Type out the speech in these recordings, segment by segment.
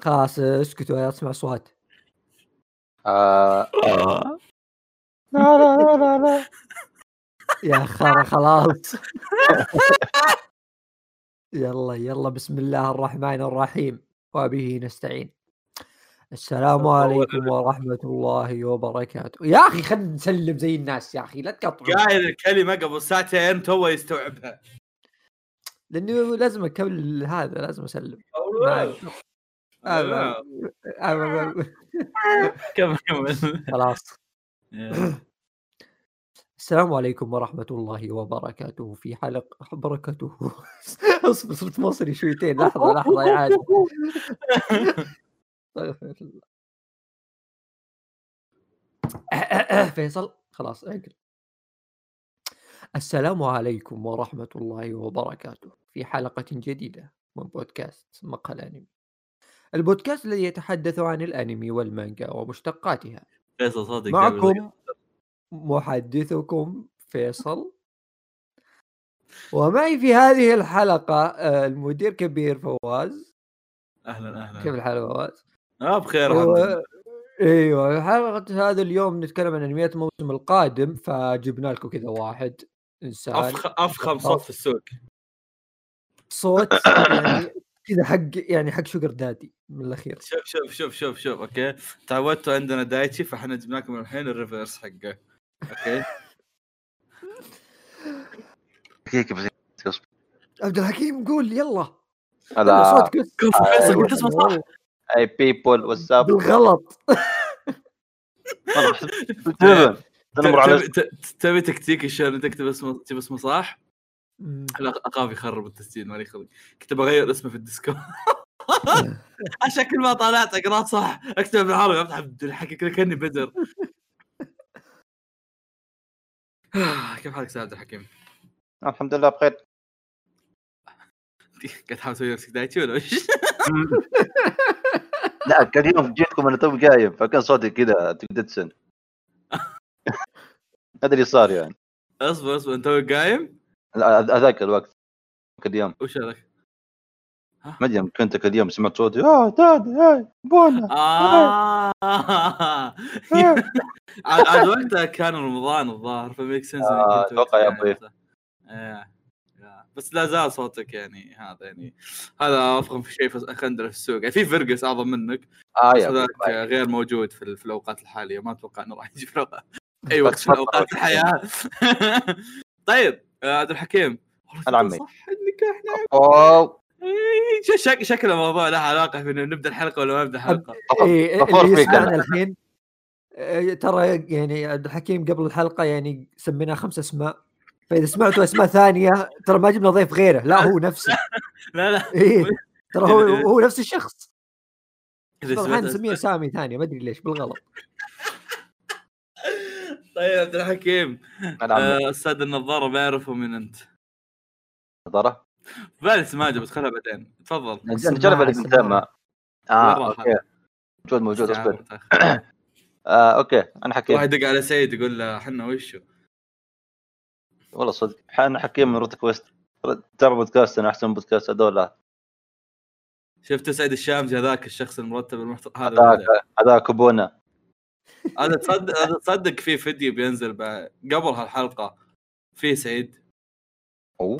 خلاص اسكتوا يا اسمع اصوات آه. لا لا لا لا لا. يا خرا خلاص. يلا يلا بسم الله الرحمن الرحيم. وبه نستعين. السلام عليكم ورحمة الله وبركاته. يا أخي خلينا نسلم زي الناس يا أخي لا تقطعوا. قايل الكلمة قبل ساعتين تو يستوعبها. لأنه لازم أكمل هذا لازم أسلم. آه. كمل كمل. خلاص. السلام عليكم ورحمة الله وبركاته. في حلقة بركته. اصبر صرت مصري شويتين. لحظة لحظة يا عاد. استغفر الله. فيصل. خلاص أقل السلام عليكم ورحمة الله وبركاته. في حلقة جديدة من بودكاست مقهى الأنمي. البودكاست الذي يتحدث عن الأنمي والمانجا ومشتقاتها. فيصل صادق معكم محدثكم فيصل. ومعي في هذه الحلقة آه، المدير كبير فواز. أهلا كيف أهلا الحال فواز؟ آه بخير و... إيوه حلقة هذا اليوم نتكلم عن أنميات الموسم القادم فجبنا لكم كذا واحد. إنسان. أفخ... أفخم صوت في السوق. صوت يعني كذا حق يعني حق sugar daddy من الأخير. شوف شوف شوف شوف شوف okay؟ تعودتوا عندنا دايتشي فإحنا جبنا لكم الحين ال reverse حقه. okay؟ دقيقة بس اصبر عبد الحكيم قول يلا. فيصل قلت اسمه صح hey people what's up بالغلط. تبي تكتيك شلون تكتب اسمه تكتب اسمه صح؟ لا أخاف يخرب التسجيل مالي خلق. كنت بغير اسمه في الديسكو عشان كل ما طلعت اقراه صح. أكتب بالعربي أفتح عبد الحكي كذا كأني بدر. كيف حالك عبد الحكيم؟ الحمد لله بخير. قاعد تحاول تسوي نفسك دايتشي ولا وش؟ لا كان يوم جيتكم أنا توي قايم فكان صوتي كذا تقدتسن هذا اللي صار يعني. أصبر أصبر أنت توك قايم؟ هذاك الوقت ذاك اليوم وش هذاك؟ ما أدري كنت ذاك اليوم سمعت صوتي. آه دادي هاي بونا. آه. عاد وقتها كان رمضان الظاهر فميك سنس آه، أتوقع يا أبوي. بس لا زال صوتك يعني هذا يعني هذا أفخم شيء في خندره في السوق. يعني في فرقس أعظم منك. آه بس هذاك. غير موجود في, في الأوقات الحالية. ما أتوقع إنه راح يجي في أي وقت من اوقات الحياة. طيب. آه، عبد الحكيم. والله هلا عمي. صح النكاح نعم أوه. إيه، ش- شك شكل الموضوع له علاقة في إنه نبدأ الحلقة ولا ما نبدأ الحلقة؟ إيه فخور اللي يسمعنا. الحين إيه، ترى يعني عبد الحكيم قبل الحلقة يعني سميناه خمس أسماء. فإذا سمعتوا أسماء ثانية ترى ما جبنا ضيف غيره لا هو نفسه. لا لا. إيه ترى هو هو نفس الشخص. طبعا نسميه اسامي ثانية ما أدري ليش بالغلط. طيب عبد الحكيم. هلا عمي. آه، أستاذ النظارة بعرفه من أنت. نظرة بالي سماجه بس خلها بعدين. تفضل. نجرب اللي قدامها آه مرة أوكي. موجود موجود اصبر. آه أوكي. أنا حكيم واحد يدق على سيد يقول له حنا وشو؟ والله صدق. أنا حكيم من روت كويست. تابع بودكاست أنا أحسن بودكاست هذول. شفت سعيد الشامسي؟ هذاك الشخص المرتب المحترم هذا. هذاك أبونا. هذا تصدق هذا تصدق في فيديو بينزل قبل هالحلقة. في سعيد. أوه.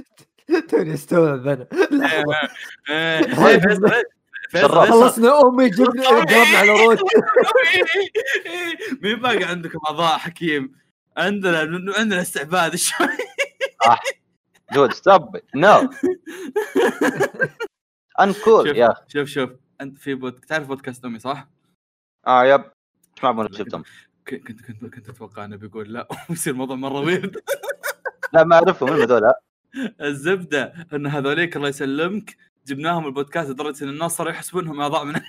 توني استوعب أنا. إيه، إيه،. فيصل- خلصنا. أمي جبنا جاوبنا على روت مين باقي عندكم اعضاء حكيم؟ عندنا عندنا استعباد شوي. dude. Stop no uncool شوف يا شوف شوف. أنت في بود... تعرف بودكاست أمي صح؟ آه yep. ما أبغى شفتهم. كنت كنت كنت أتوقع أنه بيقول لا ويصير الموضوع مرة ويرد لا ما أعرفهم من هذول. الزبدة إن هذوليك الله يسلمك جبناهم البودكاست لدرجة إن الناس صاروا يحسبون انهم أعضاء من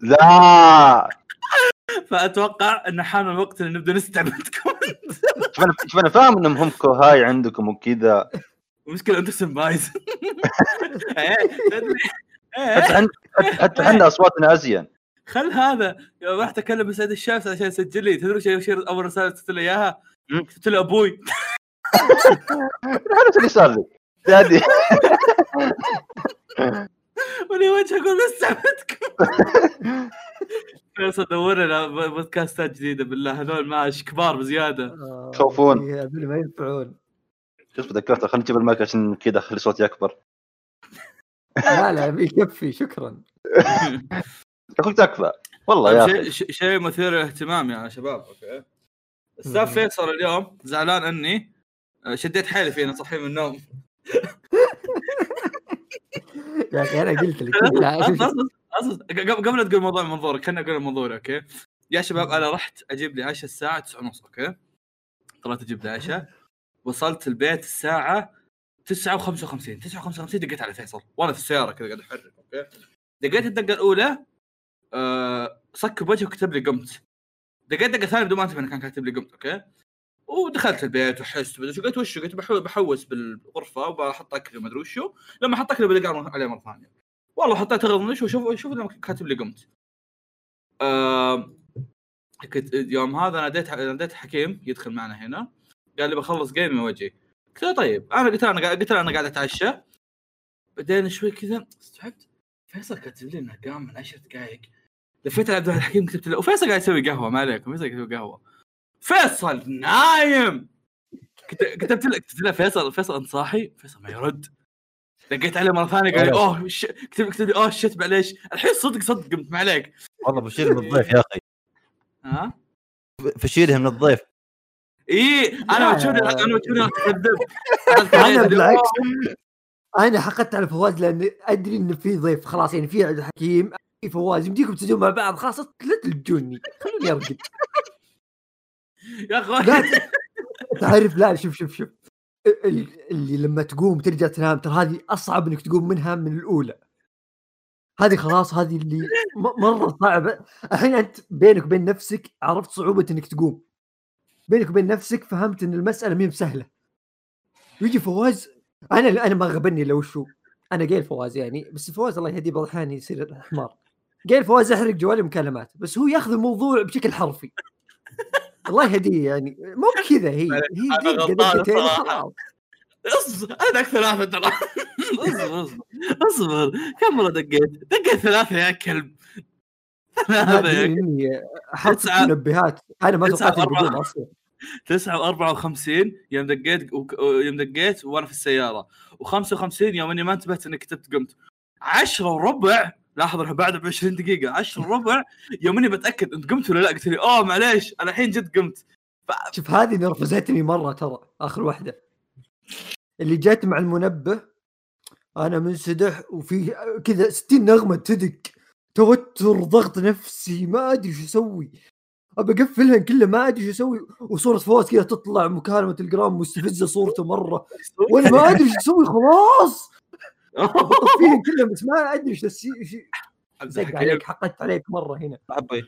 لا. فأتوقع إن حان الوقت إن نبدأ نستعبدكم شوف أنا فاهم إنهم هم كوهاي عندكم وكذا. المشكلة أنتم سمبايز. إيه، حتى حتى إحنا أصواتنا أزين. خل هذا. يوم رحت أكلم سعيد الشامس عشان يسجل لي. تدري شيء شيء أول رسالة كتبت له إياها؟ كتبت له أبوي. هذا اللي صار لي؟ دادي. ولي وجه أقول استعبدكم فيصل دور لنا بودكاستات جديدة بالله. هذول ماش كبار بزيادة. آه، يخوفون. إيه، هذول ما ينفعون. شوف تذكرت خلينا نجيب المايك عشان كذا اخلي صوتي أكبر. لا لا يكفي. شكرا. أخوك تكفى والله يا طيب أخي. شيء شيء مثير للاهتمام يا شباب أوكي؟ أستاذ. فيصل اليوم زعلان إني آه، شديت حيلي فينا صحي من النوم. يا أخي أنا قلت لك قبل تقول موضوع منظورك خليني أقول المنظور أوكي؟ يا شباب أنا رحت أجيب لي عشاء الساعة 9 ونص أوكي؟ طلعت أجيب لي عشاء وصلت البيت الساعة 9 و55 9 و55 دقيت على فيصل وأنا في السيارة كذا قاعد أحرك أوكي؟ دقيت الدقة الأولى أه صك بوجهي وكتب لي قمت. دقيت دقة ثانية بدون ما أنتبه إنه كان كاتب لي قمت أوكي؟ ودخلت البيت وحست بدي شو قلت وشو؟ قلت بحو- بحوس بالغرفة وبحط أكل وما أدري وشو. لما حط أكل بدق عليه مرة ثانية. والله حطيت اغض من وشو شوف لما كاتب لي قمت. آم، كنت يوم هذا ناديت ناديت حكيم يدخل معنا هنا. قال لي بخلص جيم من وجهي. قلت له طيب أنا قلت له أنا قلت له أنا قاعد أتعشى. بعدين شوي كذا استوعبت. فيصل كاتب لي إنه قام من 10 دقائق لفيت على عبد الواحد الحكيم كتبت له وفيصل قاعد يسوي قهوة ما عليكم فيصل قاعد يسوي قهوة. فيصل نايم! كت- كتبت له كتبت له فيصل فيصل انت صاحي فيصل ما يرد. دقيت عليه مرة ثانية قال لي أوه. ش... كتب كتب لي أوه shit معليش. الحين صدق صدق قمت ما عليك. والله فشيله من الضيف يا أخي. ها؟ فشيله من الضيف. إي أنا. بتشوفني أنا بتشوفني أكذب. أنا بالعكس. أنا حقدت على فواز لأن أدري إن في ضيف خلاص يعني في عبد الحكيم. في فواز يمديكم تسجلون مع بعض خلاص لا تلجوني. خلوني أرقد. يا أخوي. لا تعرف لا شوف شوف شوف. ال- اللي لما تقوم ترجع تنام ترى هذه أصعب إنك تقوم منها من الأولى. هذه خلاص هذه اللي مرة صعبة. الحين أنت بينك وبين نفسك عرفت صعوبة إنك تقوم. بينك وبين نفسك فهمت إن المسألة مي بسهله يجي فواز. أنا أنا ما غبني لو شو أنا قايل فواز يعني بس فواز الله يهديه بعض الأحيان يصير حمار. قايل فواز يحرق جوالي مكالمات بس هو ياخذ الموضوع بشكل حرفي. الله يهديه يعني مو بكذا هي هي صراحة. خلاص اصبر أنا دق ثلاثة ترى. أصبر أصبر أصبر. كم مرة دقيت؟ دقيت ثلاثة يا كلب. ثلاثة يا كلب. إني تسعة. منبهات. أنا ما توقعت إني أصلا. تسعة وأربعة وخمسين يوم دقيت يوم دقيت وأنا في السيارة. وخمسة وخمسين يوم إني ما انتبهت إني كتبت قمت عشرة وربع. لاحظ انها بعد ب 20 دقيقة عشرة وربع يوم إني بتأكد إنت قمت ولا لا قلت لي اوه معليش أنا الحين جد قمت. شوف هذه نرفزتني مرة ترى آخر واحدة اللي جت مع المنبه أنا منسدح وفي كذا 60 نغمة تدق توتر ضغط نفسي ما أدري شو أسوي. ابى أقفلها كلها ما أدري شو أسوي. وصورة فواز كذا تطلع مكالمة الجرام مستفزة صورته مرة. وأنا ما أدري شو أسوي خلاص! بطفيهم كلهم بس ما أدري إيش زق عليك حقدت عليك مرة هنا. محبي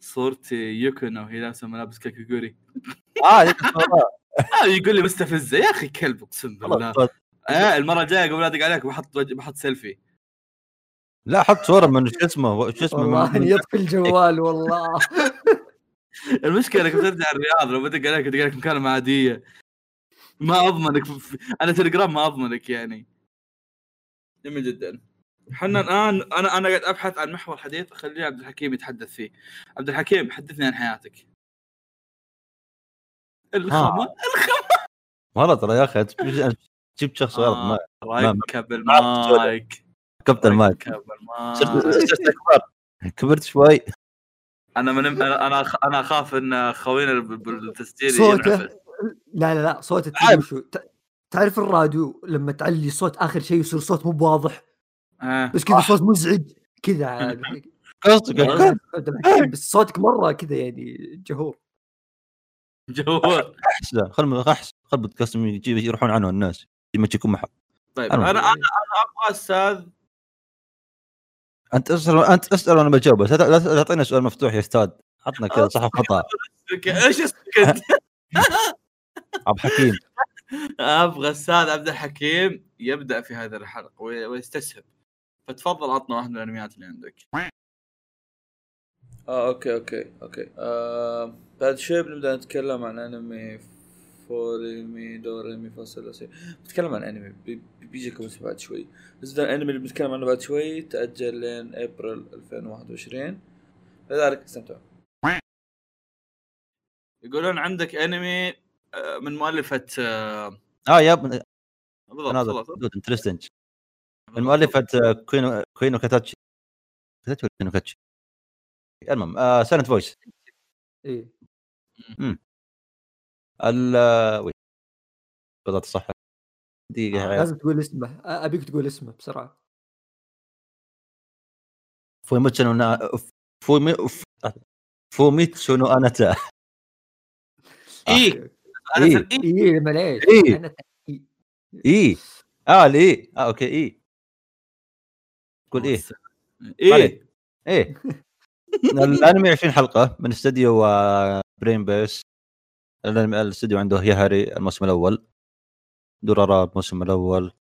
صورتي يوكونو وهي لابسه ملابس آه الصورة. آه يقول لي مستفزه يا أخي كلب أقسم بالله. آه المرة الجاية قبل لا ادق عليك بحط بحط سيلفي. لا حط صورة من شو اسمه شو اسمه والله يطفي الجوال والله. المشكلة كنت ارجع الرياض لو بدق عليك ادق عليك مكالمه عاديه ما أضمنك. في- أنا تليجرام ما أضمنك يعني. جميل جدا. حنا الآن أنا أنا قاعد أبحث عن محور حديث اخليه عبد الحكيم يتحدث فيه. عبد الحكيم حدثني عن حياتك. الخمة والله ترى يا أخي جبت شخص غلط آه. ركب المايك. ركبت المايك. صرت كبرت شوي. أنا من أنا أنا أخاف إن خوينا ال- بالتسجيل صوته. لا لا لا صوته شو تعرف الراديو لما تعلي صوت آخر شيء يصير صوت مو بواضح؟ آه. بس كذا صوت مزعج كذا. قصدك عبد الحكيم، بس صوتك مرة كذا يعني جهور. جوال احس لا خل احس خل بودكاست يجي يروحون عنه الناس. ما يكون محل. طيب أنا- أنا أنا أنا أبغى أستاذ. أنت اسال أنت أسأل وأنا بجاوب. بس لا لا تعطينا سؤال مفتوح يا أستاذ. عطنا كذا صح خطأ. إيش اسمك انت؟ عبد الحكيم أبغى أستاذ عبد الحكيم يبدأ في هذا الحلقة وي- ويستسهب فتفضل عطنا واحد من الأنميات اللي عندك. آه أوكي أوكي أوكي. آه بعد شوي بنبدأ نتكلم عن أنمي فولي مي دو ري مي فاصل سي بتكلم عن أنمي بي- بيجيكم اسمه بعد شوي. بس ده الأنمي اللي بنتكلم عنه بعد شوي تأجل لين ابريل 2021 لذلك استمتعوا. يقولون عندك أنمي من مؤلفة آه، آه yep بالضبط أنا هذا خلاص dude interesting المؤلفة آه، كوينو كوينو كاتاتشي كاتاتشي ولا كوينو كاتشي المهم آه Silent Voice إيه. ال آه، وي. بالضبط صح. دقيقة يا عيال. لازم تقول اسمه. أبيك تقول اسمه بسرعة. فوميتسو نا- فومي فوميتسو نو اناتا إيه. آه. أنا إيه. إيه معليش إيه. أنا تحكي. اي آه الاي آه أوكي. اي قول إيه. إيه. إيه. الانمي 20 حلقة من استديو آه، برين بيس الأنمي- الاستديو عنده يهري الموسم الأول. دورارا الموسم الأول.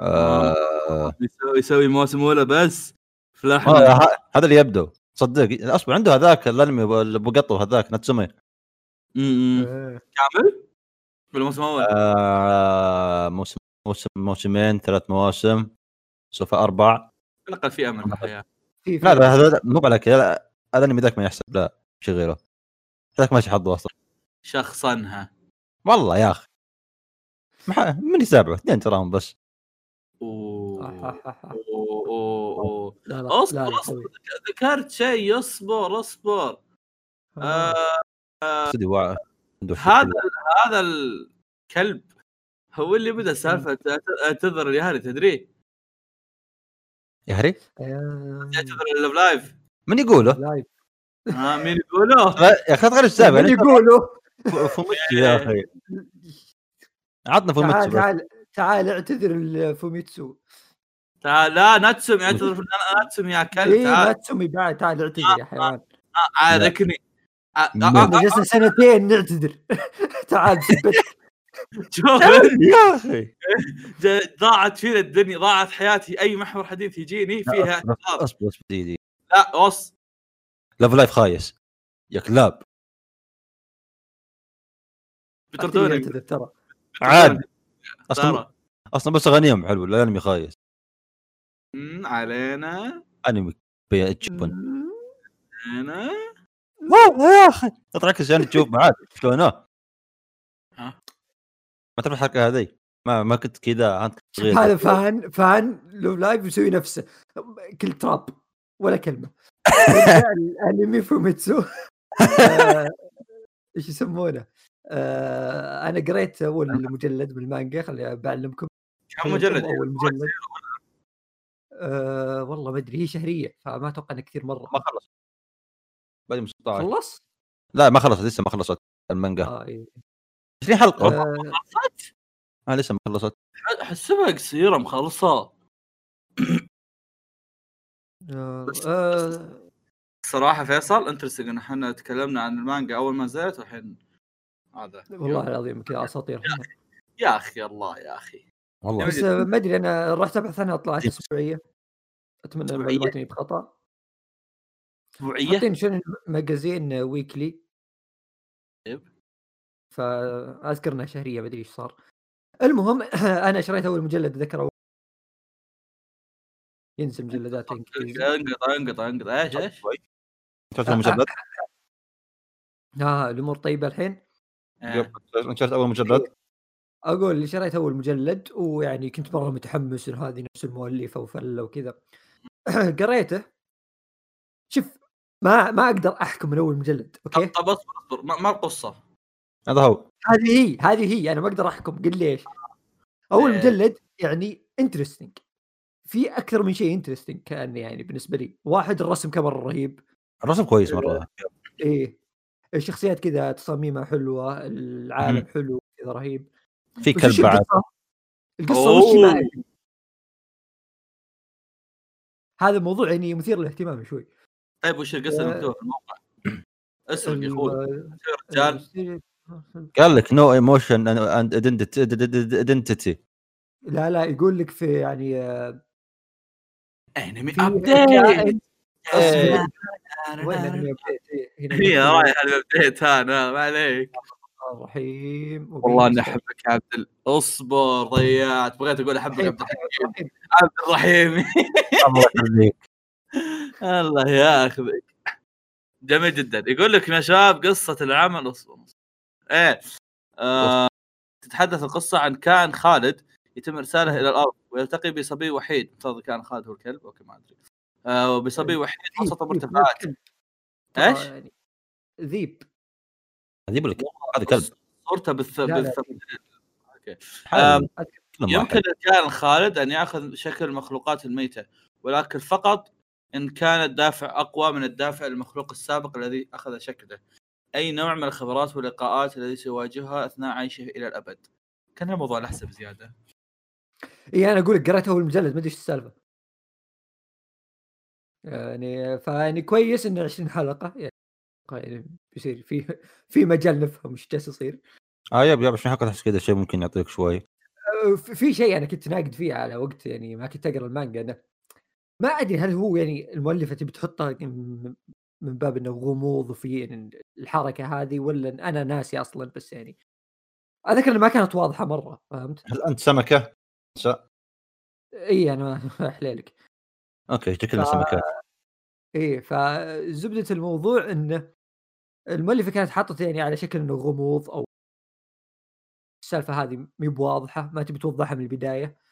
آه. يسوي يسوي موسم اولى بس؟ فلاح آه، هذا اللي يبدو. صدق. أصبر عنده هذاك الأنمي ابو قطو هذاك ناتسومي. آه. كامل؟ بالموسم الأول آه موسم موسم موسمين ثلاث مواسم سوف أربع. على الأقل في أمل في الحياة. في لا لا هذا مو على كذا لا، الانمي ذاك ما يحسب. لا شيء غيره. ذاك ماشي حظه أصلا. شخصنها والله يا أخي. من يتابعه اثنين تراهم بس. أوه. آه، آه، آه، آه. أوه أوه أوه. لا لا أصبر أصبر. ذكرت شيء أصبر. اصبر آه. آه هذا هذا الكلب هو اللي بدا سالفة اعت- اعتذر اليهري تدري؟ يهري آه. اعتذر live. من يقوله؟ live. ها مين يقوله؟ يا أخي تغير السالفة من يقولوا فوميتسو يا أخي. عطنا تعال فوميتسو بس. تعال تعال اعتذر الفوميتسو تعال لا ناتسوم يعتذر في ناتسوم يا كلب إيه تعال. ناتسومي بعد تعال اعتذر يا حيوان. عاركني آه، آه، لا. آه، جلسنا سنتين نعتذر. تعال ثبت شوف يا أخي. ضاعت فينا الدنيا ضاعت حياتي. أي محور حديث يجيني فيها لا، أصبر أصبر دقيقة. لا وص. لاف لايف خايس. يا كلاب. بتردون. اعتذر ترى. عاد. أصلا أصلا بس اغانيهم حلوة الانمي خايس؟ علينا. أنمي. بيعجبون أنا يا أخي اطلعك عشان تشوف معاد شلونه ها؟ ما تعرف الحركه هذه ما ما كنت كذا انت صغير. هذا فان فان لو لايف يسوي نفسه. كل تراب ولا كلمة. الأنمي فوميتسو آه، إيش يسمونه؟ آه، أنا قريت أول مجلد من المانجا خليني بعلمكم كم مجلد؟ أول مجلد. آه والله ما أدري هي شهرية فما أتوقع انه كثير مرة. ما خلص. بعد من 16 خلص؟ لا ما خلصت لسه ما خلصت المانجا. آه إيه. 20 حلقة. آه. خلصت؟ آه لسه ما خلصت. أحسبها قصيرة مخلصة. آه آه. صراحة فيصل انترستنج إن إحنا تكلمنا عن المانجا. أول ما نزلت والحين هذا. والله العظيم كذا اساطير يا أخي الله يا أخي. والله. بس آه، ما أدري أنا رحت أبحث عنها طلعت أسبوعية. أتمنى؟ المعلومات إني بخطأ. أسبوعية حاطين شنو ماجازين ويكلي طيب. فاذكر انها شهرية ما أدري إيش صار المهم أنا شريت أول مجلد ذكر أول... ينزل مجلدات انجليزي أنقطع أنقطع أنقطع إيش إيش؟ شفت المجلد؟ آه الأمور طيبة الحين آه. شفت أول مجلد؟ أقول اللي شريت أول مجلد ويعني كنت مرة متحمس انه هذه نفس المؤلفة وفلة وكذا قريته شوف ما ما أقدر أحكم من أول مجلد طب okay؟ طب اصبر اصبر. ما, ما القصة. هذا هو. هذه هي هذه هي أنا ما أقدر أحكم. قل ليش أول إيه. مجلد يعني interesting في أكثر من شيء interesting كان يعني بالنسبة لي. واحد الرسم كان مره رهيب. الرسم كويس مرة. إيه. الشخصيات كذا تصاميمها حلوة العالم. حلو كذا رهيب. في كلب بعد. القصة؟ وش ما. أدري. هذا موضوع يعني مثير للاهتمام شوي. طيب وش القصة. المكتوبه في الموقع؟ اسرق يا أخوي. رجال. قال لك no emotion and identity لا لا يقول لك في يعني آه، أنمي update هي. رايح ال update أنا ما عليك. الرحيم. والله إني أحبك يا عبد اصبر ضيعت. بغيت أقول أحبك عبد الحكيم عبد الرحيم. الله يخليك الله ياخذك جميل جدا. يقول لك يا شباب قصة العمل. إيه. آه تتحدث القصة عن كائن خالد يتم إرساله إلى الأرض ويلتقي بصبي وحيد. افترض كان خالد هو الكلب؟ أوكي ما أدري. آه وبصبي وحيد وسط مرتفعات. إيش؟ يعني ذيب. أجيب لك هذا كلب. صورته بالث... كلهم يمكن. الكائن الخالد أن يأخذ شكل المخلوقات الميتة ولكن فقط إن كان الدافع أقوى من الدافع المخلوق السابق الذي أخذ شكله. أي نوع من الخبرات واللقاءات التي سيواجهها أثناء عيشه إلى الأبد؟ كان الموضوع الاحسن بزياده إي أنا أقول لك قريت اول مجلد ما أدري إيش السالفة. يعني فيعني كويس انه 20 حلقة يعني يعني بيصير في في مجال نفهم إيش جالس يصير. آه يب يب عشان حلقه احس كذا شيء ممكن يعطيك شوي. أه، في في شيء أنا كنت ناقد فيه على وقت يعني ما كنت أقرأ المانجا إنه ما أدري هل هو يعني المؤلفة تبي تحطها من باب إنه غموض وفي الحركة هذه ولا أنا ناسي أصلا بس يعني أذكر إنها ما كانت واضحة مرة فهمت؟ هل أنت سمكة؟ س... إي أنا احليلك okay شكلنا ف- سمكات إيه فزبدة الموضوع انه المؤلفة كانت حاطته يعني على شكل إنه غموض أو السالفة هذه مي بواضحة ما تبي توضحها من البداية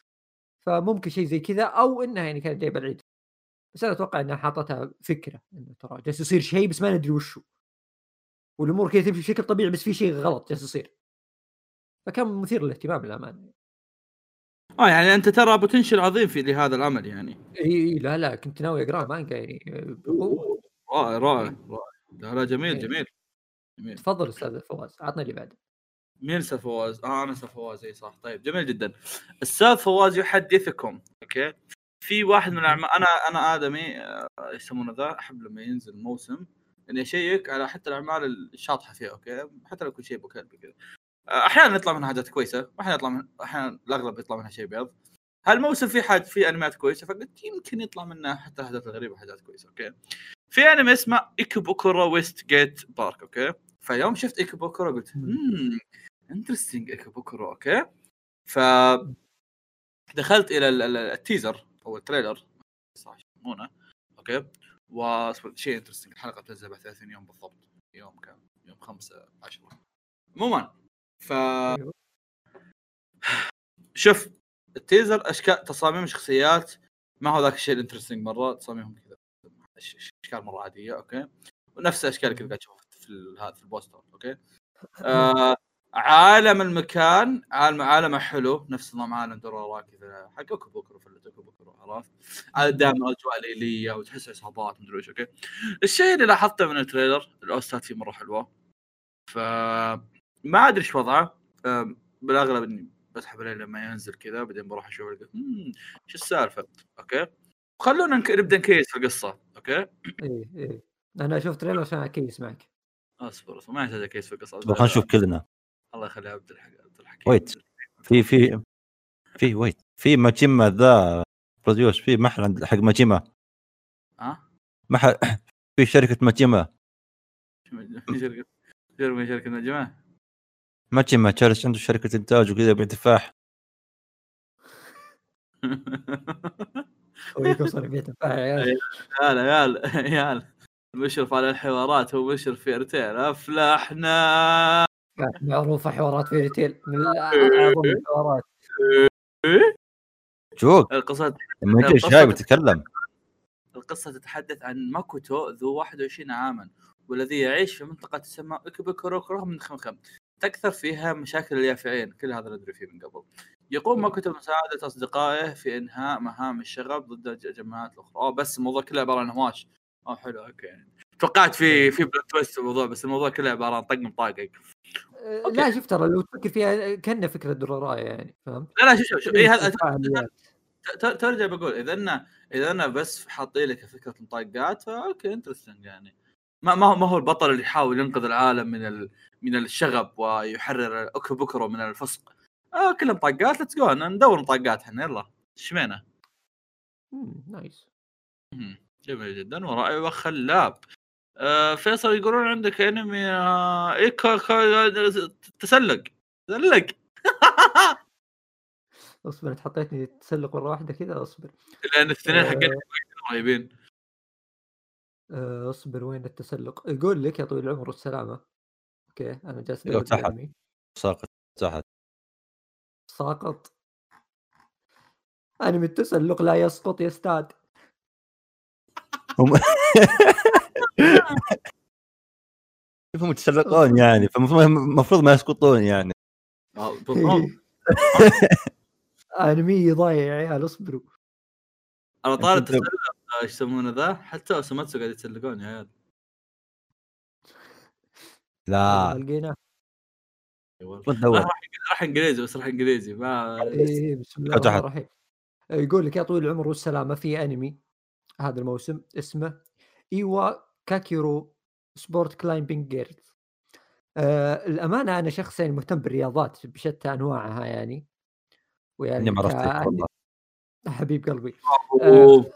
فممكن شيء زي كذا أو إنها يعني كانت جايبه العيد بس أنا أتوقع إنها حاطتها فكرة إنه ترى جالس يصير شيء بس ما ندري وشو. والأمور كذا تمشي بشكل طبيعي بس في شيء غلط جالس يصير. فكان مثير للاهتمام للأمانة. آه يعني أنت ترى potential عظيم في لهذا العمل يعني. إي لا لا كنت ناوي اقراه مانجا يعني. بقوه رائع رائع. رائع. لا لا جميل. جميل جميل. تفضل أستاذ فواز عطنا اللي بعده. مين أستاذ فواز؟ آه أنا أستاذ فواز إي صح. طيب جميل جدا. أستاذ فواز يحدثكم okay؟ في واحد من الاعمال أنا أنا آدمي آه، يسمونه ذا؟ أحب لما ينزل موسم إني أشيك على حتى الأعمال الشاطحه فيها okay؟ حتى لو كل شيء ابو كلب كذا آه، أحيانا يطلع منها حاجات كويسة واحيانا يطلع من أحيانا الأغلب يطلع منها شيء بيض. هالموسم في حاجة في أنميات كويسة؟ فقلت يمكن يطلع منها حتى حاجات غريبه وحاجات كويسة okay؟ في أنمي اسمه ايكيبوكورو West Gate Park okay؟ فيوم شفت ايكيبوكورو قلت مم. امم interesting ايكيبوكورو okay ف دخلت إلى ال- ال- ال teaser أو ال trailer صح يسمونه okay و شيء interesting الحلقة بتنزل بعد 30 يوم بالضبط يوم كم؟ يوم 5 10 عموما ف أيوه. شوف ال teaser أشكال تصاميم شخصيات ما هو ذاك الشيء ال interesting مرة تصاميمهم كذا أشكال مرة عادية okay ونفس الأشكال اللي قاعد تشوفها في هذا في البوستر okay آه عالم المكان عالم عالمه حلو. نفس نظام عالم دورارارا كذا حق ايكيبوكورو فلت ايكيبوكورو عرفت؟ دائما أجواء ليلية وتحس عصابات مدري إيش okay؟ الشيء اللي لاحظته من ال trailer ال OST ات فيه مرة حلوة. ف ما أدري إيش وضعه. بالأغلب إني بسحب عليه لما ينزل كذا بعدين بروح أشوف ألقى، "مم، إيش السالفة؟ okay؟ خلونا نك- نبدأ نكيس في القصة أوكي؟ إيه إيه. أنا شفت trailer عشان أكيس معك. أصبر أصبر ما يحتاج كيس في القصة. طب خلينا نشوف كلنا. الله يخلي عبد الحق عبد الحكيم. wait. في في في wait. في ماجيما ذا بروديوس في محل عند حق ماجيما. ها؟ محل في شركة ماجيما. في شركة شركة نجمه ماجيما؟ جالس عنده شركة إنتاج وكذا يبيع تفاح ويكون صار فيها تفاح يا عيال يا عيال يا عيال. مشرف على الحوارات هو مشرف في ارتيل أفلحنا! معروفة حوارات في ريتيل من أعظم الحوارات. جوك القصة لما القصة- شايب يتكلم القصة تتحدث عن ماكوتو ذو 21 عاما والذي يعيش في منطقة تسمى ايكيبوكورو من خمخم. تكثر فيها مشاكل اليافعين كل هذا ندري فيه من قبل. يقوم ماكوتو بمساعدة أصدقائه في إنهاء مهام الشغب ضد الجماعات الأخرى. أوه بس الموضوع كله عبارة عن هواش. أوه حلو okay. توقعت في في plot twist في الموضوع بس الموضوع كله عبارة عن طق مطاقق أه، لا شوف ترى لو تفكر فيها كأنها فكرة دورارارا يعني فهمت؟ لا لا شوف شوف شوف. إيه ترجع بقول إذا أنا إذا أنا بس حاطين لك فكرة مطاقات ف okay interesting يعني. ما ما هو ما هو البطل اللي يحاول ينقذ العالم من ال... من الشغب ويحرر ايكيبوكورو من الفسق. آه كلها مطاقات let's go ندور مطاقات إحنا يلا. شمينا nice جميل جدا. ورائع وخلاب. آه فيصل يقولون عندك أنمي آه إيه كا كا تسلق. تسلق. اصبر أنت حطيتني تسلق مرة واحدة كذا؟ اصبر. لأن الاثنين آه. حقين رهيبين آه، اصبر وين التسلق؟ يقول لك يا طويل العمر والسلامه أوكي أنا جالس ادور تحت. ساقط تحت ساقط. أنمي التسلق لا يسقط يستاد هم كيف هم يتسلقون يعني فالمفروض المفروض ما يسقطون يعني. آه، بالضبط أنمي ضايع يا عيال اصبروا. على طار التسلق آه، إيش يسمونه ذا؟ حتى اوساماتسو قاعد يتسلقون يا عيال. لا. لقيناه راح إنجليزي بس راح إنجليزي. ما إيه بسم الله. الرحمن الرحيم. يقول لك يا طويل العمر والسلامة في أنمي هذا الموسم اسمه إيوا كاكيرو Sport Climbing Girls آه الأمانة أنا شخص يعني مهتم بالرياضات بشتى أنواعها يعني. ويعني إني ما عرفت والله. حبيب قلبي. أوه.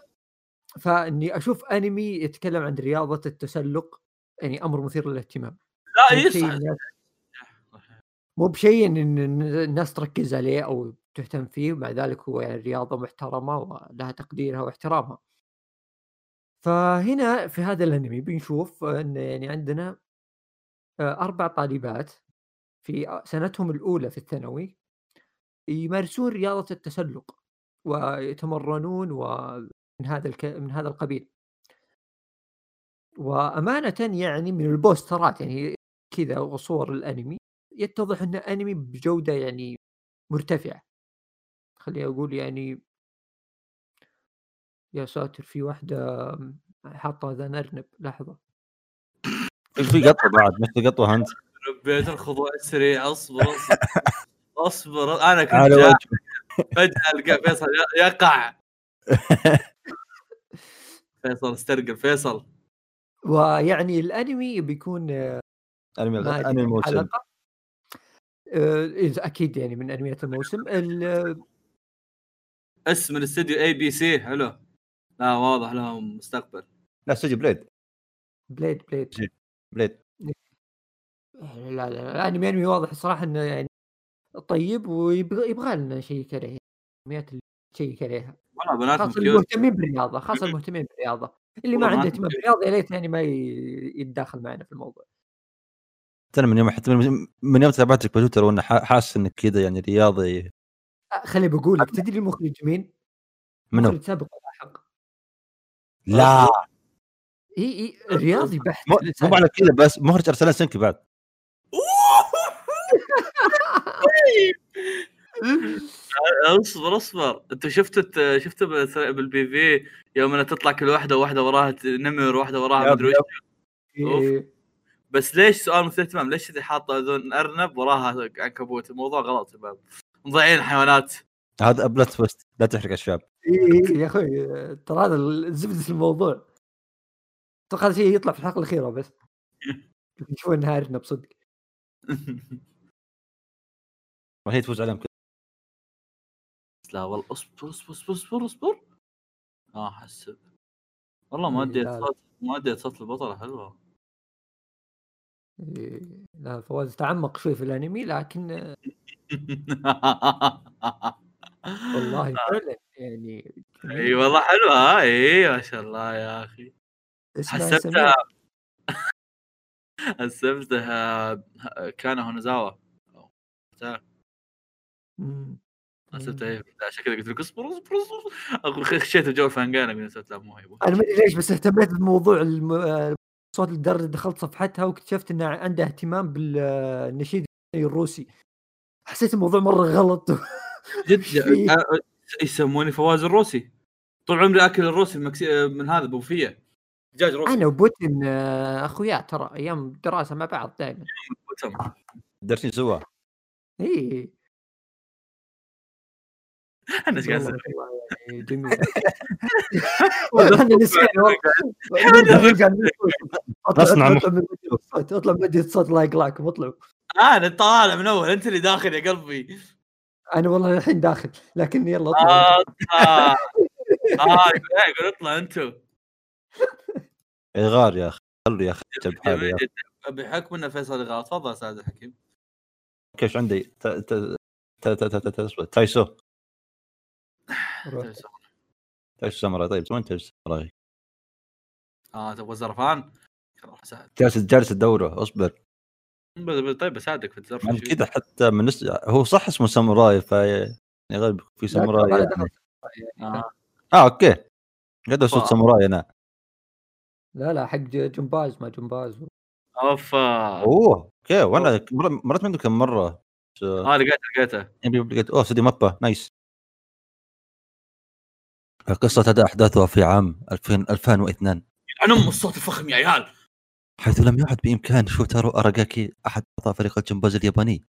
فإني أشوف أنمي يتكلم عن رياضة التسلق يعني أمر مثير للاهتمام. لا مو بشيء يصح الناس مو بشيء إن إن الناس تركز عليه أو تهتم فيه ومع ذلك هو يعني رياضة محترمة ولها تقديرها واحترامها. فهنا في هذا الأنمي بنشوف إن يعني عندنا آه، أربع طالبات في سنتهم الأولى في الثانوي يمارسون رياضة التسلق ويتمرنون ومن هذا الك... من هذا القبيل. وأمانة يعني من البوسترات يعني كذا وصور الأنمي يتضح انه انمي بجودة يعني مرتفعة خليني أقول يعني يا ساتر في واحدة حاطه ذا ارنب لحظة. في- في قطة بعد؟ مثل قطوه انت ربيت الخضوع السريع أصبر أصبر أصبر. أنا كنت فجاه القى فيصل يقع فيصل استرقل فيصل. ويعني الأنمي بيكون آه، أنمي أنمي الموسم آه، إذا أكيد يعني من أنميات الموسم. ال- اسم الاستديو ABC حلو. لا واضح لهم مستقبل. لا استوديو بليد. بليد بليد. بليد لا لا لا الانمي انمي واضح الصراحه إنه يعني طيب ويبغى يبغى لنا نشيك عليه الانميات اللي نشيك عليها والله بناتهم خاصة المهتمين بالرياضة خاصة المهتمين بالرياضة. اللي ما عنده اهتمام. بالرياضة يا ليت يعني ما ي- يتداخل معنا في الموضوع. أنا من يوم حتى من, يوم تابعتك بتويتر وأنا ح- حاسس إنك كذا يعني رياضي. أه، خلي بقول لك تدري المخرج مين؟ منو؟ مخرج سابق. لا. إي إي رياضي بحت مو على كذا بس مخرج ارسلان سنكي بعد. أصبر أصبر. أنت شفت شفت بال- بال PV يوم إنها تطلع كل واحدة واحدة وراها نمر واحدة وراها مدري إيه. بس ليش سؤال مثير اهتمام ليش اللي حاطه اذن أرنب وراها عنكبوت؟ الموضوع غلط يا شباب. مضيعين الحيوانات هذا بلوت تويست. لا تحرق الشباب إيه، إيه، يا أخوي ترى هذا ال- زبده الموضوع. أتوقع هذا شيء يطلع في الحلقة الأخيرة بس. نشوف إنها ارنب بصدق. وهي تفوز عليهم كذا لا والله اصبر اصبر اصبر اصبر اصبر. آه حسب. والله ما إيه،. صوت ما اديت صوت البطلة حلوة. لا فواز تعمق شوي في الأنمي لكن والله فعلا يعني إي والله حلوة ها إي ما شاء الله يا أخي. حسبتها. حسبتها كان هونزاوا. حسبتها هي عشان كذا قلت لك اصبر اصبر اصبر. خشيت بجو فانجانا من سويت لا مو هي أنا ما أدري ليش بس اهتميت بموضوع الم... آه، صوت لدرجه دخلت صفحتها واكتشفت انها عندها اهتمام بالنشيد الروسي. حسيت الموضوع مرة غلط. جد أ- أ- يسموني فواز الروسي. طول عمري آكل الروسي المكسي... من هذا بوفيه. دجاج روسي. أنا وبوتين آه، أخويا ترى أيام دراسه مع بعض دائما. وتم. دارسين سوا. إي. أنا إيش قاعد يعني جميل. نقول. اطلع مدينة الصوت. أطلع اطلعوا أنا طالع من أول أنت اللي داخل يا قلبي. أنا والله الحين داخل لكن يلا اطلع اطلع آه يقول إيه، يقول اطلع أنتو. إغار يا أخي خلوا يا أخي. بحكم ان فيصل غلط تفضل أستاذ الحكيم okay إيش عندي؟ ت- ت- ت- ت- ت- ت- اصبر. تايسو. تايسو. ساموراي طيب وين تايسو ساموراي؟ آه تبغى زرفان جالس جالس ادوره اصبر. طيب بساعدك في الزرف يعني كذا حتى من نس... هو صح اسمه ساموراي ف يعني غالبا في ساموراي يعني. آه. آه okay. قاعد صوت. ساموراي أنا. لا لا حق جمباز ما جمباز. أوفا. أوه okay. وأنا مر- مرت منه كم مرة. آه، آه لقيته لقيته. يبي لقيت أوه استوديو MAPPA. nice. القصة تبدأ أحداثها في عام 2000 2002 عن ام الصوت الفخم يا عيال. حيث لم يعد بإمكان شوتارو أراغاكي أحد أعضاء فريق الجمباز الياباني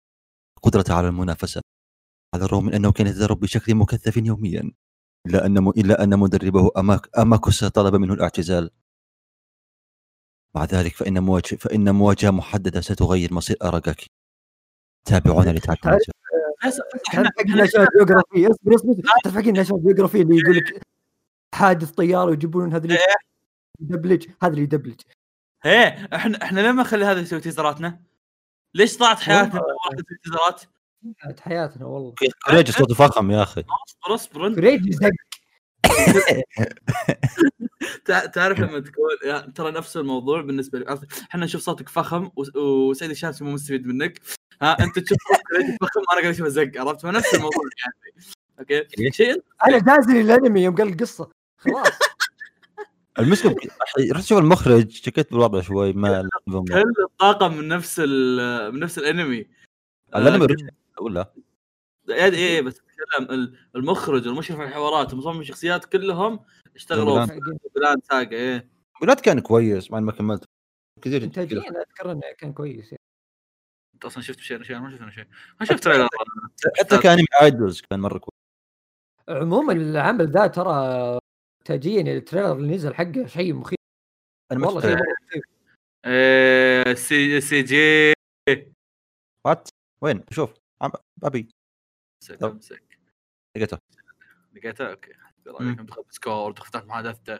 قدرته على المنافسة على الرغم من أنه كان يتدرب بشكل مكثف يوميا إلا أن م... إلا أن مدربه أماك... أماكوسا طلب منه الاعتزال. مع ذلك فإن مواجه... فإن مواجهة محددة ستغير مصير أراغاكي. تابعونا لتعرف حق نشاط بيوغرافي اصبر اصبر نشاط بيوغرافي اللي يقول لك حادث طيارة ويجيبون هذا اللي يدبلج هذا اللي يدبلج. إيه إحنا إحنا ليه ما نخلي هذا يسوي تيزراتنا؟ ليش ضاعت حياتنا والله. واحد في التيزرات؟ كانت حياتنا والله. كوريجي صوته فخم يا أخي. اصبر اصبر فريد زق تع- تعرف لما يعني ترى نفس الموضوع بالنسبة لي؟ إحنا نشوف صوتك فخم وسعيد الشامسي مو مستفيد منك. ها أنت تشوف صوتك فخم وأنا قاعد اشوفه زق عرفت؟ فنفس الموضوع يعني. okay؟ شيء؟ أنا دازني الأنمي يوم قال القصة. خلاص. المشكلة أخي، رحت أشوف المخرج شكيت بالوضع شوي ما كل الطاقم من نفس ال- من نفس الانمي؟ الانمي آه، ولا؟ يعني إيه إيه، بس اتكلم المخرج والمشرف على الحوارات ومصمم الشخصيات كلهم اشتغلوا في بلاد ساقة إيه. بلاد كان كويس مع ما كملت. كثير انتاجيا أذكر إنه كان كويس يعني. أنت أصلا شفت شيء شيء ما شفت أنا شيء. ما شفت تريلر. حتى كان idols كان مرة كويس. عموما العمل ذا ترى انتاجيا ال trailer اللي نزل حقه شيء مخيف. أنا والله شيء مخيف. إيه C CG. what وين؟ شوف. عم- أبي. امسك لقيته. لقيته؟ okay. دخلت سكور دخلت محادثته.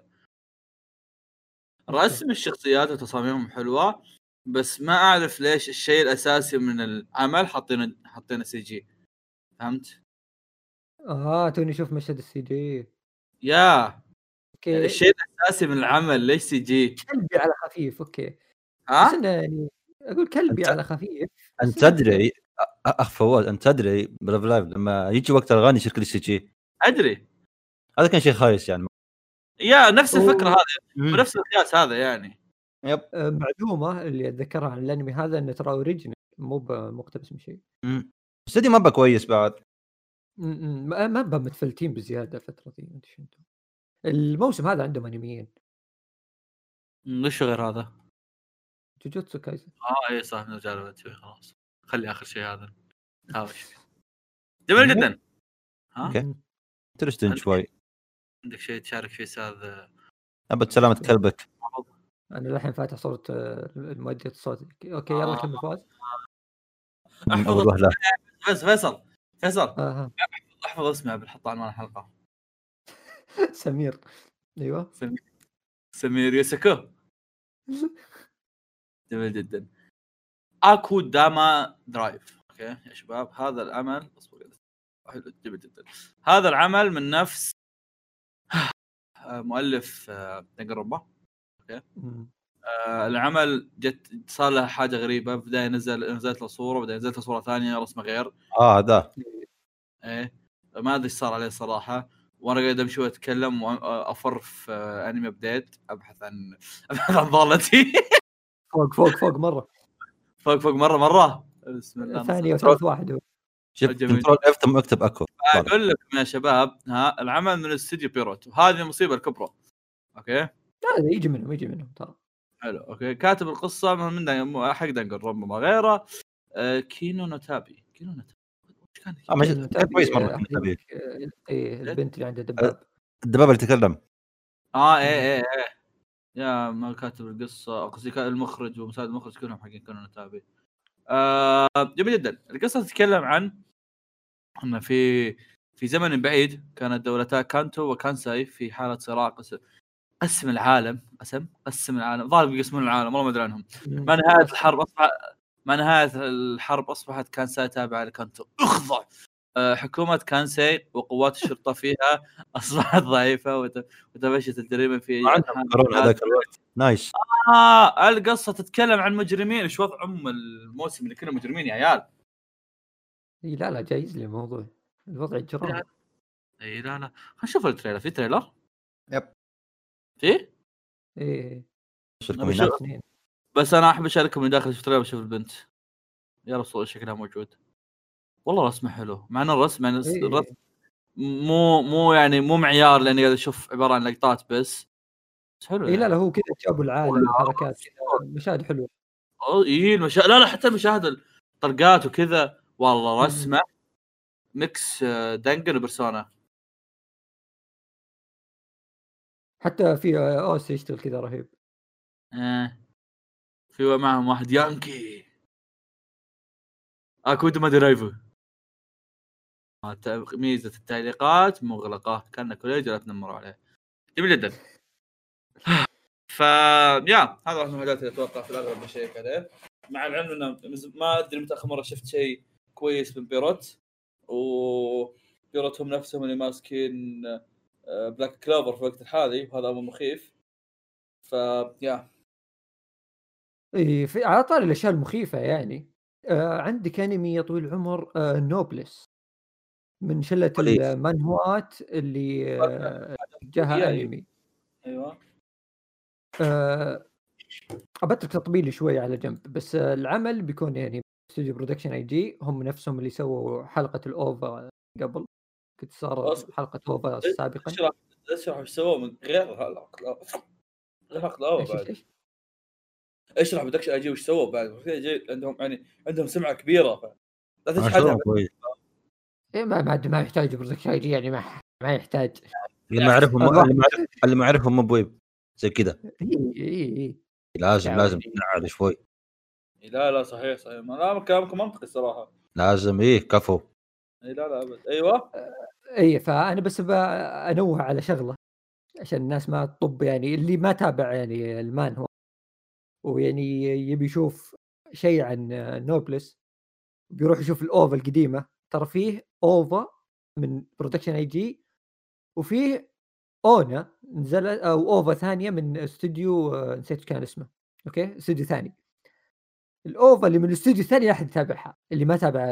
رسم الشخصيات وتصاميمهم حلوة بس ما أعرف ليش الشيء الأساسي من العمل حاطينه حاطينه سي جي. فهمت؟ آه توني أشوف مشهد السي جي. يا. أوكي. الشيء الاساسي من العمل ليش سي جي؟ كلبي على خفيف أوكي. بس ها؟ إنه يعني أقول كلبي أنت- على خفيف. أنت بس تدري أ- أخ فواز أنت تدري بلاف لايف لما يجي وقت الأغاني يشكل السي جي. أدري. هذا كان شيء خايس يعني. yeah نفس الفكرة أوه. هذه ونفس القياس هذا يعني. yep. معلومة اللي أتذكرها عن الأنمي هذا إنه ترى original مو مقتبس من شيء. مم. استديو MAPPA كويس بعد. ما MAPPA متفلتين بزيادة الفترة ذي انت شنتو الموسم هذا عندهم انميين وش غير هذا؟ جوجوتسو كايزن. آه اي صح خلاص. خلي آخر شيء هذا. هاوش جميل جدا. ها؟ okay. interesting شوي. عندك شيء تشارك فيه أستاذ؟ ابد سلامة كلبك أنا الحين فاتح صورة آه، مؤدية الصوت. okay يلا آه. كمل فواز. وهله بس فيصل فيصل. آه. أحفظ اسمه بنحط عنوان الحلقة سمير. أيوه. سمير. يوسكو جميل جدا. أكو داما درايف. okay يا شباب هذا العمل اصبر جميل جدا. هذا العمل من نفس آه، مؤلف آه، دنجروبا م. آه، العمل جت صار له حاجة غريبة. في البدايه نزل نزلت له صورة بعدين نزلت له صورة ثانية رسمة غير. آه هذا. إيه. ما أدري إيش صار عليه صراحة. وأنا قاعد امشي واتكلم وافر في انمي ابديت ابحث عن ابحث عن ضالتي. فوق فوق فوق مرة. فوق فوق مرة مرة. بسم الله ثانية نصر. وثالث واحد. هو شوف جميل. control F ثم اكتب أكو. أقول لكم يا شباب ها العمل من استوديو بييرو وهذه المصيبة الكبرى. okay؟ لا يجي منهم يجي منهم ترى. حلو okay. كاتب القصة من حق Danganronpa غيره. آه كينو نوتابي. كينو نوتابي. كويس مرة، تابي- تابي. آه، إيه البنت اللي عندها دباب الدبابه اللي تكلم. آه إيه إيه إيه. يا ما كاتب القصة. قصدي المخرج ومساعد المخرج كلهم حقين كانوا نتابع آه جميل جدا. القصة تتكلم عن إن في في زمن بعيد كانت دولتا كانتو وكانساي في حالة صراع قس... قسم العالم قسم قسم العالم ظاهر بيقسمون العالم والله ما أدري عنهم. مع نهايه الحرب؟ أصبح مع نهاية الحرب أصبحت كانساي تابعة لكانتو. أخضع! آه، حكومة كانساي وقوات الشرطة فيها أصبحت ضعيفة وت- وتفشت الجريمة في هذاك الوقت. nice. آه القصة تتكلم عن مجرمين. إيش وضعهم الموسم اللي كلهم مجرمين يا عيال؟ إي لا لا جايز لي الموضوع. الوضع الجرام إي لا لا. خلينا نشوف ال trailer. في trailer؟ yep. في؟ إيه. بس أنا أحب أشارككم من داخل ال trailer بشوف البنت. يا رسول شكلها موجود. والله رسمه حلو مع ان الرسم يعني إيه. الرسم مو مو يعني مو معيار لأني قاعد أشوف عبارة عن لقطات بس. بس حلو اي لا يعني. لا هو كذا جابوا العالم حركات كذا مشاهد حلوة. اي المشا... لا لا حتى المشاهد الطرقات وكذا. والله. رسمة ميكس آه، دنجن وبرسونا. حتى في آوس يشتغل كذا رهيب. آه. في معهم واحد يانكي. اكودو ما درايفو آه، ميزة التعليقات مغلقة كان كوليج لا تنمروا عليه. جميل جدا. ف yeah هذا واحد من الحاجات اللي أتوقع في الأغلب بشيك عليه. مع العلم إنه ما أدري متى آخر مرة شفت شيء كويس من Pierrot. و Pierrot هم نفسهم اللي ماسكين آه، Black Clover في الوقت الحالي وهذا أمر مخيف. ف yeah. اي في على طاري الأشياء المخيفة يعني. آه عندك أنمي يا طويل العمر آه Noblesse من شلة. المانهوات اللي آه جاها أيوة. أنمي. أيوه. آه بترك تطبيلي شوي على جنب بس آه العمل بيكون يعني استوديو Production I.G هم نفسهم اللي سووا حلقة ال OVA قبل. كنت صار. حلقة OVA سابقا. اشرح اشرح وش سووا من غير الحلقة غير إيش بعد إيش؟ اشرح بدكش أجي وش سووا بعد؟ عندهم يعني عندهم سمعة كبيرة ف... لا كويس. إيه ما يحتاج برودكشن اي جي يعني ما ما يحتاج. اللي ما يعرفهم الله. اللي ما يعرفهم مو بويب زي كذا. اي اي اي لازم يعني- لازم تنعاد شوي. لا لا صحيح صحيح. ما لا كلامكم منطقي الصراحة. لازم إيه كفو. إي لا لا أبد. أيوه؟ اي فأنا بس بنوه على شغلة عشان الناس ما تطب يعني اللي ما تابع يعني المانهوا. ويعني يبي يشوف شيء عن Noblesse بيروح يشوف ال OVA القديمة. ترى فيه OVA من Production I.G وفيه ONA نزل أو OVA ثانية من استوديو نسيت كان اسمه. okay؟ استوديو ثاني. ال OVA اللي من الاستوديو الثاني لا أحد يتابعها اللي ما تابع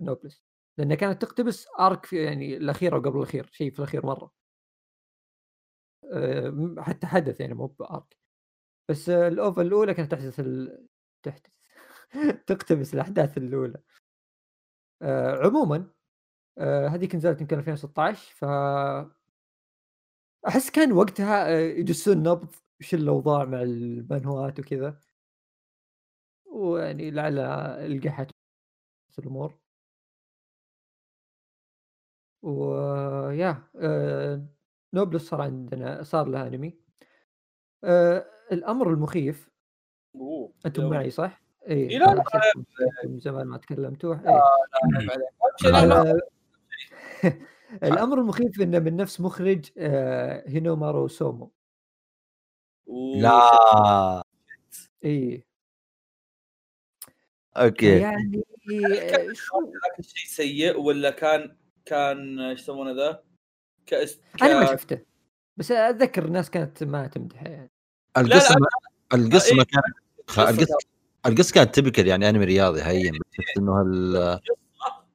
Noblesse لأنها كانت تقتبس ارك في يعني أو قبل الأخير شيء في الأخير مرة. حتى حدث يعني مو بارك بس الاوفا الأولى كانت تحدث ال... تحدث تقتبس الأحداث الأولى. آه، عموما آه، هذيك نزلت يمكن 2016 ف أحس كان وقتها آه، يدسون نبض وش الأوضاع مع المانهوات وكذا. ويعني لعل القحت الأمور. و yeah آه، Noblesse صار عندنا صار له أنمي. آه، الأمر المخيف. أوه أنتم. معي صح؟ اي إي لا، لا، من زمان ما تكلمتوا اي أهم شيء. لا آه، الأمر المخيف إنه من نفس مخرج آه، Hinomaru Sumo. أوه، لا. اي okay. يعني آه، شو؟ كان شيء سيء ولا كان كان إيش يسمونه ذا؟ كأس... أنا ما شفته بس أتذكر الناس كانت ما تمدحه يعني. القصة القصة إيه. ما كانت القصة القصة كانت typical يعني انمي رياضي هين بس شفت انه هال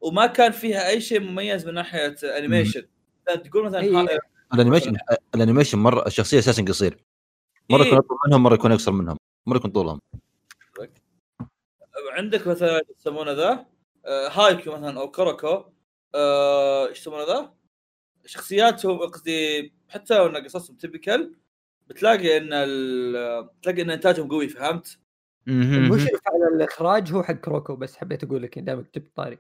وما كان فيها أي شيء مميز من ناحية animation تقول مثلا إيه. ال animation ال animation مره الشخصية أساسا قصير مرة إيه. يكون أطول منهم مرة يكون أقصر منهم مرة يكون طولهم عندك مثلا يسمونه ذا؟ آه، Haikyuu مثلا أو Kuroko آه، إيش يسمونه ذا؟ شخصياتهم قصدي حتى لو أن قصصهم typical بتلاقي إن ال- بتلاقي إن إنتاجهم قوي فهمت؟ المشرف على الإخراج هو حق Kuroko بس حبيت أقول لك دامك جبت طاري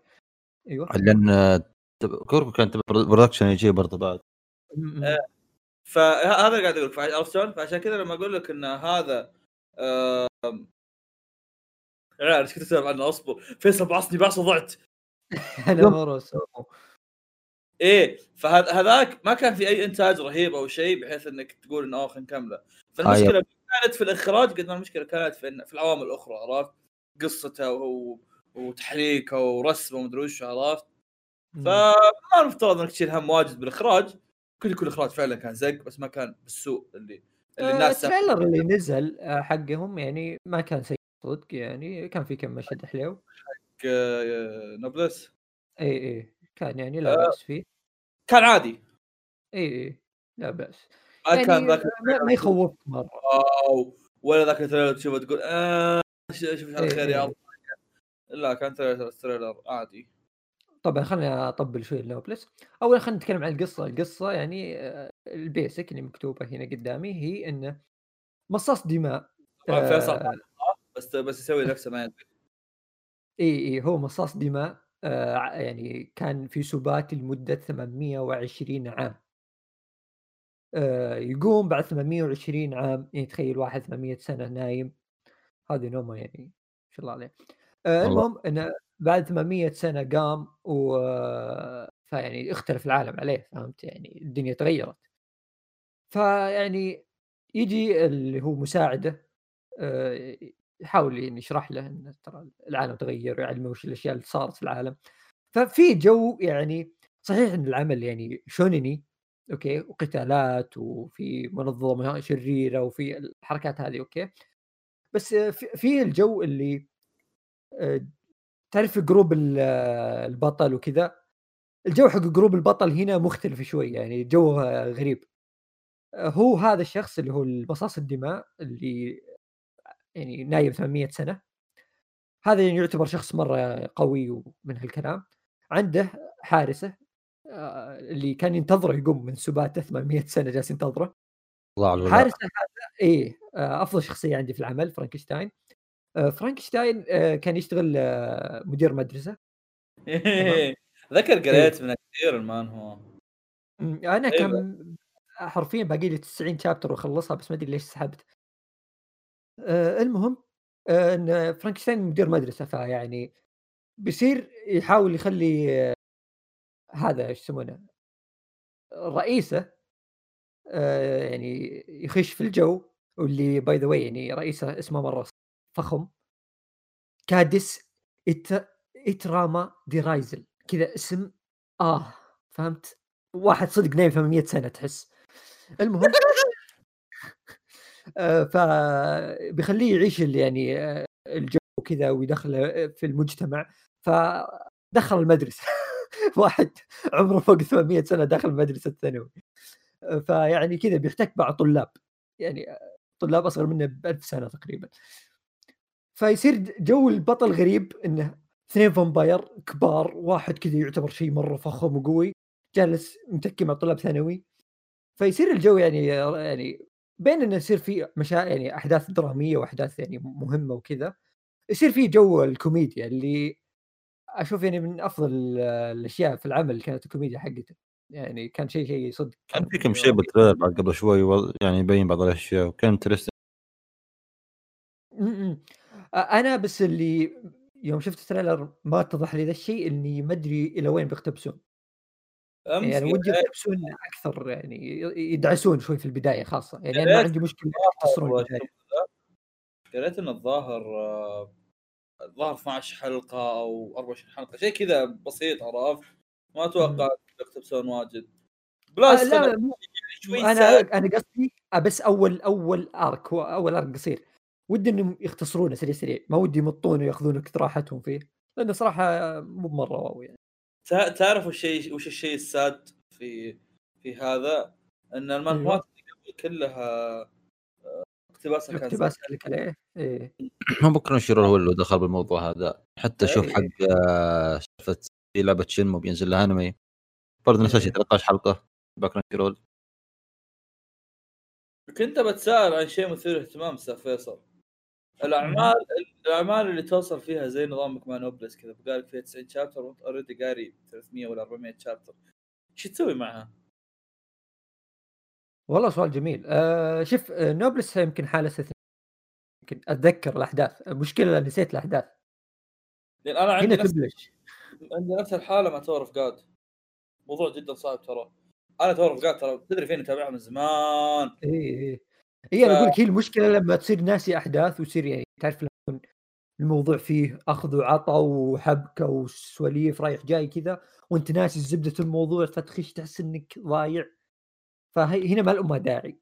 أيوه لأن آه، تب- Kuroko كان تبع Production I.G برضه بعد. آه. فهذا اللي قاعد أقول لك عرفت شلون؟ فعشان كذا لما أقول لك إن هذا إيش كنت أسولف عنه أصبر فيصل بعصني بعصه ضعت أنا مرة إيه فهذاك ما كان في أي إنتاج رهيب أو شيء بحيث إنك تقول إنه خلينا نكمله. فالمشكلة آه كانت في الإخراج قد ما المشكلة كانت في في العوامل الأخرى عرفت؟ قصته وهو وتحريكه ورسمه ومدري وش عرفت؟ فما المفترض إنك تشيل هم واجد بالإخراج. كل كل الاخراج فعلا كان زق بس ما كان بالسوء اللي اللي الناس ال trailer اللي نزل آه، حقهم يعني ما كان سيء صدق يعني كان في كم مشهد حلو. حق آه، Noblesse. اي اي كان يعني لا بأس فيه. كان عادي. إي إي لا بأس. ما يعني كان ذاك ما, يخوفك مرة. wow ولا ذاك ال trailer تشوفه تقول آه شوف إيه، الخير يا. الله. لا كان trailer trailer عادي. طبعا خلينا أطبل شوي ل Noblesse اول خلينا نتكلم عن القصة. القصة يعني آه، ال basic اللي مكتوبة هنا قدامي هي إنه مصاص دماء فيصل آه، بس بس يسوي نفسه ما يدري. إي إي هو مصاص دماء آه، يعني كان في سبات لمدة 820 عام. آه، يقوم بعد 820 عام يعني تخيل واحد 800 سنة نايم. هذه نومه يعني ما شاء الله عليه. آه،. المهم إنه بعد 800 سنة قام و فيعني اختلف العالم عليه فهمت؟ يعني الدنيا تغيرت. فيعني يجي اللي هو مساعده يحاول يشرح له إن ترى العالم تغير ويعلمه وش الأشياء اللي صارت في العالم. ففي جو يعني صحيح إن العمل يعني shounen okay وقتالات وفي منظمة شريرة وفي الحركات هذه okay. بس في الجو اللي آه، تعرف group آه، البطل وكذا؟ الجو حق group البطل هنا مختلف شوي يعني جو غريب. هو هذا الشخص اللي هو المصاص الدماء اللي يعني نايم 800 سنة. هذا يعني يعتبر شخص مرة قوي ومن هالكلام. عنده حارسه آه، اللي كان ينتظره يقوم من سباته 800 سنة جالس ينتظره. الله على حارسه هذا إيه آه، أفضل شخصية عندي في العمل فرانكشتاين آه، فرانكشتاين كان يشتغل مدير مدرسة. ذكر قريت منه كثير المانهوا. أنا أيوة. كم حرفيا باقي لي 90 chapter وأخلصها بس ما أدري ليش سحبت. المهم آه، إن فرانكشتاين مدير مدرسة فيعني بيصير يحاول يخلي آه، هذا إيش يسمونه رئيسه آه، يعني يخش في الجو واللي by the way يعني رئيسه اسمه مرة فخم. كادس إت... إتراما دي رايزل كذا اسم آه فهمت؟ واحد صدق نايم 800 سنة تحس. المهم آه، فبيخليه يعيش يعني آه، الجو كذا ويدخله في المجتمع. فدخل المدرسة. واحد عمره فوق 800 سنة داخل مدرسة ثانوي. آه، فيعني كذا بيحتك مع طلاب. يعني آه، طلاب أصغر منه ب 1000 سنة تقريبا. فيصير جو البطل غريب إنه اثنين فامباير كبار واحد كذا يعتبر شيء مرة فخم وقوي جالس متكي مع طلاب ثانوي. فيصير الجو يعني يعني بين إنه يصير في مشا يعني أحداث درامية وأحداث يعني مهمة وكذا يصير في جو الكوميديا اللي أشوف يعني من أفضل ال- الأشياء في العمل كانت الكوميديا حقته. يعني كان شيء شيء صدق كان في كم شيء بال trailer بعد قبل شوي يعني يبين بعض الأشياء وكان interesting أنا بس اللي يوم شفت ال trailer ما اتضح لي ذا الشيء إني ما أدري إلى وين بيقتبسون يعني ودي يقتبسون أكثر يعني يدعسون شوي في البداية خاصة. يعني أنا ما عندي مشكلة يختصرون قريت إن الظاهر آه، الظاهر 12 حلقة أو 24 حلقة شيء كذا بسيط عرفت؟ ما أتوقع يقتبسون واجد. آه، plus لا طبعاً مو- شوي أنا أنا قصدي بس أول أول arc هو أول arc قصير. ودي إنهم يختصرونه سريع سريع ما ودي يمطونه وياخذون راحتهم فيه لأنه صراحة مو بمره wow يعني. تعرف وش الشيء وش الشيء ال sad في في هذا؟ إن المانهوات اللي قبل كلها آه، اقتباسها كان sad. اقتباس لك عليه إيه. ما ب Crunchyroll هو اللي دخل بالموضوع هذا. حتى شوف إيه. حق آه، سالفه في لعبة شنمو بينزل لها أنمي. برضه نفس الشيء إيه. 13 حلقة. ب Crunchyroll كنت بتساءل عن شيء مثير اهتمام أستاذ فيصل. الأعمال الأعمال اللي توصل فيها زي نظامك مع Noblesse كذا بقالك فيها 90 chapter وانت already قاري 300 ولا 400 chapter إيش تسوي معها؟ والله سؤال جميل. آه شوف آه، Noblesse يمكن حالة استثنائيه يمكن أتذكر الأحداث. المشكلة نسيت الأحداث. لأن أنا عندي هنا نفس تبلش. عندي نفس الحالة مع Tower of God موضوع جدا صعب ترى. أنا ترى رفقات ترى تدري فيني أتابعها؟ من زمان. اي اي اي أنا أقول لك هي المشكلة لما تصير ناسي أحداث ويصير يعني تعرف الموضوع فيه أخذ وعطاء وحبكة وسواليف رايح جاي كذا وأنت ناسي زبده الموضوع فتخش تحس إنك ضايع. فهي هنا ما لها داعي.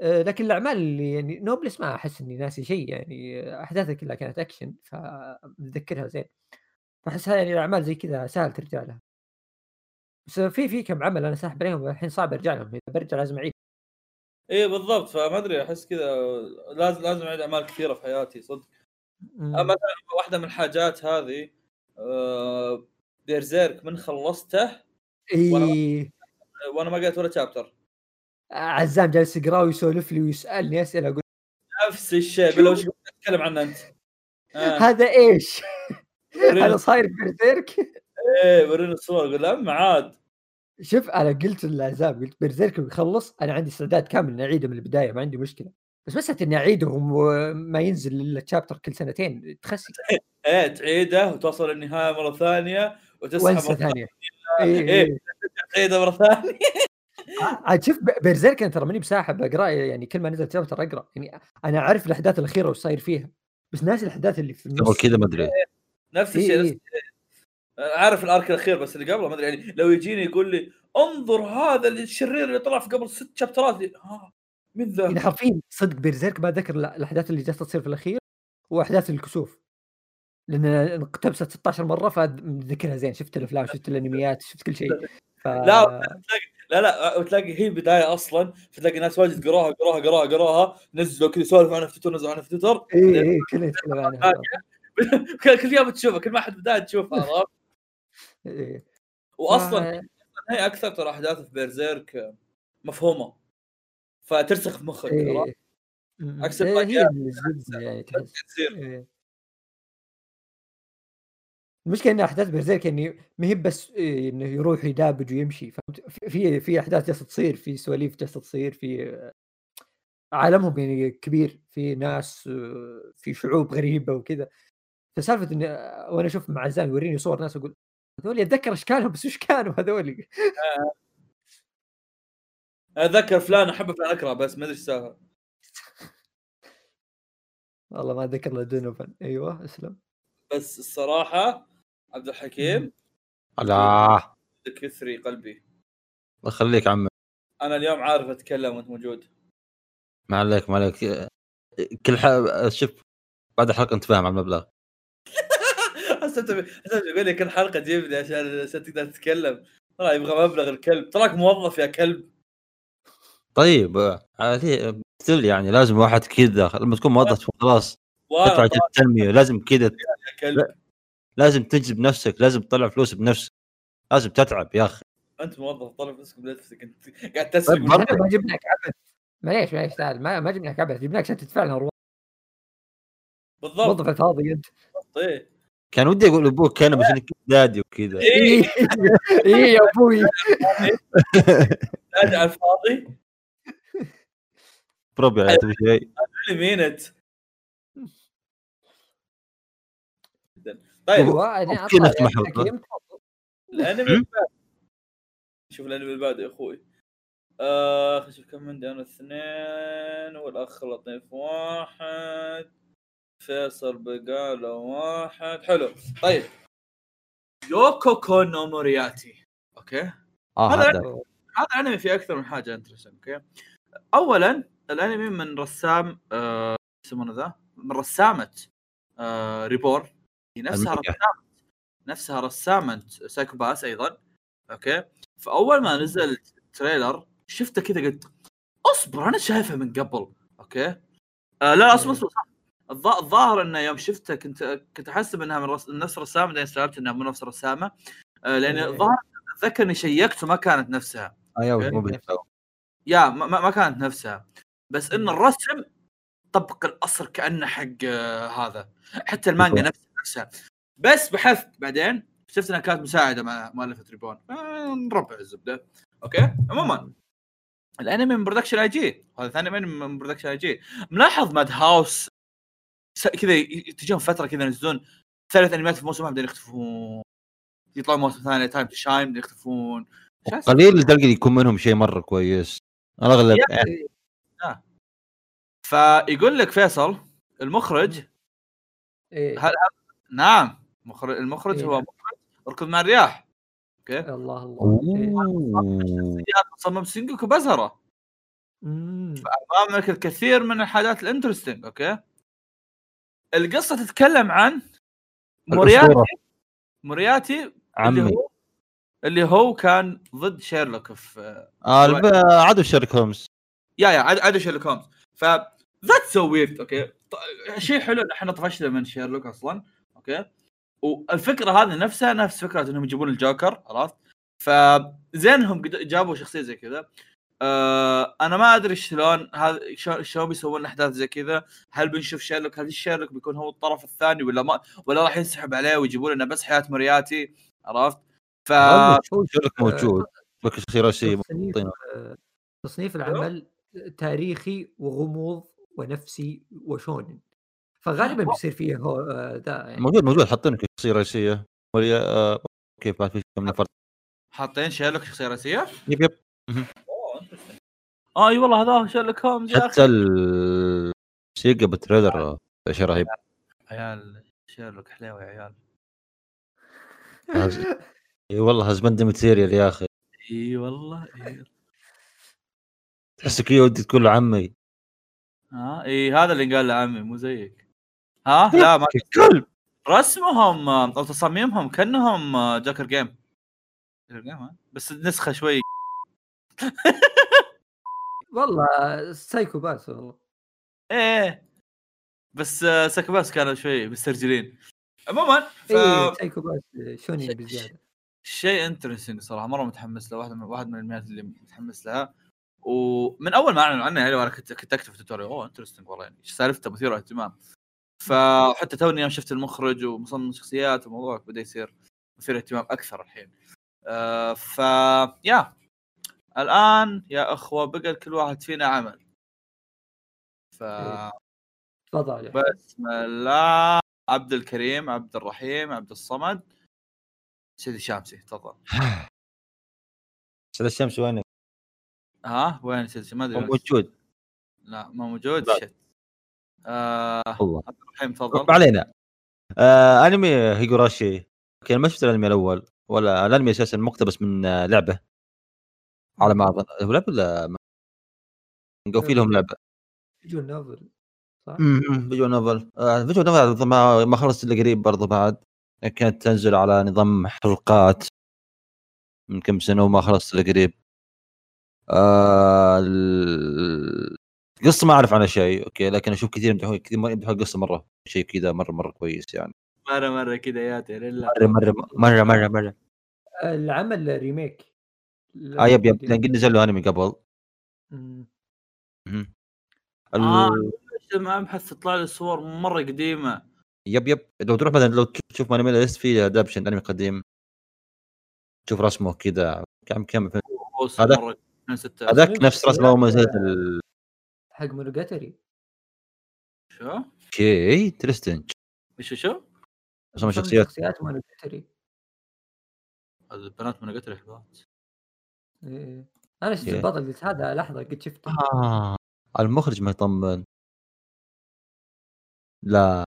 آه، لكن الأعمال اللي يعني Noblesse ما أحس إني ناسي شيء يعني أحداثها كلها كانت اكشن فمتذكرها زين. فاحسها يعني الأعمال زي كذا سهل ترجع لها. بس في في كم عمل أنا ساحب عليهم الحين صعب أرجع لهم. إذا برجع لازم أعيد. إيه بالضبط. فما أدري أحس كذا لازم لازم أعيد أعمال كثيرة في حياتي صدق. مثلا واحدة من الحاجات هذه آه بيرزيرك من خلصته إي. وأنا ما قريت ولا شابتر عزام جالس يقرأ ويسولف لي ويسألني أسئلة أقول نفس الشيء بلا وش تتكلم عنه أنت. آه. هذا إيش؟ هذا صاير بيرزيرك؟ إيه وريني الصور أقول لا عاد. شوف أنا قلت للعزام قلت بيرزيرك بيخلص أنا عندي استعداد كامل إني أعيده من البداية ما عندي مشكلة. بس مسألة إني اعيده وما ينزل إلا تشابتر كل سنتين تخسي. إيه تعيده وتوصل النهاية مرة ثانية وتسحب مرة ثانية. إيه. اي اي تعيده مرة ثانية. عاد شوف ب- بيرزيرك أنا ترى ماني بساحب أقرأ يعني كل ما نزل تشابتر أقرأ. يعني أنا أعرف الأحداث الأخيرة وش صاير فيها بس ناسي الأحداث اللي في النص. كذا ما أدري. نفس إيه الشيء نفس إيه. عارف ال arc الأخير بس اللي قبله ما أدري يعني لو يجيني يقول لي انظر هذا الشرير اللي طلع في قبل ست شابترات ها من ذا؟ يعني حرفيا صدق Berserk ما ذكر ال- الأحداث اللي جالسة تصير في الأخير واحداث الكسوف لأن اقتبست 16 مرة فمتذكرها زين شفت الأفلام شفت الأنميات شفت كل شيء ف... لا لا لا وتلاقي هي البدايه أصلا فتلاقي ناس واجد قراها قراها قراها قراها نزلوا كذا سولف عنها في تويتر نزلوا عنها في تويتر اي اي يتكلم عنها كل يوم تشوفها كل ما حد بداية تشوفها عرفت؟ إيه. واصلا ف- هي أكثر ترى أحداث في بيرزيرك مفهومة فترسخ في مخك؟ إيه. عكس إيه، الباقي يعني تحس إيه. المشكلة إن أحداث برزيرك يعني ما هي بس إيه، إنه يروح يدابج ويمشي فهمت في- في أحداث جالسة تصير في سواليف جالسة تصير في عالمهم يعني كبير في ناس آه، في شعوب غريبة وكذا فسالفة اني آه، وأنا أشوف مع عزام يوريني صور ناس أقول هذول أتذكر أشكالهم بس وش كانوا هذول؟ اتذكر فلان احب فلان اكره بس ما أدري إيش سالفه والله ما أتذكر إلا دونوفان أيوه أسلم. بس الصراحة عبد الحكيم. لا لك يثري قلبي. الله يخليك عمي. أنا اليوم عارف أتكلم وأنت موجود. ما عليك ما عليك. كل ح... شوف بعد الحلقة انت فاهم على المبلغ. حسيت حسيت يقول لي كل حلقة جيب لي عشان عشان تقدر تتكلم. والله يبغى مبلغ الكلب. تراك موظف يا كلب. طيب still يعني لازم واحد كذا. لما تكون موظف خلاص. التنمية. لازم كذا. لازم تجذب نفسك. لازم تطلع فلوس بنفسك. لازم تتعب يا أخي. أنت موظف طالب فلوسك بنفسك. أنت قاعد تسرق طيب،. ما جبناك عبث. معليش معليش تعال. ما ما جبناك عبث. جبناك عشان تدفع لنا بالضبط. موظف الفاضي أنت. إيه كان ودي أقول أبوك كان بس انك دادي وكذا إيه. إيه. يا أبوي. ارجع الفاضي. بربي على تبي شيء. مينت طيب. أيوه يعني محبة. حكيم. الأنمي شوف الأنمي اللي بعده يا أخوي. خلينا نشوف كم عندي أنا اثنين والأخ لطيف واحد. فيصل بقاله واحد. حلو. طيب. Yuukoku no Moriarty. okay. آه هذا- هذا. أنمي فيه أكثر من حاجة interesting okay. اولا الأنمي من رسام آه يسمونه ذا؟ من رسامة آه Reborn. هي نفسها. رسامة. نفسها رسامة Psycho-Pass أيضا. okay. فأول ما نزل ال trailer شفته كذا قلت أصبر أنا شايفه من قبل. okay. آه لا أصبر أصبر صح. الظا- الظاهر إنه يوم شفته كنت كنت احسب انها من رس... نفس رسامة بعدين استوعبت إنها مو نفس الرسامه آه لأن إيه. الظاهر اتذكر اني شيكت وما كانت نفسها. أيوه مو. يا ما, ما كانت نفسها. بس إن الرسم طبق الأصل كأنه حق آه، هذا. حتى المانجا. نفسها نفسها. بس بحثت بعدين شفت إنها كانت مساعدة مع مؤلفه Reborn آه، نربع الزبدة. okay؟ عموما الأنمي من Production I.G. هذا ثاني من Production I.G. ملاحظ Madhouse كذا تجيهم فترة كذا ينزلون ثلاث انميات في موسم واحد بعدين يختفون. يطلعون موسم ثاني time to shine يختفون؟ قليل اللي تلقى يكون منهم شيء مرة كويس. الاغلب يعني. فيقول لك فيصل المخرج إيه. هل نعم. مخرج المخرج إيه. هو مخرج ركض مع الرياح. okay؟ الله الله. إيه. صمم Sengoku Basara. مم. امامك الكثير من الحاجات ال interesting okay؟ القصة تتكلم عن مورياتي. مورياتي اللي عمي. هو اللي هو كان ضد شيرلوك في آه الب- عدو شيرلوك هومز yeah yeah عاد شيرلوك هومز ف that's so weird okay؟ شيء حلو إن إحنا طفشنا من شيرلوك أصلا okay؟ والفكرة هذه نفسها نفس فكرة إنهم يجيبون الجوكر عرفت؟ فزينهم قد- جابوا شخصية زي كذا. آه أنا ما أدري شلون هذا شو- شلون بيسوون أحداث زي كذا. هل بنشوف شيرلوك؟ هل شيرلوك بيكون هو الطرف الثاني ولا ما ولا راح ينسحب عليه ويجيبون لنا بس حياة مورياتي عرفت؟ ف شيرلوك موجود؟ لك شخصيه رئيسيه تصنيف. آه، تصنيف العمل تاريخي وغموض ونفسي وشونن. فغالبا بيصير فيه هو آه، ده يعني. موجود موجود. حاطينك شخصية رئيسية. ولي آه كيف في كم نفر حاطين شيرلوك شخصية رئيسية؟ yep yep. أي والله هذا شيرلوك هومز حتى الموسيقى بال trailer شيء رهيب عيال شيرلوك حليوه يا عيال. إي والله husband material يا أخي. إي والله تحسك كذا ودي تقول له عمي ها إي هذا اللي قال له عمي مو زيك. ها؟ لا ما كلب. رسمهم آه، أو تصاميمهم كأنهم آه، Joker Game Joker Game ها؟ بس نسخة شوي. والله Psycho-Pass والله. إيه. بس آه، Psycho-Pass كانوا شوي مسترجلين. عموما ف إيه سايكو Pass شونن بزيادة. شيء interesting صراحة مرة متحمس له واحد من واحد من الانميات اللي متحمس لها. ومن أول ما أعلنوا عنها يعني أنا كنت كنت أكتب في تويتر أوه interesting والله يعني سالفته؟ مثيره اهتمام. فحتى توني يوم شفت المخرج ومصمم الشخصيات الموضوع بدأ يصير مثير اهتمام أكثر الحين. آه ف يا الآن يا أخوة بقى لكل واحد فينا عمل. ف. تفضل بسم الله. عبد الكريم عبد الرحيم عبد الصمد. سيدي شامسي تفضل. سيد الشمس وين ها؟ وين سيدي ما أدري. موجود. لا ما موجود. شت. آه الله. عبد الرحيم تفضل. ما علينا. آه أنمي هيجوراشي okay أنا ما شفت الأنمي الأول ولا الأنمي أساسا مقتبس من آه، لعبة. على ما أظن هو لعبه ولا ما- في لهم لعبة. visual novel صح؟ إمم visual novel. آه، visual novel ما ما خلصت إلا قريب برضه بعد. كانت تنزل على نظام حلقات من كم سنة وما خلصت إلا قريب. آه ال- القصة ما أعرف عنها شيء okay لكن أشوف كثير يمدحون كثير ما يمدحون القصة مرة شيء كذا مرة مرة كويس يعني. مرة مرة كذا يا لله مرة مرة مرة مرة مرة. العمل remake. آه يب يب لأن قد نزل له انمي قبل. مم. مهم. ال- آه. ما ابحث تطلع لي صور مرة قديمة. yep yep. لو تروح مثلا لو تشوف anime list في adaptation أنمي قديم. تشوف رسمه كذا كم كم هذاك- مرة 2006 هذاك تصميم نفس رسمه اول ما نزلت حق مونوجاتري شو؟ أوكي تريستنج. شو شو؟ رسم الشخصيات شخصيات. مونوجاتري البنات قتل حلوات. إيه. أنا شفت إيه. البطل قلت هذا لحظة قد شفته. آه. المخرج ما يطمن. لا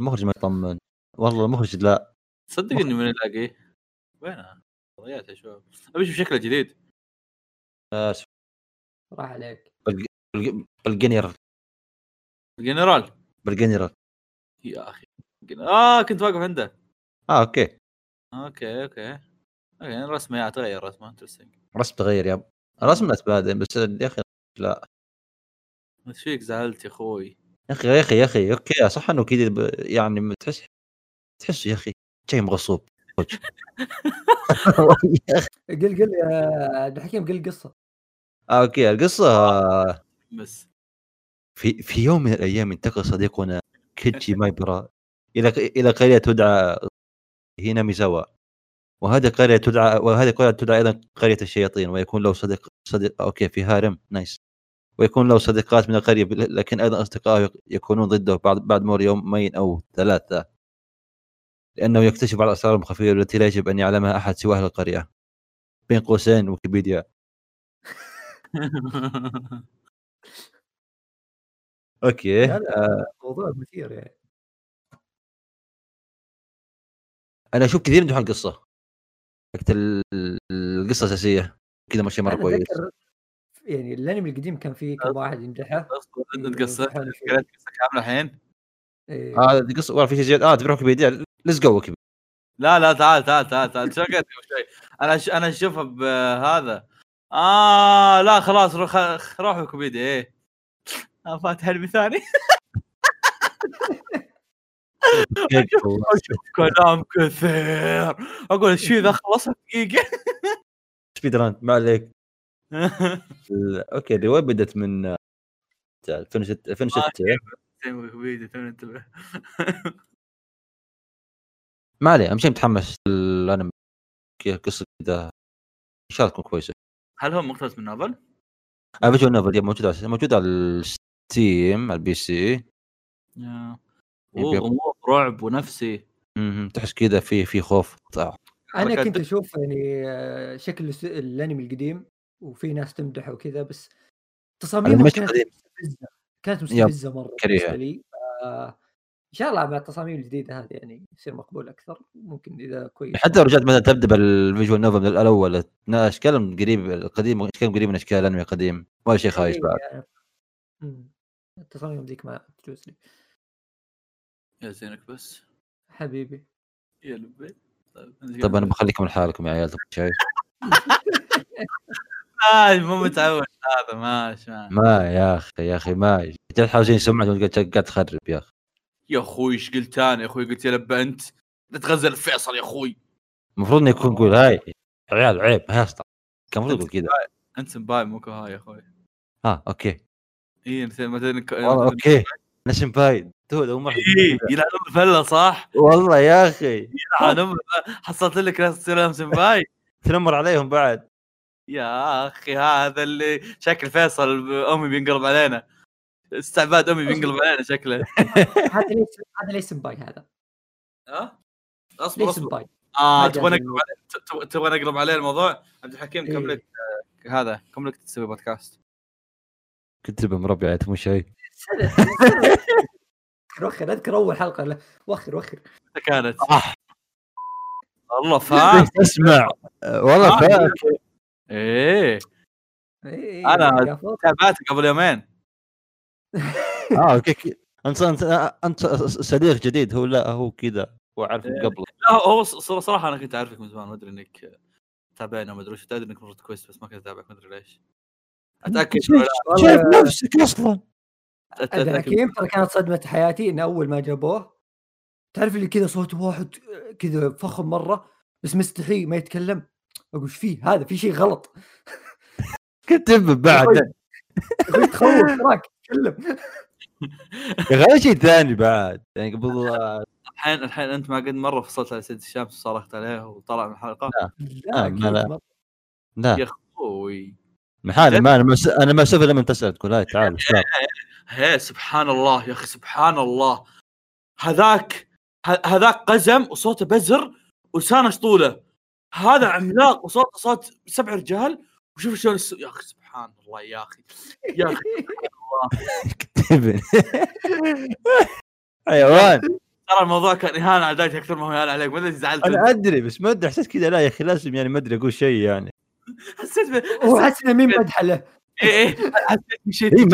المخرج ما يطمن. والله المخرج لا. تصدق إني من الاقيه وينها ضيعت يا شباب. أبي أشوف شكله جديد. آسف. راح عليك. بالج- بالجنرال. الجنرال. بالجنرال. يا أخي. آه كنت واقف عنده. آه أوكي. أوكي أوكي. أوكي رسمه يا تغير رسمه انترستنج رسم تغير يا الرسم ناس بعدين بس يا أخي لا. إيش فيك زعلت يا أخوي. يا أخي يا أخي يا أخي أوكي صح إنه كذا ب- يعني تحس تحس يا أخي شيء مغصوب. قل قل يا عبد الحكيم قل قصه آه، okay القصة آه، بس. في في يوم من الأيام انتقل صديقنا كيتشي مايبرا إلى إلى قرية تدعى هيناميزاوا. وهذه قرية تدعى وهذه قرية تدعى أيضا قرية الشياطين ويكون له صديق صديق okay في harem nice. ويكون له صديقات من القرية بل- لكن أيضا اصدقائه يكونون ضده بعد بعد مر يومين أو ثلاثة. لأنه يكتشف بعض الأسرار المخفيه التي لا يجب أن يعلمها أحد سوى أهل القرية. بين قوسين ويكيبيديا. أوكي. آه. موضوع مثير يعني. أنا أشوف كثير يمدحون القصة. حقت ال- القصة الأساسية. كذا ماشي مرة كويس. يعني الأنمي القديم كان فيه كم واحد. قريت قصة كاملة الحين. إيه. آه دي قصة والله في شيء زيادة. آه تبي ويكيبيديا let's go ويكيبيديا لا لا تعال تعال تعال تعال. شو قلت قبل شوي أنا ش... أنا اشوفها بهذا آه لا خلاص روح روح ويكيبيديا. إيه. آه فاتح أنمي ثاني. أشوف كلام كثير. أقول الشيء ذا خلصها دقيقة؟ speed run ما عليك. okay الروايه بدت من آه، 2006 2006 ويكيبيديا توني انتبه ما عليه أهم شيء متحمس الانمي قصة كذا. إن شاء الله تكون كويسة. هل هو مقتبس من novel؟ آه visual novel موجود على موجود على ال Steam على ال PC. غموض رعب ونفسي مهم. تحس كذا في في خوف. طيب. أنا كنت أشوف يعني آه، شكل الأنمي القديم وفي ناس تمدحه وكذا بس تصاميمه كانت مستفزة. كانت مستفزة مرة كريهة. بالنسبة لي. إن شاء الله مع التصاميم الجديدة هذه يعني يصير مقبول أكثر. ممكن إذا كويس. حتى لو رجعت مثلا تبدأ بالفيجوال نوفل من الأول اشكالهم قريب القديم اشكالهم قريب من أشكال الأنمي القديم؟ ولا شيء خايس بعد. إيه، مم. التصاميم ذيك ما تجوز لي. يا زينك بس. حبيبي. يا لبي. طب أنا بخليكم لحالكم يا عيال تبغى شاي آه مو متعود هذا ماشي ماشي. ما يا أخي يا أخي ما جت حاجين سمعت وقاعد قاعد تخرب يا أخي. يا أخوي إيش قلت أنا؟ يا أخوي قلت يا لبى أنت. لا تغزل فيصل يا أخوي. المفروض إنه يكون يقول هاي عيال عيب هاي أسطى. كان المفروض يقول كذا أنت سمباي مو كهاي يا أخوي. ها أوكي. اي مثل مثل والله okay. أنا senpai اول مره اي يلعن ام الفله صح؟ والله يا أخي. يلعن ام حصلت لك ناس تصير لهم سمباي. تنمر عليهم بعد. يا أخي هذا اللي شكل فيصل أمي بينقلب علينا. استعباد أمي بينقلب علينا شكله. هذا ليش هذا ليش سمباي هذا؟ ها؟ أصبر سمباي؟ آه تبغى نقلب عليه؟ تبغى- نقلب عليه الموضوع؟ عبد الحكيم كم إيه. لك آه، هذا كم لك تسوي بودكاست. كنت تبى مربع مو شيء. وخر أذكر أول حلقة له وخر وخر متى كانت؟ صح والله فاهم اسمع. والله آه. إيه. إيه، أنا- قافل. تابعته قبل يومين. آه أوكي كي- أنت أنت أنت صديق جديد. هو لا هو كذا. هو عارف إيه. قبل لا هو صراحة أنا كنت أعرفك من زمان. ما أدري إنك تابعنا ما أدري وش. تدري إنك مرت كويس بس ما كنت أتابعك. ما أدري ليش. أتأكد. شايف نفسك أصلا. الحكيم ترى كانت صدمة حياتي انه أول ما جابوه. تعرف اللي كذا صوت واحد كذا فخم مرة بس مستحي ما يتكلم. أقول إيش فيه؟ هذا في شيء غلط. كنت تبى بعد. تخوف تراك تكلم. يا أخي هذا شيء ثاني بعد. يعني قبل الحين الحين أنت ما قد مرة فصلت على سيد الشمس وصرخت عليه وطلع من الحلقة. لا. آه، لا. مرة. لا. يا أخوي. محالي ما أنا ما أنا ما أسوي لما تسال تقول هاي تعال. هي سبحان الله يا أخي سبحان الله هذاك ه- هذاك قزم وصوته بزر ولسانه طوله هذا عملاق وصوته صوت سبع رجال وشوف شلون الس... يا أخي سبحان الله يا أخي. يا أخي كتبن حيوان. ترى الموضوع كان إهانة عليك أكثر ما هو إهانة عليك ما أدري زعلت. أنا أدري بس ما أدري حسيت كذا لا يا أخي لازم يعني ما أدري أقول شيء يعني. حسيت. هو حسيت مين مدحه له إيه إيه. حسيت بشيء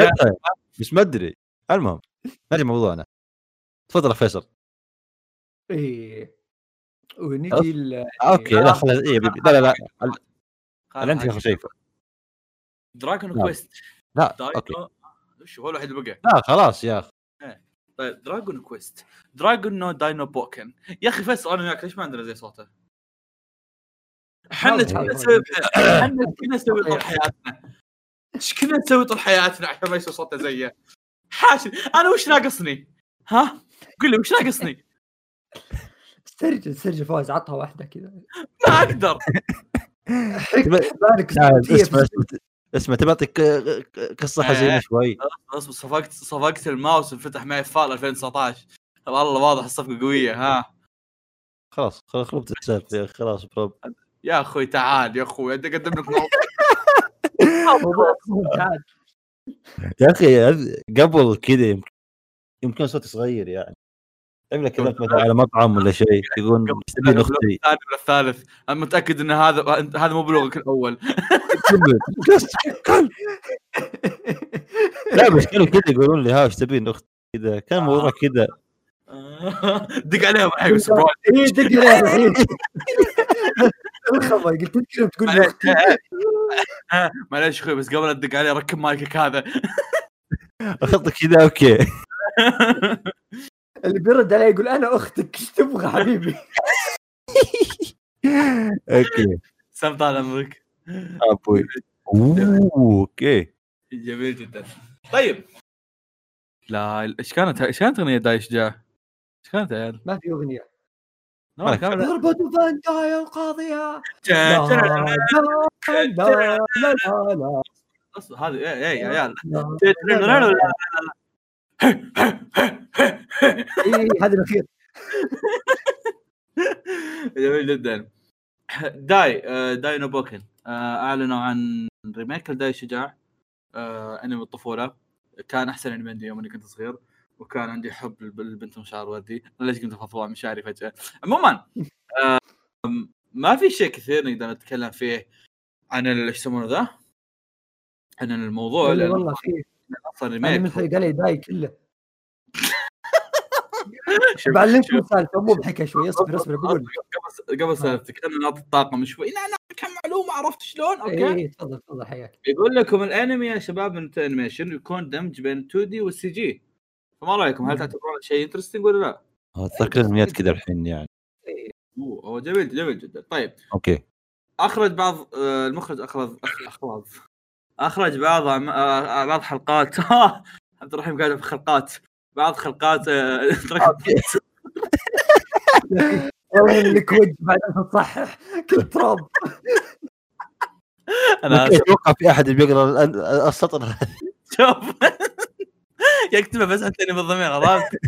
اي ما ادري المهم نرجع موضوعنا. تفضل يا فيصل. إيه. ونجي ل- يعني okay لا خلاص حبيبي لا لا لا. الان أنت. اخر شيء Dragon. Quest لا okay. وش هو الوحيد اللي بقى؟ لا خلاص يا أخي. طيب Dragon Quest Dragon no Dai no Bouken يا أخي فيصل أنا وياك ليش ما عندنا زي صوته؟ إحنا كنا. نسوي إحنا كنا نسوي طول حياتنا إيش كنا نسوي طول حياتنا عشان ما يصير صوته زيه؟ حاشا أنا وش ناقصني؟ ها؟ قل لي وش ناقصني؟ استرجل استرجل فواز عطها واحدة كذا. ما أقدر. اسمع اسمع تبى أعطيك قصة حزينة شوي. اصبر صفقت صفقت الماوس انفتح معي فال 2019 والله واضح الصفقة قوية ها؟ خلاص خلاص السالفه يا أخي، خلاص يا أخوي تعال يا أخوي أنت قدم لك يا أخي قبل كذا يمكن يمكن صوتي صغير يعني. عملك كلمت مثلا على مطعم ولا شيء يقول تبين أختي الثاني ولا الثالث أنا متأكد إن هذا أنت- هذا مو بلغك الأول. لا بس كانوا كذا يقولون لي ها إيش تبين أختي كذا؟ كان موضوع كذا. دق عليهم الحين بس برو. اي دق عليه الحين الخبر قلت تقول معليش أخوي بس قبل أدق عليه ركب مايكك هذا. اخذت كذا okay. اللي بيرد علي يقول أنا أختك إيش تبغى حبيبي؟ أوكي. سام طال عمرك. أبوي. okay. جميل جدا. طيب. لا إيش كانت إيش كانت أغنية داي شجاع؟ إيش كانت يا عيال؟ ما في أغنية. ضربة فان داي القاضية لا لا، لا لا لا لا لا اصبر هذه يا عيال لا إيه، هذا الاخير جميل جدا داي آه، Dai no Bouken اعلنوا عن remake لداي شجاع انمي الطفوله كان احسن انمي عندي يوم اني كنت صغير وكان عندي حب للبنت مشاعر وردي. أنا ليش قمت أفضفض عن مشاعري فجأة؟ عموما آه، ما في شيء كثير نقدر نتكلم فيه عن إيش يسمونه ذا؟ عن الموضوع والله لأن والله في أصلا أنا remake حرق علي داي كله. شوف- سالفه مو بحكى شوي اصبر أصبر بقول قبل قبل سالفتك أنا نعطي الطاقم شوي. لا لا كم معلومة عرفت شلون؟ okay. اي تفضل تفضل حياك. يقول لكم الأنمي يا شباب من animation يكون دمج بين 2D وال CG فما رأيكم؟ هل تعتبرون شيء interesting ولا لا؟ أتذكر الانميات كذا الحين يعني. هو هو جميل جميل جدا. طيب. أوكي. أخرج بعض آه، المخرج أخرج أخرج. أخرج بعض أعم- آه، بعض حلقات. عبد الرحيم قاعد في خلقات. بعض خلقات آه، والله لك وجه بعد ان تصحح كنت تراب أنا أتوقع في أحد بيقرأ السطر. شوف. يكتبه بس انتني بالضمير عرفت؟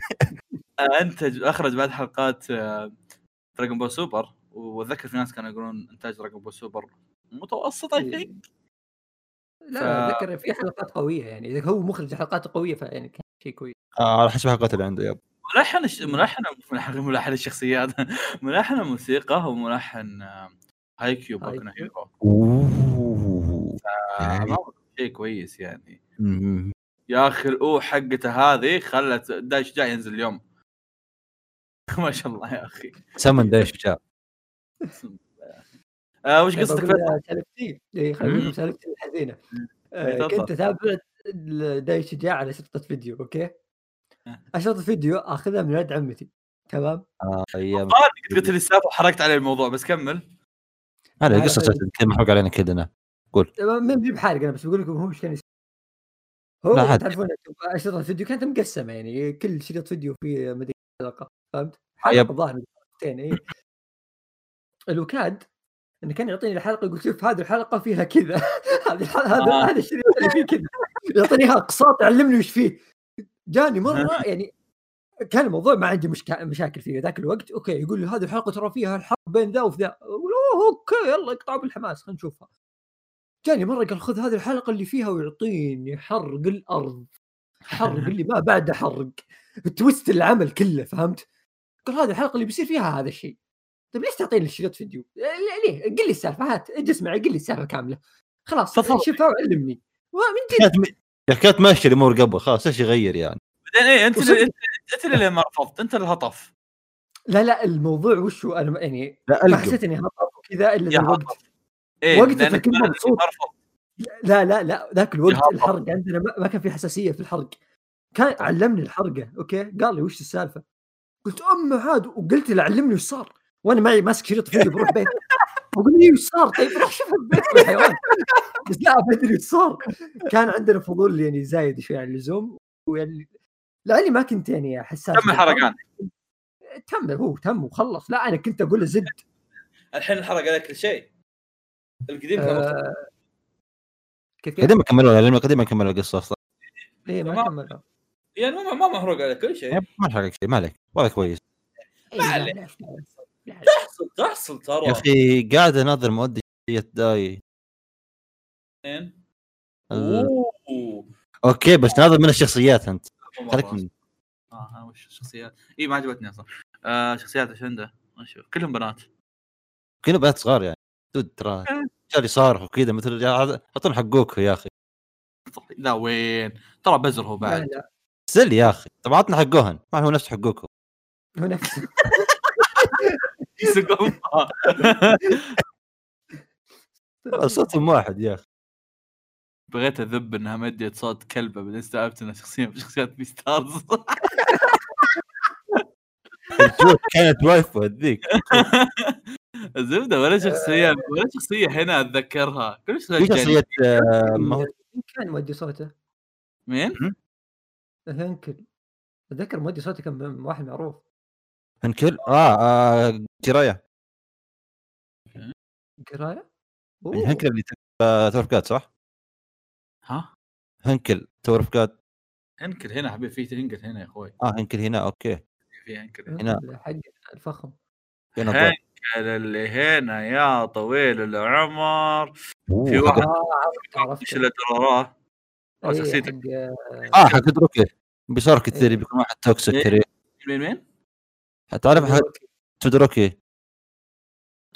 آه، انتج أخرج بعد حلقات دراجون بول سوبر وأتذكر في ناس كانوا يقولون إنتاج دراجون بول سوبر متوسط اي ثينك لا ف- أتذكر في حلقات قوية يعني إذا هو مخرج حلقات قوية فيعني كان شيء كويس. آه، على حسب الحلقات اللي عنده يب. ملحن الش... ملحن ملحن ملحن الشخصيات. ملحن الموسيقى هو ملحن آه، هايكيو بوكو هايكيو. هيرو آه، شيء كويس يعني. يا أخي الأو حقته هذه خلت دايش جاي ينزل اليوم. ما شاء الله يا أخي. سمن دايش شجاع آه وش قصتك؟ سالفتي اي خليني أقول لكم سالفتي الحزينه آه،. كنت اتابع داي شجاع على شرطة فيديو okay. اشرطه فيديو أخذها من يد عمتي تمام؟ آه، أيام. قلت قلت لي السالفة وحرقت علي الموضوع بس كمل. هذا هذا قصة. كذا محروق علينا كلنا. تمام ما بجيب حارق أنا بس بقول لكم هو إيش كان يسوي هو. تعرفون أشرطة الفيديو كانت مقسمة يعني كل شريط فيديو فيه مدري حلقه فهمت؟ حلقة الظاهر حلقتين اي الوكاد إنه كان يعطيني الحلقة يقول شوف هذه الحلقة فيها كذا هذه الحلقة هذا آه. هذا الشريط اللي فيه كذا يعطيني أقساط يعلمني وش فيه جاني مرة يعني كان الموضوع ما عندي مشكا... مشاكل فيه ذاك الوقت okay يقول لي هذه الحلقة ترى فيها الحرب بين ذا وفي ذا أقول أوه okay يلا اقطعوا بالحماس خلينا نشوفها جاني مرة قال خذ هذه الحلقة اللي فيها ويعطيني حرق الأرض حرق اللي ما بعده حرق تويست العمل كله فهمت؟ قال هذه الحلقة اللي بيصير فيها هذا الشيء طيب ليش تعطيني الشريط فيديو؟ ليه؟ ليه؟ قل لي السالفة هات أجي اسمع قل لي السالفة كاملة خلاص. شوفها وعلمني ومن جد كانت ماشية الأمور قبل خلاص إيش يغير يعني بعدين إيه أنت أنت, اللي ما رفضت أنت اللي هطف لا لا الموضوع وش هو أنا يعني لا ما حسيت إني هطف كذا إلا الوقت إيه وقتها كنت ما- مبسوط. لا لا لا ذاك الوقت. الحرق عندنا ما- ما كان في حساسية في الحرق. كان علمني الحرقة okay؟ قال لي وش السالفة؟ قلت ام عاد. وقلت له علمني وش صار؟ وأنا معي ماسك شريط فيديو بروح بيت. بقول لي وش صار؟ طيب روح شوف البيت الحيوان. بس لا بدري وش صار. كان عندنا فضول يعني زايد شوي عن اللزوم. ويعني لاني ما كنت يعني حساس تم الحرقان تم هو تم وخلص. لا أنا كنت أقول له زد. الحين الحرق عليك كل شيء. القديم كان. آه كيف كيف؟ قديم كملوا لأن قديم كملوا القصة أصلا. إيه ما ما- كمل يعني ما ما محروق عليك كل شيء. ما حرق شيء ما عليك. والله كويس. إيه، ما لا، تحصل تحصل ترى. يا أخي قاعد أناظر مؤدي داي. أوه. okay بس ناظر من الشخصيات أنت. خليك من آه أنا وش الشخصيات؟ اي ما عجبتني أصلا. آه شخصيات إيش عنده؟ كلهم بنات. كلهم بنات صغار يعني. دود ترى رجال يصارخوا كذا مثل اعطون حقوك يا أخي. لا وين؟ ترى بزر هو بعد. سل يا أخي. طب عطنا حقوهن. ما هو نفس حقوكم هو نفسه يسقون صوتهم واحد يا أخي. بغيت أذب إنها مديت صوت كلبة بعدين استوعبت إنها شخصية من شخصيات بي ستارز كانت وايفو هذيك. الزبدة ولا شخصية ولا شخصية هنا أتذكرها كل شخصية. شخصية آه، ما كان مودي صوته؟ مين؟ هنكل أتذكر مودي صوته كان من واحد معروف هنكل آه, آه جراية قرايه؟ أوه. هنكل اللي آه، تورفقات صح؟ ها؟ هنكل تورفقات هنكل هنا حبيبي في هنكل هنا يا أخوي آه هنكل هنا أوكي في هنكل هنا حق الفخم هنا ضوء. اللي هنا يا طويل العمر في واحد آه إيش اللي وراه؟ أو إيه، شخصيتك. حق آه حق دروكي بيصير كثير إيه. بيكون واحد توكسيك إيه. كثير مين مين؟ تعرف حق تودروكي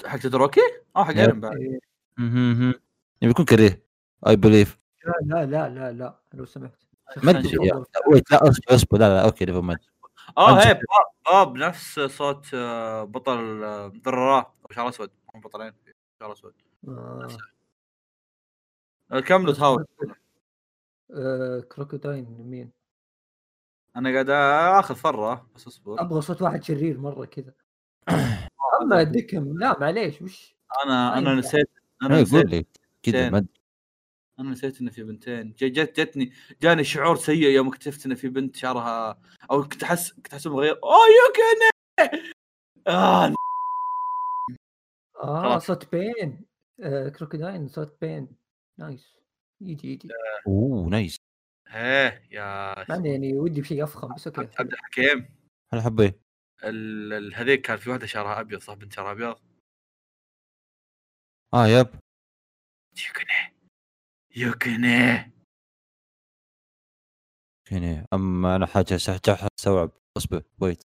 حق تدروكي؟ آه حق يب. إيرن بعد إيه. مهم. بيكون كريه اي بليف لا لا لا لا لو سمحت ما أدري لا اصبر اصبر لا لا أوكي نيفر مايند آه هي باب, باب نفس صوت آه، بطل آه، درراه أو شعر أسود هم بطلين شعر أسود آه. آه، كملوا تهاون آه، كروكوداين مين؟ أنا قاعد آخذ فرة بس أصبر أبغى صوت واحد شرير مرة كذا أما ديكم لا معليش وش أنا أنا أيوة. نسيت أنا اي نسيت قول لي كذا. ما. أنا نسيت إنه في بنتين. جت جتني جاني شعور سيء يوم اكتشفت إنه في بنت شعرها أو كنت احس كنت أحس مغير. اوه يوكيني آه آه. صوت بين. آه كروكوداين صوت بين. نايس. يجي يجي. أوه نايس. إيه يا مع يعني ودي بشيء أفخم بس أوكي. عبد الحكيم. هلا حبي. هذيك كان في واحدة شعرها أبيض صح؟ بنت شعرها أبيض؟ آه يب. يوكيني. هنا أما أنا حاجة سح- أستوعب. أصبر ويت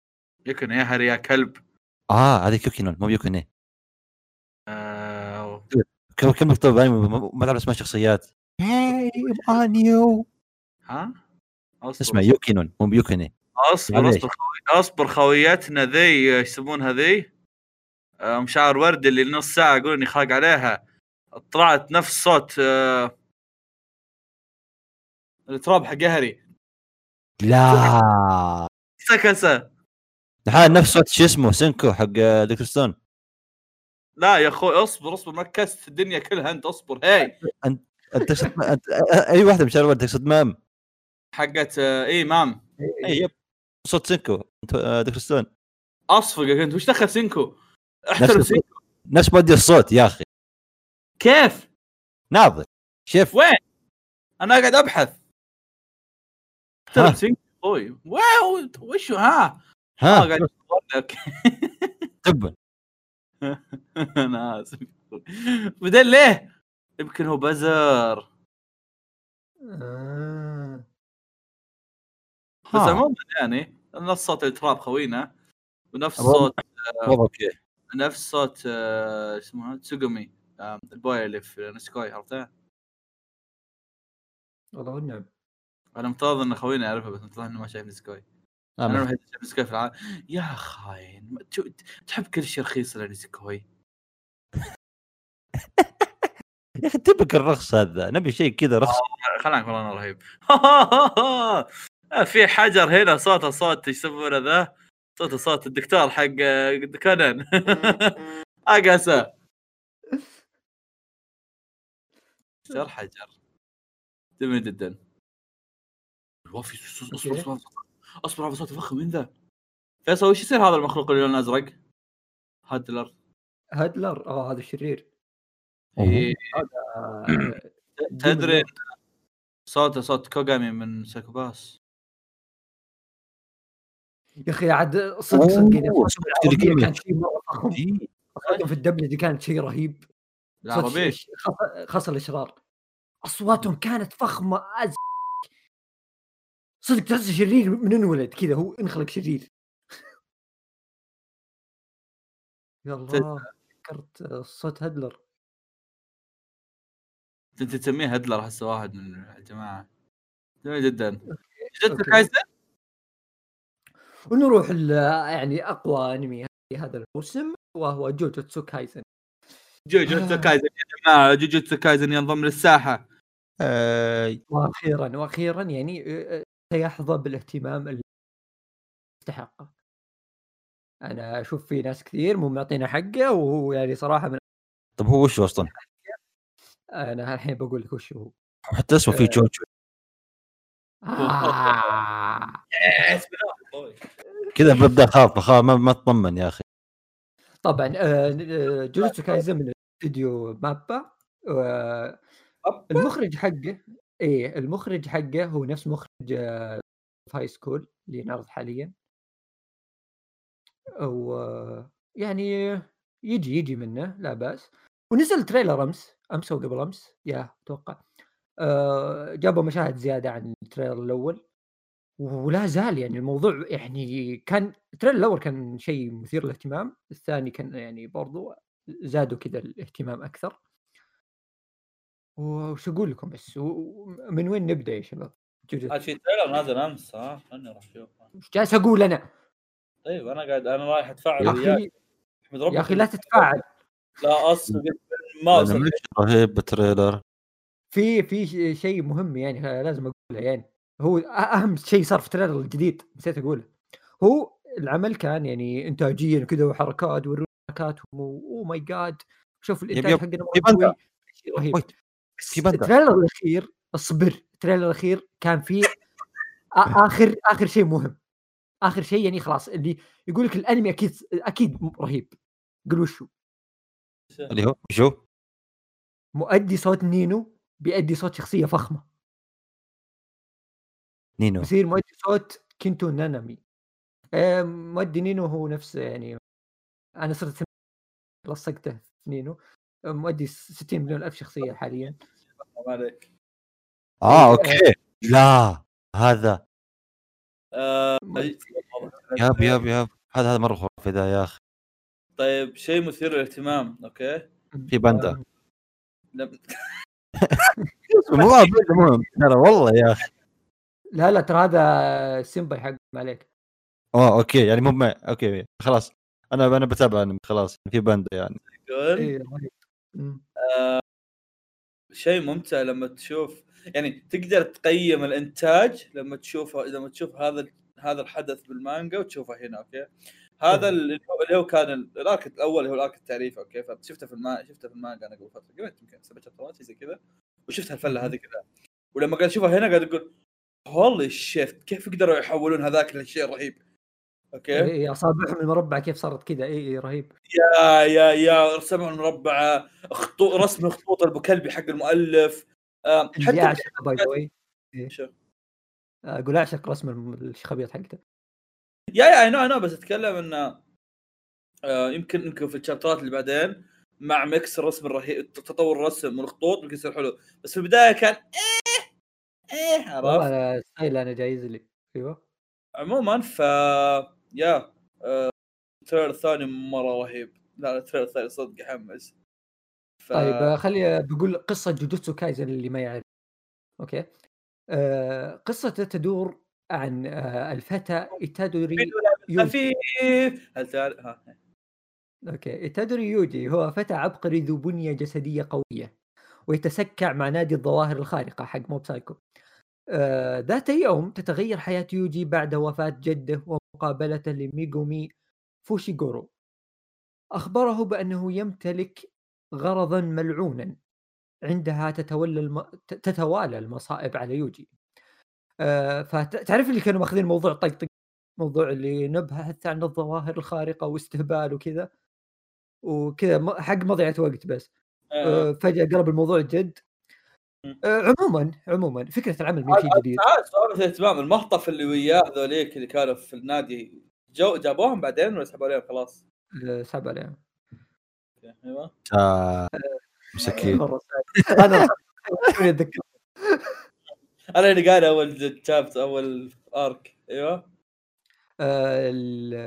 يوكيني يا هري يا كلب؟ آه هذيك يوكينون مو يوكيني. آه كم كم مكتوب؟ يعني ما تعرف اسمها شخصيات. هاي انيو ها؟ أصبر. اسمها يوكينون مو يوكيني. أصبر. أصبر خوي أصبر خويتنا ذي إيش يسمونها ذي؟ آه، مشاعر ورد اللي نص ساعة يقول إني خاق عليها. طلعت نفس صوت آه، التراب حق هري لا. سكسه الحال نفس صوت شو اسمه سينكو حق دكتور ستون. لا يا أخوي اصبر اصبر ما كست الدنيا كلها انت اصبر هاي. انت أنت أي واحدة مشاعر ورد تقصد مام. حقت آه، إي مام. إي يب. صوت سينكو آه، دكتور ستون. أصفقك أنت وش دخل سينكو؟ احترم نفس سينكو. نفس مودي الصوت يا أخي. كيف؟ ناظر. شوف وين؟ أنا قاعد أبحث. احترم ها. سينكو أخوي واو وش ها؟ ها قاعد لك تبا أنا اسف بعدين ليه؟ يمكن هو بزر. بس ها. عموما يعني نفس صوت التراب خوينا ونفس. صوت نفس صوت اسمها تسوغومي البوي اللي في نسكوي عرفته؟ والله والنعم أنا مفترض إن خوينا يعرفها بس طلع إنه ما شايف نسكوي آه، أنا ما- الوحيد شايف نسكوي في العالم. يا خاين تحب كل شيء رخيص الا نسكوي يا أخي تبك الرخص هذا. نبي شيء كذا رخص. خلانك والله أنا رهيب. في حجر هنا صوته صوت إيش يسمونه ذا؟ صوته صوت الدكتور حق كونان. اقاسه حجر حجر. جميل جدا. وفي اصبر اصبر اصبر اصبر على صوت فخم من ذا فيصل وش يصير هذا المخلوق اللي لونه ازرق؟ هادلر هادلر آه هذا شرير إيه، آه. تدري صوته صوت كوغامي من سايكوباس يا أخي عاد صدق صدق يعني. كان شيء مره فخم إيه. في الدبلجه كانت شيء رهيب خاصه الاشرار اصواتهم كانت فخمه أز... صدق تحس شرير من انولد كذا هو انخلق شرير. يا الله فكرت صوت هدلر. أنت تسميه هدلر هسه واحد من الجماعة. جميل جدا. جدت okay. كايزن ونروح يعني أقوى أنمي في هذا الموسم وهو جوجوتسو كايزن جوجوتسو آه. كايزن يا جماعة جوجوتسو كايزن ينضم للساحة. آه، وأخيرا وأخيرا يعني آه، آه، سيحظى بالاهتمام اللي يستحقه أنا أشوف في ناس كثير مو معطينا حقه وهو يعني صراحة من طب هو وش أصلا؟ أنا الحين بقول لك وش هو حتى اسمه في آه. جوجو آه. كذا ببدأ اخاف بخاف ما, ما اطمن يا أخي طبعا آه، آه، جوجوتسو كايزن من استوديو مابا آه، المخرج حقه إيه المخرج حقه هو نفس مخرج high school اللي نعرض حاليا. و يعني يجي يجي منه لا بأس. ونزل trailer أمس أمس أو قبل أمس يا أتوقع. آه، جابوا مشاهد زيادة عن ال trailer الأول. ولا زال يعني الموضوع يعني كان ال trailer الأول كان شيء مثير للاهتمام. الثاني كان يعني برضو زادوا كذا الاهتمام أكثر. وش أقول لكم بس من وين نبدأ يا شباب؟ جوجوتسو. عاد في trailer نازل أمس ها خلني أروح اشوفه وش جالس أقول أنا؟ طيب أنا قاعد أنا رايح أتفاعل يا وياك. يا أخي لا تتفاعل. لا أصلا ما وصل رهيب بال trailer في في ش- شيء مهم يعني لازم أقوله يعني. هو أ- أهم شيء صار في ال trailer الجديد نسيت أقوله. هو العمل كان يعني انتاجيا وكذا وحركات ويرونا حركاتهم oh my god شوف الإنتاج حقنا رهيب. في. ال trailer الأخير اصبر ال trailer الأخير كان فيه آخر آخر شيء مهم. آخر شيء يعني خلاص اللي يقول لك الأنمي أكيد أكيد رهيب. قول وشو؟ اللي هو شو؟ مؤدي صوت نينو بيأدي صوت شخصية فخمة. نينو. بيصير مؤدي صوت كينتو نانامي. آه، مؤدي نينو هو نفس يعني أنا صرت لصقته في نينو. مؤدي 60 مليون ألف شخصية حاليا. ما عليك. آه okay. لا هذا. آه، ياب ياب ياب. هذا هذا مرة خرافي ذا يا أخي. طيب شيء مثير للاهتمام. okay. في بندا لم- مو مهم ترى والله يا أخي. لا لا ترى هذا سيمباي حق ما عليك. آه okay. يعني مو okay خلاص. أنا أنا بتابع أنمي خلاص. في بندا يعني. شيء ممتع لما تشوف يعني تقدر تقيم الإنتاج لما تشوف لما تشوف هذا هذا الحدث بالمانجا وتشوفه هنا okay؟ هذا. اللي هو كان ال- ال arc الأول اللي هو ال arc التعريفي okay؟ فشفته في الما شفته في المانجا أنا قبل فترة قبل يمكن سبع شهرات شيء زي كذا وشفت هالفلة هذه كذا ولما قاعد أشوفها هنا قاعد أقول holy shit كيف قدروا يحولون هذاك لشيء رهيب؟ okay. إيه، أصابعهم المربعه كيف صارت كذا اي اي رهيب. yeah yeah yeah رسمها المربعه خطوط رسم الخطوط البكلبي حق المؤلف. آه، حتى اعشق by the way؟ أقول اعشق رسم الخبيط حقته. يا يا اي نو اي نو بس أتكلم إنه آه يمكن يمكن في الشابترات اللي بعدين مع mix الرسم الرهيب تطور الرسم والخطوط يمكن يصير حلو. بس في البداية كان إيه إيه عرفت؟ style أنا جايز لي. أيوه. عموما ف yeah آه، ال trailer الثاني مرة رهيب. لا ال trailer الثاني صدق يحمس. ف... طيب آه، خلي بقول قصة جوجوتسو كايزن اللي ما يعرف. okay؟ آه قصته تدور عن آه الفتى إيتادوري يوجي. خفيف هل تعرف؟ ها okay إيتادوري يوجي هو فتى عبقري ذو بنية جسدية قوية ويتسكع مع نادي الظواهر الخارقة حق موب سايكو. آه ذات يوم تتغير حياة يوجي بعد وفاة جده ومقابلته لميغومي فوشيغورو. أخبره بأنه يمتلك غرضا ملعونا عندها تتولى الم... تتوالى المصائب على يوجي. آه فتعرف اللي كانوا ماخذين موضوع طقطق موضوع اللي نبحث عن الظواهر الخارقة واستهبال وكذا وكذا حق مضيعة وقت بس. آه. آه فجأة قلب الموضوع جد. آه، عموما عموما فكرة العمل مين شيء جديد. تعال سؤال الاهتمام المهطف اللي وياه ذوليك اللي كانوا في النادي جو جابوهم بعدين ولا سحبوا عليهم؟ خلاص؟ آه، سحب عليهم. أيوه. آه، مسكين. سعيد. أنا أنا اللي قال أول شابت أول ارك أيوه. آه،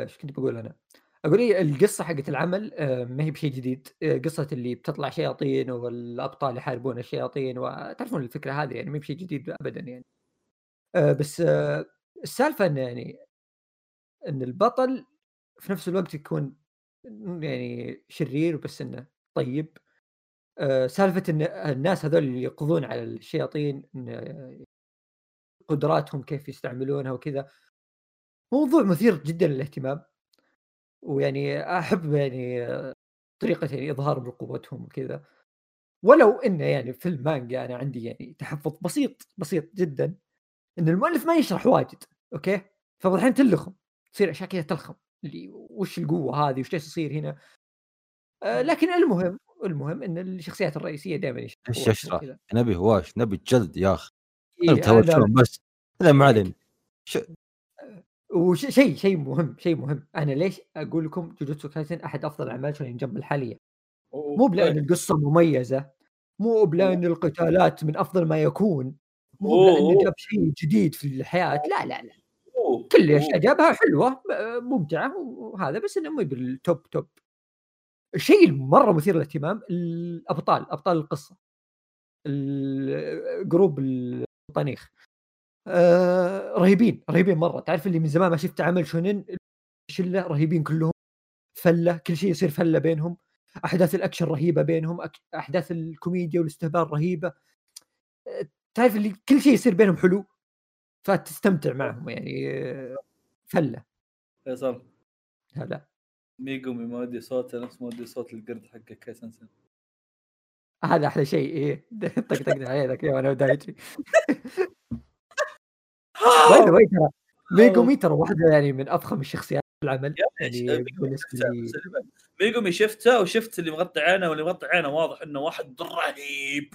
إيش كنت بقول أنا؟ أقول إيه القصة حقت العمل آه، ما هي بشيء جديد؟ آه، قصة اللي بتطلع شياطين والأبطال يحاربون الشياطين وتعرفون الفكرة هذه يعني ما هي بشيء جديد ابدا يعني. آه، بس السالفة انه يعني إن البطل في نفس الوقت يكون يعني شرير بس إنه طيب. سالفة إن الناس هذول اللي يقضون على الشياطين إن قدراتهم كيف يستعملونها وكذا موضوع مثير جدا للاهتمام. ويعني أحب يعني طريقة يعني اظهارهم لقوتهم وكذا. ولو إنه يعني في المانجا أنا عندي يعني تحفظ بسيط بسيط جدا إن المؤلف ما يشرح واجد أوكي؟ فالحين تلخم تصير أشياء كذا تلخم اللي وش القوة هذه؟ وش يصير هنا؟ آه لكن المهم المهم إن الشخصيات الرئيسية دائما إيش يشرح؟ وكذا. نبي هواش نبي جلد يا أخي. إيه، بس. لا ما علينا وشيء شيء مهم شيء مهم. أنا ليش أقول لكم جوجوتسو كايسن أحد أفضل الاعمال شونين جمب الحالية؟ مو بلأن القصة مميزة مو بلأن القتالات من أفضل ما يكون مو بلانه أوه. جاب شيء جديد في الحياة. لا لا لا. كل الاشياء جابها حلوة آه، ممتعة وهذا بس إنه مو بال top top الشيء المرة مثير للاهتمام الأبطال أبطال القصة. ال- group البطانيخ آه رهيبين رهيبين مره تعرف اللي من زمان ما شفت عمل شونين شله رهيبين كلهم فله كل شيء يصير فله بينهم احداث الاكشن رهيبه بينهم احداث الكوميديا والاستهبال رهيبه آه، تعرف اللي كل شيء يصير بينهم حلو فتستمتع معهم يعني آه، فله فيصل هذا ميجومي مودي صوته نفس مودي صوت القرد حق كايسنسن هذا أحلى شيء إيه طقطقنا عليه ذاك اليوم أنا ودايتشي by the way ترى ميجومي ترى واحدة يعني من افخم الشخصيات في العمل. يعني بالنسبة لي ميجومي شفته وشفت اللي مغطي عينه واللي مغطي عينه واضح إنه واحد رهيب.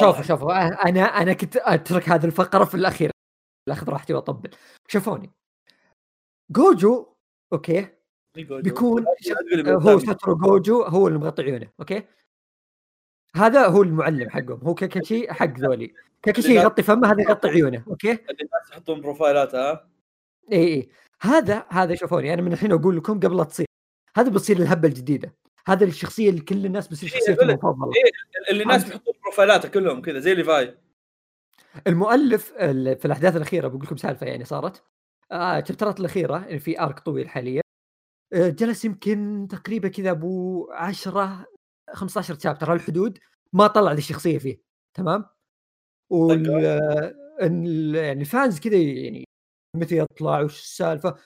شوفوا شوفوا. أنا أنا كنت أترك هذه الفقرة في الأخير. اخذ راحتي وأطبل. شوفوني. جوجو okay. ميجوجو. بيكون هو. ساتورو جوجو هو اللي مغطي عيونه okay. هذا هو المعلم حقهم. هو كاكاشي حق ذولي. كاكاشي يغطي فمه هذا يغطي عيونه okay؟ اللي الناس يحطون بروفايلات ها؟ إي إي. هذا هذا شوفوني أنا من الحين أقول لكم قبل لا تصير. هذا بتصير الهبة الجديدة. هذه الشخصية اللي كل الناس بتصير إيه، بلا- المفضله اللي الناس بيحطون بروفايلاته كلهم كذا زي ليفاي. المؤلف ال- في الأحداث الأخيرة بقول لكم سالفة يعني صارت. آه الشابترات الأخيرة يعني في arc طويل حاليا. آه جلس يمكن تقريبا كذا أبو 10 15 chapter هالحدود ما طلع ذي الشخصية فيه تمام؟ وال ال- يعني ال fans كذا يعني متى يطلع وش السالفة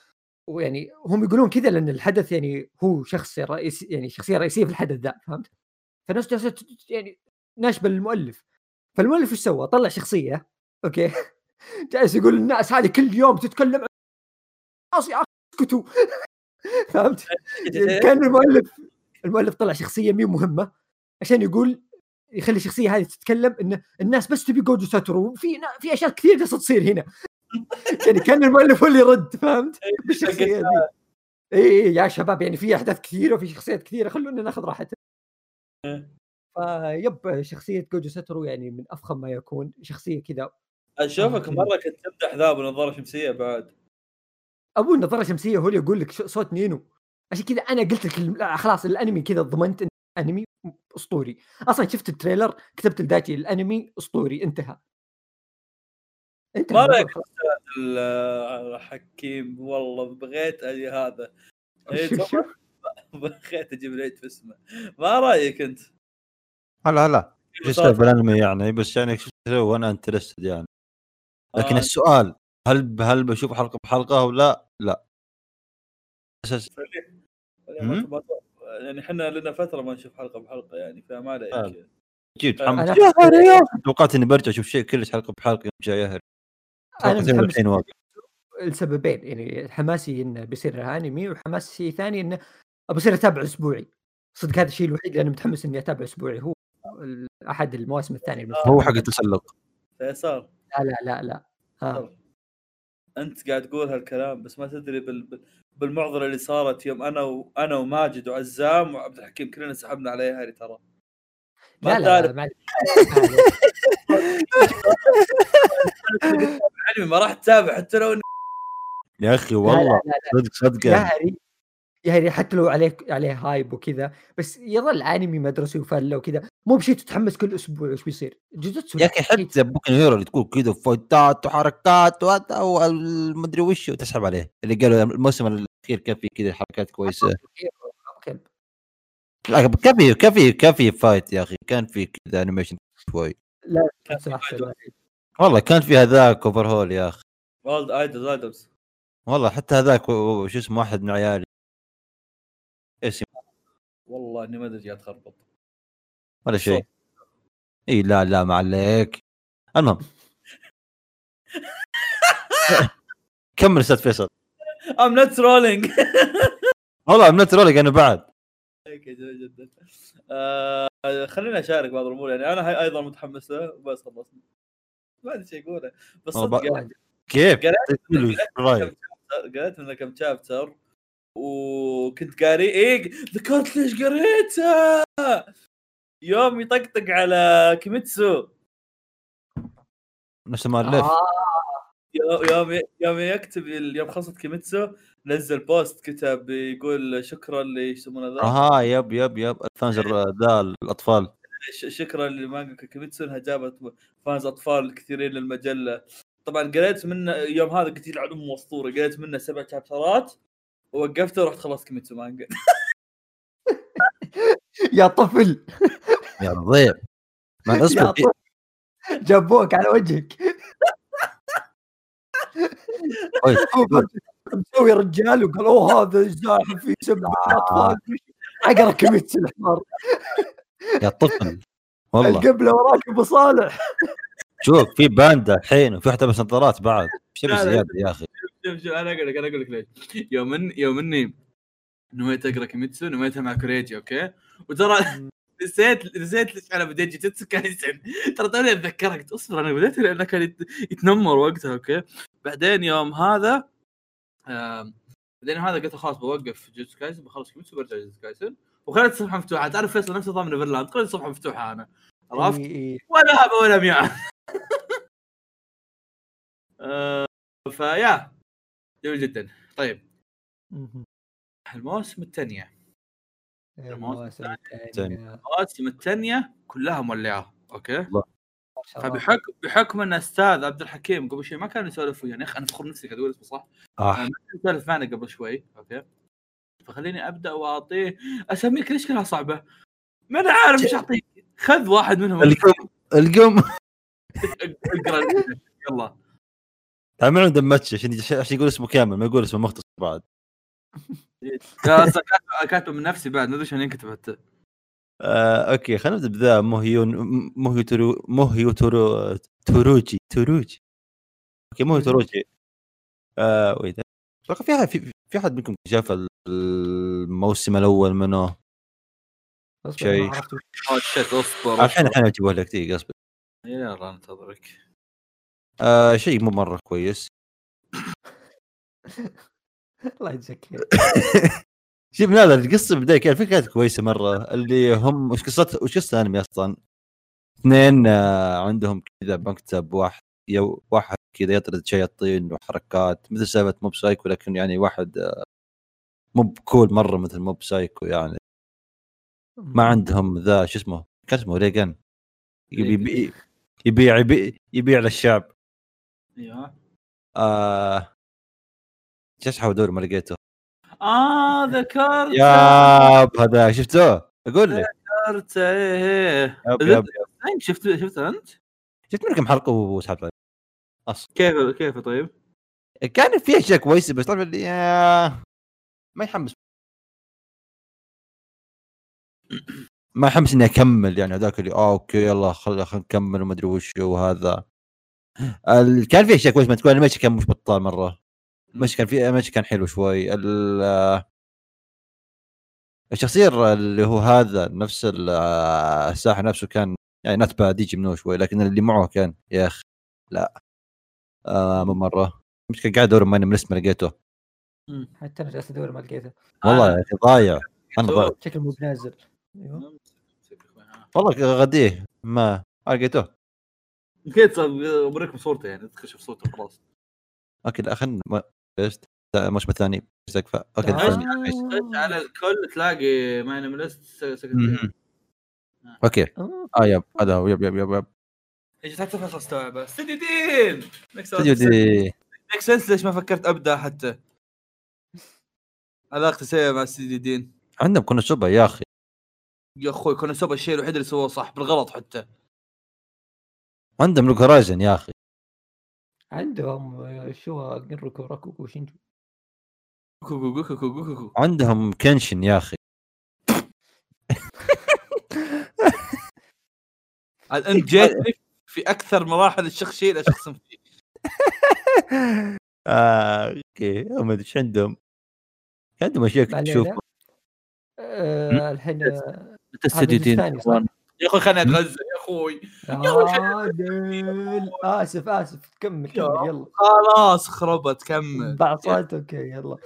ويعني هم يقولون كذا لأن الحدث يعني هو شخص رئيسي يعني شخصية رئيسية في الحدث ذا فهمت؟ فالناس جالسة يعني ناشبة المؤلف فالمؤلف إيش سوى؟ طلع شخصية okay جالس يقول للناس هذه كل يوم تتكلم عن خلاص يا أخي اسكتوا فهمت؟ كان المؤلف المؤلف طلع شخصية مي مهمة عشان يقول يخلي الشخصية هذه تتكلم إن الناس بس تبي جوجو ساتورو في في أشياء كثير جالسه تصير هنا. يعني كان المؤلف هو اللي يرد فهمت؟ بالشخصيه ذي إي يا شباب يعني في أحداث كثيرة وفي شخصيات كثيرة خلونا ناخذ راحتنا. ف yup شخصية جوجو ساتورو يعني من أفخم ما يكون. شخصية كذا. أشوفك آه. مرة كنت تمدح ذا بنظاره شمسيه بعد. ابو النظارة الشمسية هو اللي يقول لك صوت نينو. عشان كذا أنا قلت لك خلاص الأنمي كذا ضمنت أنمي اسطوري أصلا شفت التريلر كتبت لذاتي الأنمي اسطوري انتهى. انتهى ما رايك الحكيم والله بغيت أجي هذا. إيه،. بغيت أجيب العيد في اسمه. ما رأيك أنت؟ هلا هلا. إيش بالانمي يعني؟ بس يعني وأنا interested يعني. لكن آه. السؤال هل هل بشوف حلقة بحلقة ولا لا؟ أساس مم؟ يعني إحنا لنا فترة ما نشوف حلقة بحلقة يعني فما آه. عليك جيت أنا- محمد أنا- توقعت إني برجع أشوف شيء كلش حلقة بحلقة يوم جاي يهري أنا حلقتين متحمس الحين واقف. لسببين يعني حماسي انه بيصير أنمي وحماس شيء ثاني انه ابى اصير أتابع أسبوعي. صدق هذا الشيء الوحيد اللي أنا متحمس إني أتابع أسبوعي. هو أحد المواسم الثانية من هو حق التسلق. فيصل. لا لا لا لا. آه. أنت قاعد تقول هالكلام بس ما تدري بال... بال- بالمعضلة اللي صارت يوم أنا و... أنا وماجد وعزام وعبد الحكيم كلنا سحبنا عليه هاري ترى. ما لا لا, ما راح تتابع حتى لو يا أخي والله صدق صدق. يا هري حتى لو عليه عليه هايب وكذا بس يظل انمي مدرسي وفلة وكذا مو بشيء تتحمس كل أسبوع إيش بيصير؟ جوجوتسو يا أخي حتى بوكو نو هيرو اللي تقول كذا فايتات وحركات وهذا والمدري وش وتسحب عليه. اللي قالوا الموسم الأخير كان فيه كذا حركات كويسة. لا، كان فيه كان فيه كان فيه fight يا أخي. كان فيه كذا animation شوي. لا في والله كان في هذاك اوفرهول يا أخي. والد ايدلز ايدلز والله حتى هذاك شو اسمه واحد من عيالي والله إني ما أدري قاعد تخربط ولا شيء. إي لا لا ما عليك. المهم. كمل أستاذ فيصل؟ I'm not rolling والله I'm rolling أنا بعد. جميل جدا. آه خليني أشارك بعض الأمور. يعني أنا أيضا متحمس له بس خلصنا ما ادري إيش اقوله بس صدق يعني. كيف؟ قريت- منه كم chapter وكنت قاري إيه ذكرت ليش قريتها يوم يطقطق على كيميتسو. نفس ما ألف. آه. يوم يوم يوم يكتب يوم خلصت كيميتسو نزل post كتب يقول شكرا اللي يسمونه ذا؟ أها yep yep yep. ال fans الر- ذا الأطفال. ش- شكرا لمانجا كيميتسو إنها جابت fans أطفال كثيرين للمجلة. طبعا قريت منه يوم هذا قلت يلعن ام أسطورة قريت منه سبع شابترات ووقفته ورحت خلصت كيميتسو مانجا. يا طفل. يا رضيع. ما يا اصبر طفل. جابوك على وجهك. طيب، مسوي رجال وقال أوه هذا الزاحف في سبع أطفال. عقر كميت الحمار يا طفل. والله. القبلة وراك أبو صالح. شوف في باندا الحين وفي واحدة بس نظارات بعد. إيش لا. زيادة يا أخي. شوف شوف أنا أقول لك أنا أقول لك ليش. يوم إن يوم إني نويت أقرأ كيميتسو نويتها مع كوريجي okay؟ وترى نسيت نسيت ليش أنا بديت جيتسو كايسن ترى توني اتذكرها قلت أصبر أنا بديت لأنه كان يت- يتنمر وقتها okay؟ بعدين يوم هذا آم، بعدين هذا قلت خلاص بوقف جيتسو كايسن بخلص كيميتسو برجع جيتسو كايسن. وخليت الصفحه مفتوحة تعرف فيصل نفس نظام نيفرلاند خليت الصفحه مفتوحة أنا. عرفت. ولا هبه ولا مياه آه، فيا. جميل جدا. طيب. المواسم الثانية. المواسم الثانية. كلها مولعة okay. فبحكم بحكم أن أستاذ عبد الحكيم قبل شوي ما كان يسولف وياي يا أخي أنا فخور نفسي قاعد أقول اسمه صح؟ آه. ما كان يسولف معنا قبل شوي okay؟ فخليني أبدأ وأعطيه اساميك ليش كلها صعبة؟ ما أنا عارف إيش أعطيك. خذ واحد منهم. القم القم. اقرأ يلا. تعملون دمتش عشان عشان يقول اسمه كامل ما يقول اسمه مختصر بعد. كاتبه- من نفسي بعد ما أدري شلون ينكتب حتى. آه، أوكي خلينا نبدأ بذا موهيون موهيو تورو موهيو تورو توروجي توروجي أوكي موهيو توروجي آه ويت أتوقع في احد في, في أحد منكم شاف الموسم الأول منه. شيء. أصبر الحين الحين أجيبه لك دقيقة أصبر. يلا أنتظرك. آه شيء مو مرة كويس. الله يجزاك شوف هذا القصة بدايه كان في كانت كويسة مرة اللي هم وش قصته وش قصة الانمي أصلا؟ اثنين آه عندهم كذا مكتب واحد يو واحد كذا يطرد شياطين وحركات مثل سالفة موب سايكو لكن يعني واحد آه مو ب cool مرة مثل موب سايكو يعني. ما عندهم ذا شو اسمه؟ كان اسمه ريجن يبي يبي- يبيع يبيع, يبيع للشعب. أيوه. آه. احاول ادور ما لقيته. آه ذكرت yep هذا شفته أقول لك. ذكرت إيه إيه. شفت شفت أنت؟ شفت منه كم حلقه وسحبت عليه. أصلا. كيف كيف طيب؟ كان في أشياء كويسة بس طبعا اللي آه، ما يحمس. ما يحمس إني أكمل يعني هذاك اللي آه أوكي يلا خل خل نكمل وما أدري وش وهذا. كان في اشياء كويسه ما تقول المشي كان مش بطال مرة. المشي كان في المشي كان حلو شوي. ال... الشخصية اللي هو هذا نفس ال- الساحر نفسه كان يعني نت باد يجي منه شوي لكن اللي معه كان يا أخي لا. آه مو مرة. مش قاعد أدور ماني من ما لقيته. حتى أنا جالس أدور ما لقيته. والله يا أخي ضايع. أنا ضايع. شكله مو بنازل. أيوه. والله غديه. ما ما لقيته. أكيد اوريكم صورته يعني تخش في صورته خلاص أوكي لا خلنا ما- إيش؟ مش مثاني سقفه أوكي آه. الثاني. على الكل تلاقي ماين ليست مهم. okay. آه. آه yep هذا هو. yep yep yep yep. إيش حتى فصل استوعبه استديو دين! استوديو دين make sense ليش ما فكرت أبدأ حتى؟ علاقتي سيئة مع استديو دين. عندهم كونوسوبا يا أخي. يا أخوي كونوسوبا الشيء الوحيد اللي سووه صح بالغلط حتى. عندهم لوج هورايزن يا أخي. عندهم شوا جينروكو راكوغو شينجو كوكو كوكو كوكو كوكو عندهم كنشن يا أخي. عاد انت جيتني في أكثر مراحل الشخصية اللي اشخصن فيه. آه okay. ما ادري إيش عندهم؟ عندهم أشياء. تشوفها. آه، الحين الثاني؟ يا أخوي خليني اتغزل يا أخوي. عادل. آسف آسف. كمل كمل يلا. خلاص خربت كمل. بعصات okay يلا.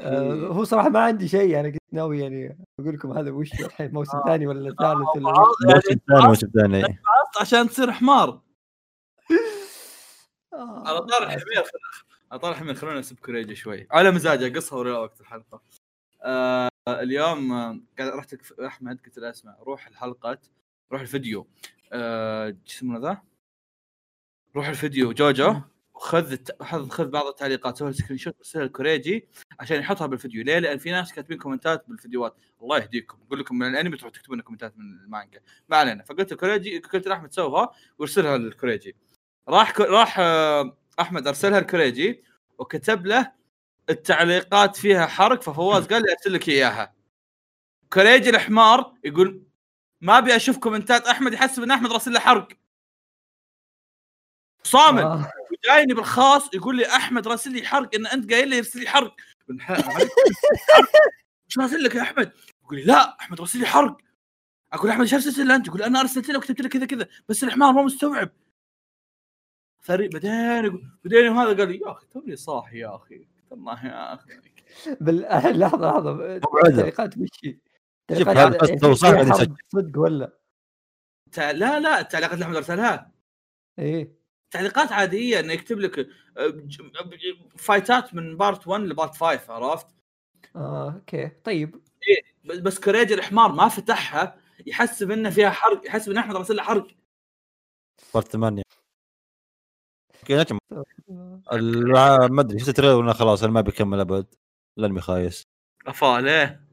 آه، هو صراحة ما عندي شيء أنا كنت ناوي يعني أقول لكم هذا وش الحين موسم آه. ثاني ولا ثالث ولا موسم ثاني موسم ثاني. عشان تصير حمار. آه، على طار الحمير على طار الحمير خلونا نسب كوريجي شوي. على مزاجه قصها ورا وقت الحلقة. آه اليوم آه، قاعد رحت أحمد قلت له أسمع روح الحلقة. روح الفيديو. آه شو يسمونه ذا؟ روح الفيديو. جوجو. خذ خذ بعض التعليقات. سوي screenshot ارسلها الكوريجي عشان يحطها بالفيديو. ليه؟ لأن في ناس كاتبين كومنتات بالفيديوهات. الله يهديكم. أقول لكم من الأنمي تروح تكتبون لنا كومنتات من المانجا. ما علينا. فقلت الكوريجي قلت لأحمد سوها وارسلها للكوريجي. راح ك... راح آه، أحمد أرسلها الكوريجي وكتب له التعليقات فيها حرق ففواز قال لي أرسل لك إياها. كوريجي الحمار يقول ما أبي أشوف كومنتات أحمد يحسب إن أحمد راسل له حرق. صامد آه، وجايني بالخاص يقول لي أحمد راسل لي حرق إن أنت قايل لي يرسل لي حرق. إيش راسل لك يا أحمد؟ يقول لي لا أحمد راسل لي حرق. أقول أحمد إيش ارسلت له أنت؟ يقول أنا أرسلت له وكتبت له كذا كذا بس الحمار ما مستوعب. ثري بعدين يقول- بعدين هذا؟ قال لي يا أخي توني صاحي يا أخي. الله يا أخي. بال لحظة لحظة. التعليقات وش هذا بس بعدين سجل. صدق ولا؟ لا لا التعليقات اللي احمد ارسلها إيه. تعليقات عادية إنه يكتب لك آه، فايتات من part 1 ل part 5 عرفت؟ آه okay. طيب. بس- بس كوريج الحمار ما فتحها يحسب إنه فيها حرق يحسب إن احمد راسل له حرق. part ثمانية. okay نجم ال- ما أدري شفت ال trailer خلاص أنا ما بكمل أبد. الانمي خايس افا ليه؟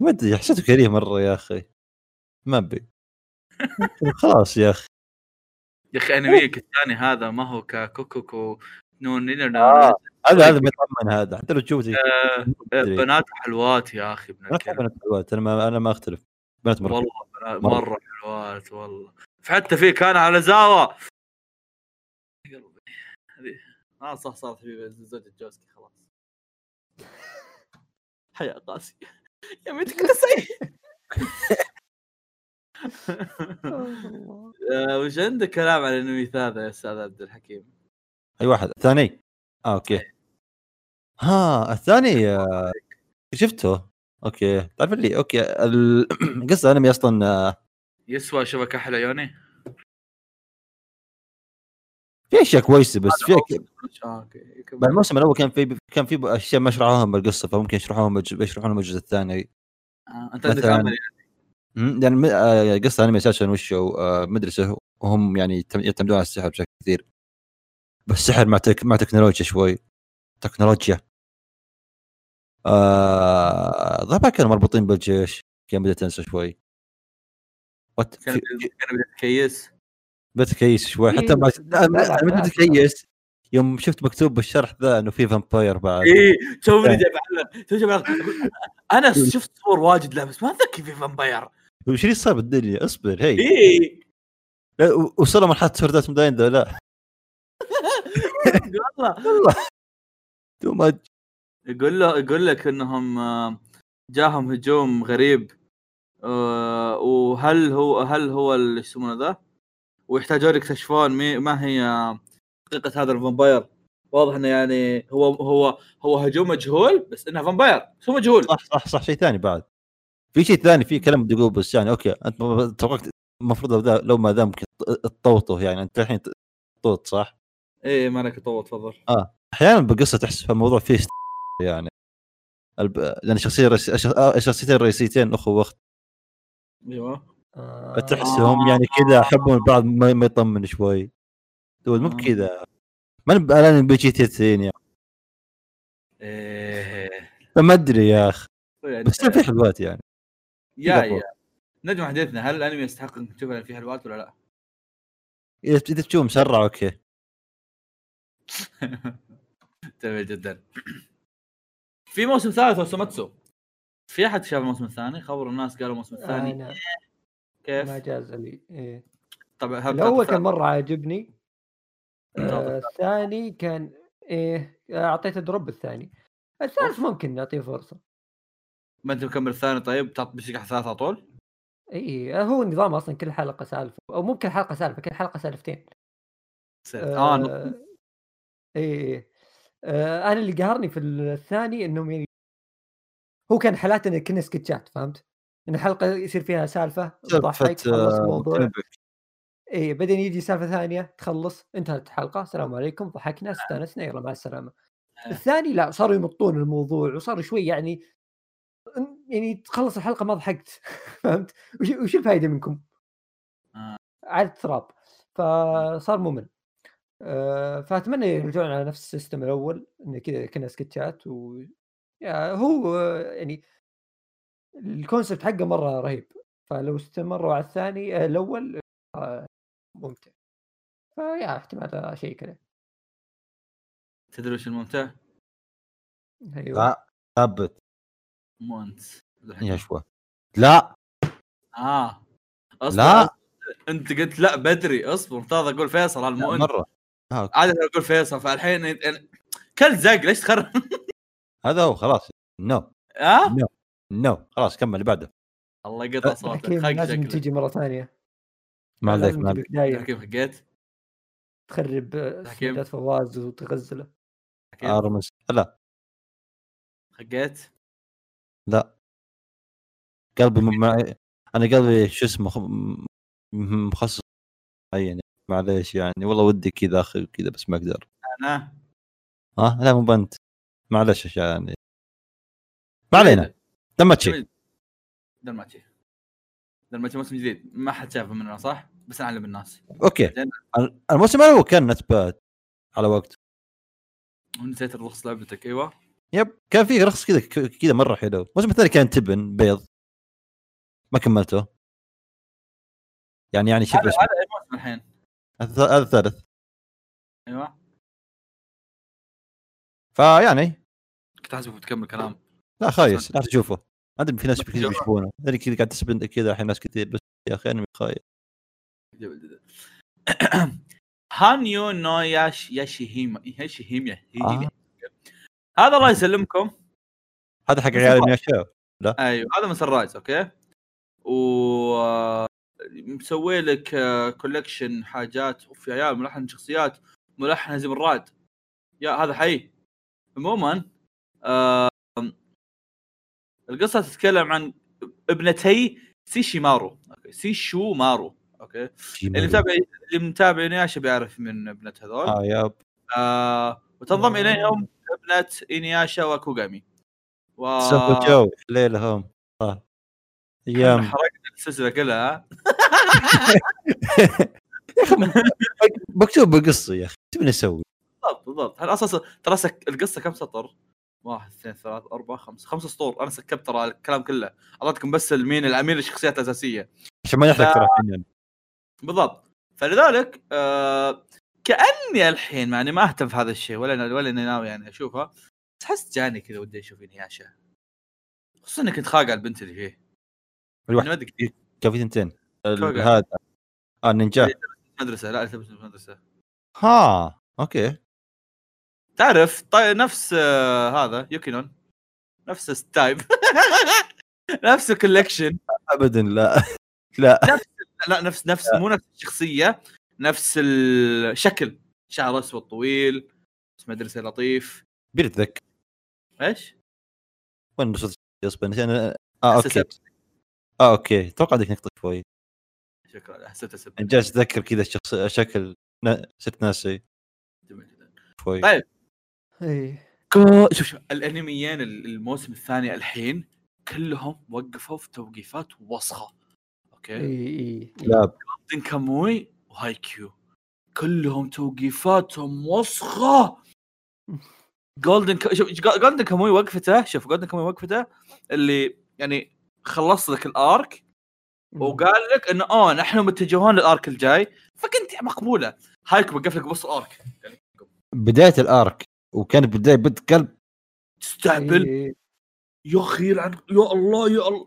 ما ادري حسيته كريه مره يا أخي ما ابي خلاص يا أخي يا أخي انميك الثاني هذا ما هو كاكوكوكو نون نون آه. هذا هذا بيطمن هذا حتى لو تشوف. بنات حلوات يا أخي بنات حلوات أنا ما أنا ما اختلف بنات مره والله. مره حلوات والله حتى في كان على هذه آه صح صارت حبيبي زوجة جوزكي خلاص حيا قاسي يا ميتك تسعي آه، وش عندك كلام عن الانمي هذا يا أستاذ عبد الحكيم؟ أي واحد؟ الثاني؟ آه أوكي ها الثاني آه، شفته. أوكي. تعرف اللي أوكي ال- القصة أنمي أصلا آه، يسوى شبكة أحلى عيوني؟ في أشياء كويسة بس في الموسم الأول كان في كان في أشياء ما شرحوها بالقصة فممكن يشرحوها يشرحونها بالجزء الثاني. آه، أنت عندك امل م- آه، قصة أنمي أساسا وش هو آه، مدرسه وهم يعني يعتمدون على السحر بشكل كثير. بس سحر مع تك... مع تكنولوجيا شوي. تكنولوجيا. آه... ضبع كانوا مربوطين بالجيش كان بدأت انسى شوي. وات كان كان بدأت تكيس بدأت كيس شوي حتى ما إيه، لا، لا، أنا بدأت لا. كيس يوم شفت مكتوب بالشرح ذا إنه في فامباير بعد. اي توني جايب على توني جايب على أقول، أنا شفت صور واجد له بس ما أتذكر في فامباير وش اللي صار بالدنيا؟ اصبر هي. اي وصلوا مرحلة سوردات مداين ذا لا. والله. تو ماتش يقول له يقول لك إنهم آه، جاهم هجوم غريب آه وهل هو هل هو اللي يسمونه ذا؟ ويحتاجون يكتشفون ما هي حقيقه هذا الفامباير. واضح إنه يعني هو هو هو هجوم مجهول بس إنه فامباير شو مجهول. صح صح صح. شيء ثاني بعد. في شيء ثاني في كلام بدي أقول بس يعني أوكي أنت توقعت المفروض لو, ما دام ممكن تطوطه يعني. أنت الحين تطوط صح؟ إيه ما لك طول تفضل أحيانا بالقصة تحس الموضوع فيه يعني. الب... لأن الشخصيه الرئيس... الش- آه، الشخصيتين الرئيسيتين أخو وأخت. أيوه. آه، تحسهم يعني كذا يحبون البعض ما, ما يطمن شوي. تقول مو آه. بكذا ما نب- الآن بيجي تيتين يعني. إيه. فما أدري يا أخي. يعني بس في حلوات يعني. يا في يا. نجم حديثنا هل الأنمي يستحق إنك تشوفه فيه حلوات ولا لا؟ إذا إذا تشوف مسرع أوكي. جميل جدا. في موسم ثالث وسوماتسو في أحد شاف الموسم الثاني؟ خبر الناس قالوا الموسم الثاني. أنا كيف؟ ما جاز لي إيه. طبعا الأول كان مرة عاجبني. آه، الثاني كان إيه أعطيته دروب الثاني. الثالث ممكن نعطيه فرصة. ما أنت مكمل الثاني طيب؟ بشكل ثلاثة على طول؟ اي هو نظام أصلا كل حلقة سالفة أو مو كل حلقة سالفة كل حلقة سالفتين. آه آه اي آه أنا اللي قهرني في الثاني إنهم يعني هو كان حالات انه كنا سكتشات فهمت؟ إن الحلقة يصير فيها سالفة تضحك تخلص الموضوع. إي بعدين يجي سالفة ثانية تخلص انتهت الحلقة. السلام عليكم ضحكنا استانسنا يلا مع السلامة. آه. الثاني لا صاروا يمطون الموضوع وصار شوي يعني يعني تخلص الحلقة ما ضحكت. فهمت؟ وش, وش الفائده منكم؟ عاد تراب فصار ممل. آه، فأتمنى يرجعون على نفس ال system الأول انه كذا كنا سكتشات و هو يعني ال concept حقه مرة رهيب. فلو استمروا على الثاني آه، الأول آه، ممتع. فيا احتمال شيء كذا. تدري وش الممتع؟ أيوه. لا ثابت مو أنت يا شوى لا. آه. أصبر لا. أصبر. أنت قلت لا بدري. أصبر مفترض أقول فيصل هذا مو أنت. مرة. آه، عاده أقول فيصل فالحين كل زق ليش تخرب؟ هذا هو خلاص. نو ها؟ نو خلاص كمل اللي بعده. الله يقطع صوتك. حكيم خق لازم تجي مرة ثانية. ما عليك ما عليك. حكيم حقيت تخرب آه،. سيدات فواز وتغزله. ارمس لا. حقيت لا. قلبي م- مع... أنا قلبي شو اسمه مخصص. معين معليش يعني والله ودي كذا أخي كذا بس ما أقدر. أنا؟ ها لا مو بنت. معلش يعني. ما علينا. دمتشي جميل. دلماتشي دلماتشي موسم جديد. ما حد شافه مننا صح؟ بس نعلم الناس. أوكي. الموسم الأول كان نت باد على وقت. ونسيت الرخص لعبتك. أيوه. يب. كان فيه رخص كذا كذا مرة حلو. الموسم الثاني كان تبن بيض. ما كملته. يعني يعني شوف هذا اسمه. هذا أي موسم الحين؟ هذا الثالث. أيوه. فيعني. كنت احسبك بتكمل كلام. لا خايس لا تشوفه. أدري في ناس كثير شوفه. بيشوفونه أدري كذا قاعد تسبن كذا الحين ناس كثير. بس يا أخي أنمي خايس. هانيو نو ياش ياشيهيما ياشيهيما. آه. هذا الله يسلمكم. هذا حق عيال يبغى. المياشاو أيوه هذا من سرايز أوكي؟ و آه، مسوي لك كولكشن حاجات اوف يا عيال ملحن شخصيات ملحن هزيم الرعد. يا هذا حي عموما آه القصة تتكلم عن ابنتي سيشيمارو. أوكي سيشو مارو أوكي اللي متابع اللي متابع انياشا بيعرف من ابنة هذول. آه ياب. آه وتنضم إليهم ابنة إنياشا وكوغامي و سوبر جو ليلهم. آه. أيام حرقنا السلسلة كلها. يا أخي مكتوب بالقصة يا أخي. إيش تبي نسوي؟ بالضبط بالضبط. هل أصلا ترى. القصة كم سطر؟ واحد اثنين ثلاث أربع خمس خمس سطور. أنا سكبت ترى الكلام كله. أعطيتكم بس المين الامير الشخصيات الأساسية. عشان ما يحرق. ترى الحين. بالضبط. فلذلك آه كأني الحين يعني ما اهتم في هذا الشيء ولا ولا إني ناوي يعني اشوفها بس حس جاني كذا ودي أشوف انياشا خصوصا إني كنت خاقع البنت اللي فيه. الواحد يعني ما أدري كان في ثنتين. كوغا. هذا. آه نينجا مدرسة. لا تلبس مدرسة. ها أوكي. تعرف طيب نفس آه هذا يوكينون نفس ستايب نفس الكولكشن ابدا لا. لا. لا نفس نفس مو نفس الشخصية نفس الشكل شعر أسود طويل بس مدرسه لطيف. بيتذكر إيش؟ وين صوت يصبن؟ أنا آه أوكي. آه أوكي. أتوقع عندك نقطة شوي. شكرا. حسيت اسب يعني جالس اتذكر كذا الشخص شكل نا... صرت ناسي جميل جدا. شوي. طيب. إيه كو- شوف شوف الأنميين ال- الموسم الثاني الحين كلهم وقفوا في توقيفات وسخة. أوكي؟ إيه إيه لا. كاموي وهاي كيو كلهم توقيفاتهم وسخة. جولدن ك... شوف جولدن كاموي وقفته شوف جولدن كاموي وقفته اللي يعني خلص لك ال arc وقال لك إنه آه نحن متجهون لل arc الجاي فكنت مقبولة. هايك وقف لك بنص ال arc. يعني بداية ال arc. وكان بداية بد كلب. تستهبل إيه. يا أخي يلعن يا الله يا الله.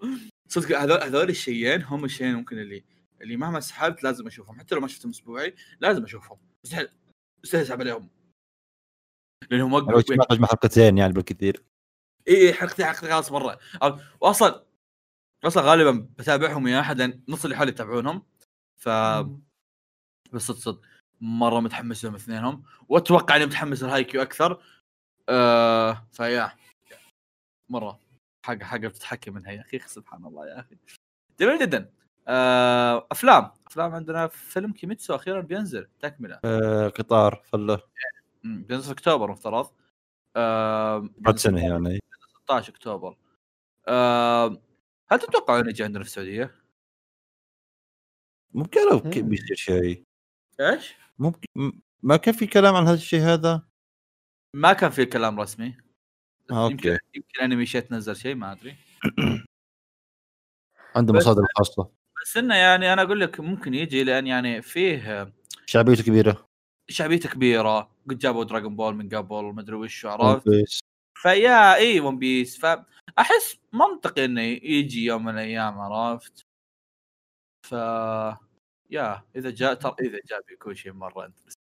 صدق هذول هذول الشيئين هم الشيئين ممكن اللي اللي مهما سحبت لازم أشوفهم. حتى لو ما شفتهم أسبوعي لازم أشوفهم. مستحيل مستحيل أسحب عليهم. لأنهم وقفوا تجمع حلقتين يعني بالكثير. اي اي حلقتي حلقتي خلاص مرة. واصلا أصلا غالبا بتابعهم يا أحد لأن نص اللي حولي يتابعونهم. ف بس صدق صدق. مرة متحمس لهم اثنينهم وأتوقع إني متحمس لهايكيو أكثر. آه فيا. مرة. حاجة حاجة بتتحكي منها يا أخي سبحان الله يا أخي. جميل جدا. آه أفلام. أفلام عندنا فيلم كيميتسو أخيرا بينزل تكملة. آه قطار فله. بينزل في أكتوبر مفترض آه بعد سنة يعني. 16 أكتوبر. آه هل تتوقعوا إنه يجي عندنا في السعودية؟ ممكن لو. بيصير شيء. إيش؟ ممكن ما كان في كلام عن هذا الشيء هذا؟ ما كان في كلام رسمي. آه، يمكن okay. يمكن انمي شيت نزل شيء ما أدري. عنده مصادر خاصة. بس إنه يعني أنا أقول لك ممكن يجي لأن يعني فيه شعبيته كبيرة. شعبيته كبيرة. قد جابوا دراغون بول من قبل ما أدري وش عرفت؟ ف yeah ون بيس فاحس منطقي إنه يجي يوم من الأيام عرفت؟ ف yeah إذا جاء ترى إذا جاء بيكون شيء مرة interesting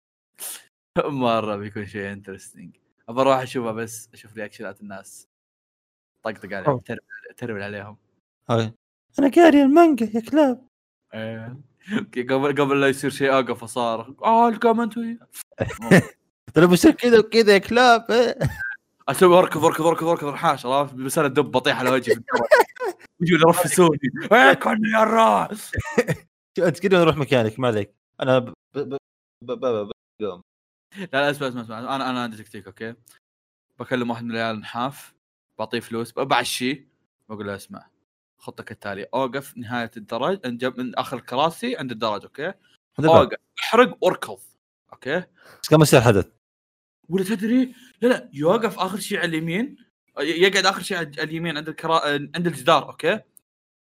مرة بيكون شيء interesting أبى أروح أشوفه بس أشوف رياكشنات الناس. طقطق عليهم تربل عليهم. هاي أنا قاري المانجا يا كلاب. إيه. قبل قبل لا يصير شيء اوقف وصار. آه الكومنت ترى بيصير كذا وكذا يا كلاب. أسوي اركض اركض اركض اركض رحاش عرفت بس أنا دب بطيح على وجهي في. يجون يرفسوني إيه كن يا الراس. أنت كذا نروح مكانك ما عليك. أنا ب... ب... ب... ب... ب... ب... قوم. لا لا اسمع اسمع اسمع. أنا أنا عندي تكتيك okay؟ بكلم واحد من العيال نحاف بعطيه فلوس بعشيه بقول له اسمع خطه كالتالي أوقف نهاية الدرج من آخر الكراسي عند الدرج okay. أوقف أحرق وأركض okay؟ بس كان ما يصير حدث. ولا تدري؟ لا لا يوقف آخر شيء على اليمين يقعد آخر شيء على اليمين عند الكرا... عند الجدار okay؟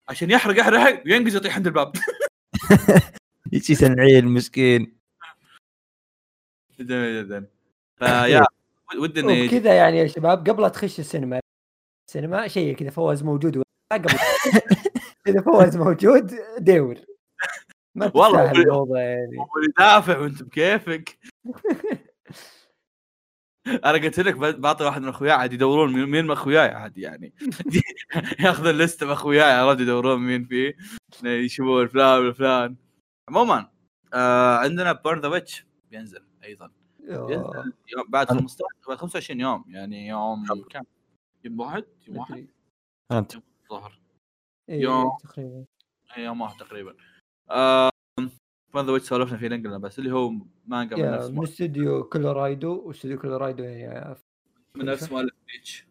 عشان يحرق يحرق وينقز يطيح عند الباب. يجي تنعيل مسكين. جميل جدا. فيا ودي إنه يجي. وبكذا يعني يا شباب قبل لا تخش السينما السينما شيء كذا فواز موجود. قبل إذا فواز موجود دور. ما والله يعني. ودافع وأنت بكيفك. أنا قلت لك ب- بعطي واحد من أخوياي عاد يدورون مين من أخوياي عاد يعني ياخذ اللسته من أخوياي عرفت يدورون مين فيه يشوفون فلان وفلان عموما آه عندنا Burn the Witch بينزل أيضا. بينزل يوم بعد أنا- 15 بعد 25 يوم يعني يوم كم؟ يوم واحد؟ يوم واحد؟ الظهر إيه، يوم. تقريبا إيه، يوم واحد تقريبا آه Burn the Witch سولفنا فيه قلنا بس اللي هو مانجا من نفس من استوديو كولورايدو واستوديو كولورايدو يعني من نفس مؤلف بليتش.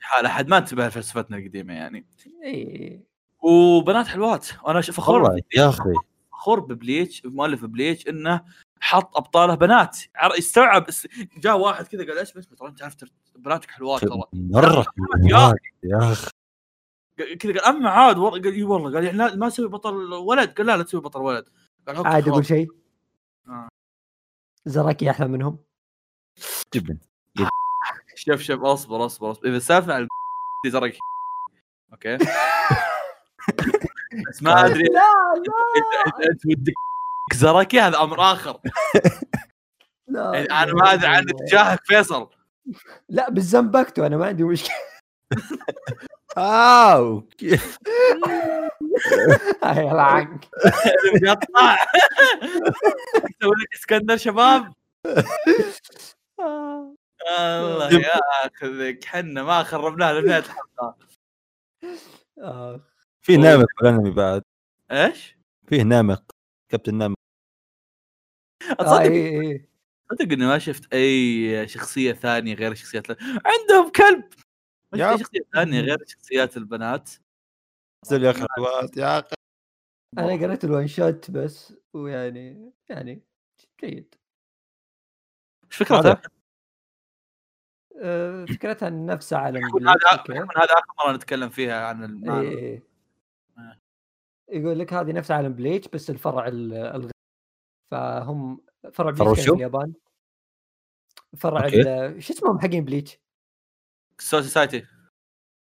حال أحد ما أنتبه لفلسفتنا القديمة يعني. إيه. وبنات حلوات. وأنا ش- فخور يا أخي. فخور ببليتش بمؤلف بليتش إنه حط أبطاله بنات. عر- يستوعب اس- جاء واحد كذا قال اسمع اسمع ترى أنت عارف بناتك حلوات ترى. مرة يا يا أخي. كذا قال أما عاد قال إي والله قال يعني لا ما أسوي بطل ولد قال لا لا تسوي بطل ولد. قال okay عاد أقول. شيء. آه. زراكي أحلى منهم. جبن. شوف شوف أصبر أصبر أصبر. إذا سالفه زرق أوكي. بس ما أدري. لا إذا أنت ودك زركي هذا أمر آخر. لا يعني أنا ما أدري عن اتجاهك فيصل. لا بالزنبكتو أنا ما عندي مشكلة. اوه عنك. يقطع أسوي لك إسكندر شباب. آه. الله ياخذك حنا ما خربناها لبنهايه الحلقة. آه. في نامق في الانمي بعد. إيش؟ فيه نامق. كابتن نامق. آه، تصدق إيه، إيه. تصدق إني ما شفت أي شخصية ثانية غير شخصيات عندهم كلب! ما ياب. أي شخصية ثانية غير شخصيات البنات نزل يا أخي حلوات يا أخي أنا قريت ال one shot بس ويعني يعني جيد إيش فكرتها؟ آه، فكرتها إن نفس عالم هذا آخر مرة نتكلم فيها عن المال إيه، إيه. آه. يقول لك هذه نفس عالم بليتش بس الفرع ال- الغ... فهم فرع بليتش؟ في اليابان فرع شو اسمهم حقين بليتش؟ سول سوسايتي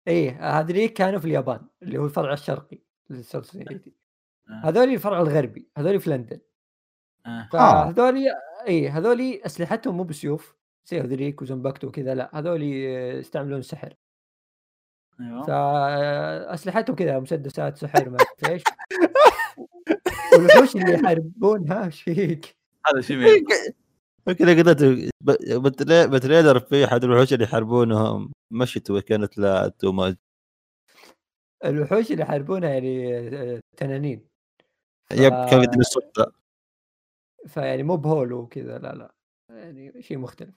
إيه هذوليك كانوا في اليابان اللي هو الفرع الشرقي للسول سوسايتي. هذول الفرع الغربي هذول في لندن. فهذول اي هذول أسلحتهم مو بسيوف زي هذوليك و zanpakuto وكذا لا هذول يستعملون سحر. أيوه. فاسلحتهم كذا مسدسات سحر ما أعرف إيش. والوحوش اللي يحاربونها إيش فيك؟ هذا شيء كذا قريت ب- بتري- بتريلر في أحد الوحوش اللي يحاربونهم. مشت وكانت لا تو ماتش الوحوش اللي يحاربونها يعني آه، تنانين. يب كان يدري السلطه فيعني مو بهولو وكذا لا لا. يعني شيء مختلف.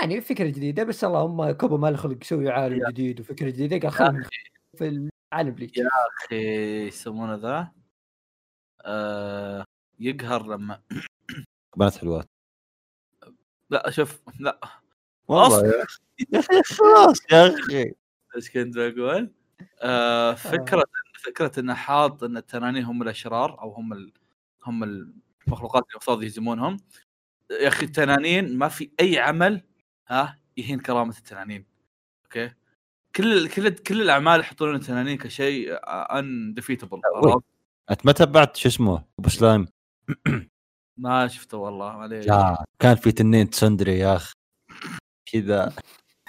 يعني فكرة جديدة بس اللهم كوبا ما خلق يسوي عالم جديد وفكرة جديدة قال خلينا في العالم بليتش يا أخي يسمونه ذا؟ آه يقهر لما بنات حلوات لا شوف لا. والله يا أخي. خلاص يا أخي. إيش كنت بقول؟ آه. فكرة فكرة إنه حاط إن التنانين هم الأشرار أو هم ال... هم المخلوقات اللي المفروض يهزمونهم. يا أخي التنانين ما في أي عمل ها يهين كرامة التنانين. okay؟ كل كل كل الأعمال يحطون التنانين كشيء undefeatable وي. أنت ما تبعت شو اسمه أبو سلايم ما شفته والله معليش. يا كان في تنين تسندري يا أخي. كذا.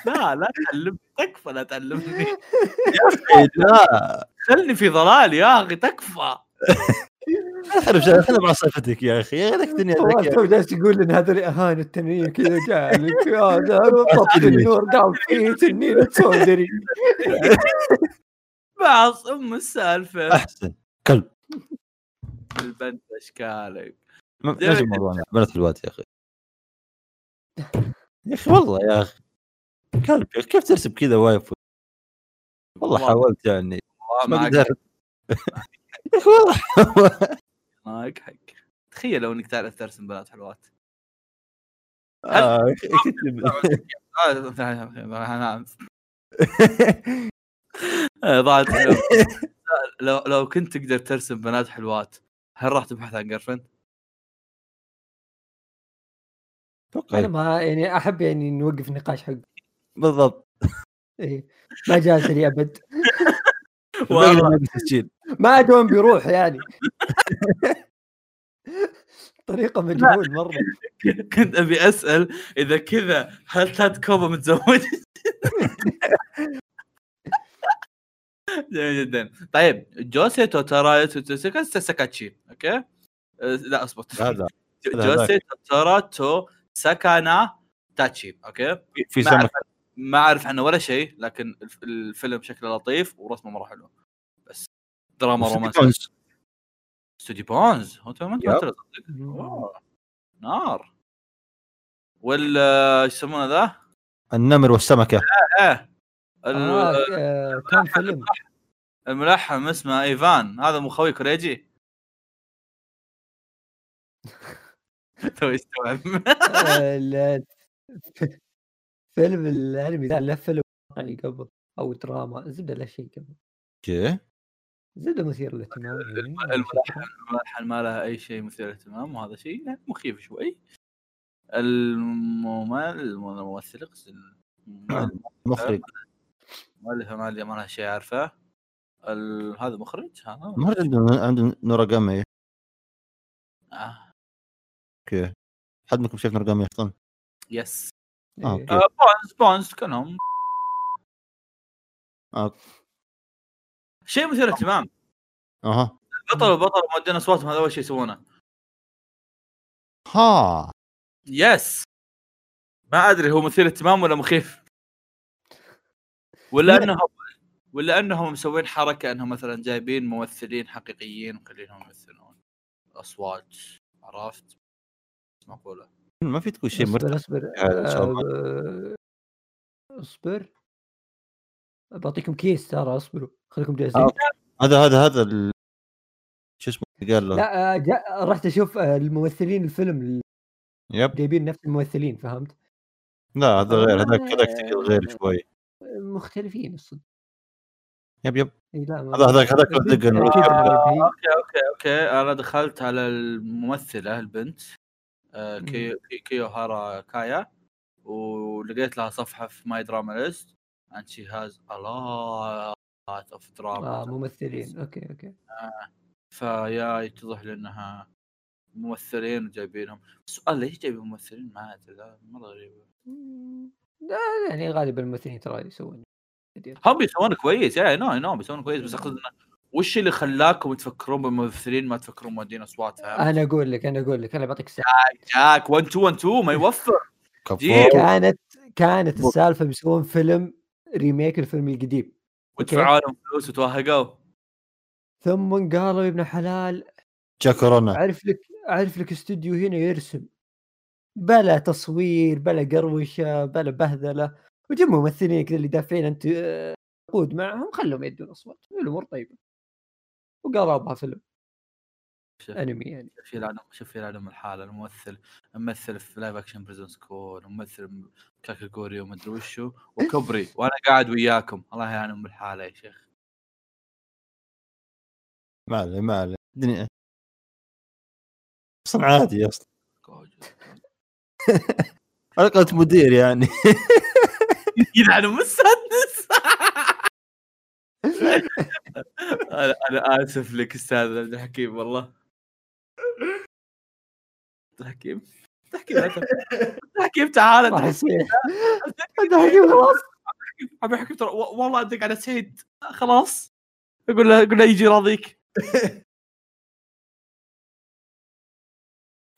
لا لا تعلمني. تكفى لا تعلمني. لا. خلني في ضلال يا أخي تكفى. خلنا خلنا مع صفتك يا أخي. يا لك دنيا ذكية. تو جالس يقول إن هذول اهان التنين كذا لك طفي النور قال فيه تنين تسودري بعص أم السالفة. أحسن. كلب. البنت اشكالك إيش موضوعنا بنات حلوات يا أخي. يا أخي والله يا أخي. كلب كيف ترسم كذا وايف؟ والله حاولت يعني. ما قدرت. يا أخي والله. معك حق تخيل لو إنك تعرف ترسم بنات حلوات. آه،. آه، ضاعت. لو لو كنت تقدر ترسم بنات حلوات هل راح تبحث عن جيرفرند؟ أنا ما يعني أحب يعني نوقف النقاش حق بالضبط. إيه. ما جاز لي أبد. ما وين بيروح يعني. طريقة مجهول مرة. كنت أبي أسأل إذا كذا هل تاد كوبا متزوج؟ جميل جدا. طيب جوسي توتارا ساكاتشي okay؟ أه، لا أصبر. هذا جوسي توتارا تو ساكانا تاتشي okay؟ في- في ما اعرف سمك ما أعرف عنه ولا شيء لكن الف- الفيلم شكله لطيف ورسمه مرة حلو. بس دراما رومانسية. استوديو بونز؟ هو تو ما أنت. نار. وال إيش يسمونه ذا؟ النمر والسمكة. إيه آه. آه، كان فيلم. الملحن اسمه إيفان. هذا مو خوي كوريجي؟ تو يستوعب آه، فيلم الأنمي ذا له فيلم واقعي قبل أو دراما زبدة له شيء قبل. okay زبدة مثير للاهتمام يعني الملحن الملحن ما له أي شيء مثير للاهتمام وهذا شيء يعني مخيف شوي. الممثل الممثل قصدي مخرج. المؤلفه ما لي ما لها شيء عارفه. هذا مخرج هذا؟ المخرج عنده عنده نوراغامي آه. حد منكم شايف نوراغامي أصلا؟ yes آه،. okay. آه بونز بونز كلهم آه. شيء مثير اهتمام أها البطل والبطل مودين اصواتهم هذا أول شيء يسوونه ها يس ما أدري هو مثير اهتمام ولا مخيف ولا لا. إنهم ولا إنهم مسوين حركة إنهم مثلا جايبين ممثلين حقيقيين ومخلينهم يمثلون أصوات عرفت معقوله ما في تقول شيء أصبر مرتب أصبر سؤال آه، أصبر. بعطيكم كيس ترى أصبروا. خليكم جاهزين. آه. هذا هذا هذا ال... شو اسمه اللي قال له؟ لا آه، جا- رحت أشوف الممثلين الفيلم yep. جايبين نفس الممثلين فهمت؟ لا هذا غير هذاك هذاك غير شوي. مختلفين الصدق. yep yep. هذا هذاك هذاك أوكي أوكي أوكي. أنا دخلت على الممثله البنت آه، كي كي- كيو هارا كايا ولقيت لها صفحة في MyDramaList she has a lot of drama آه ممثلين. okay okay. فيا يتضح لي إنها ممثلين وجايبينهم. السؤال ليش جايبين ممثلين؟ ما أدري مرة غريبة. لا يعني غالبا الممثلين ترى يسوون. هم بيسوون كويس yeah no no بيسوون كويس بس أقصد إنه وش اللي خلاكم تفكرون بالممثلين ما تفكرون مودين اصوات فهمت؟ أنا أقول لك أنا أقول لك أنا بعطيك السالفه جاك 1 2 1 2 ما يوفر. كانت كانت السالفة بيسوون فيلم ريميك الفيلم القديم. ودفعوا لهم فلوس وتوهقوا. ثم قالوا يا ابن الحلال جا كورونا أعرف لك أعرف لك استوديو هنا يرسم. بلا تصوير بلا قروشة بلا بهذلة. وجيب ممثلين كذا اللي دافعين أنت آه، عقود معهم خلهم يدون أصوات. الأمور طيبة. وقربها فيلم. أنمي يعني. شوف يلعنهم شوف يلعنهم الحالة. الممثل ممثل في لايف اكشن بريزون سكول ممثل كاكاغوري ومدري وشو. وكبري وأنا قاعد وياكم. الله يعينهم بالحالة يا شيخ. ما عليه ما عليه. الدنيا أصلا عادي أصلا حلقة مدير يعني. يلعنهم السادس أنا أنا آسف لك أستاذ عبد الحكيم والله. عبد الحكيم؟ عبد الحكيم تعال. عبد الحكيم خلاص. عبد الحكيم ترى والله أدق على سعيد خلاص. أقول له أقول له يجي راضيك.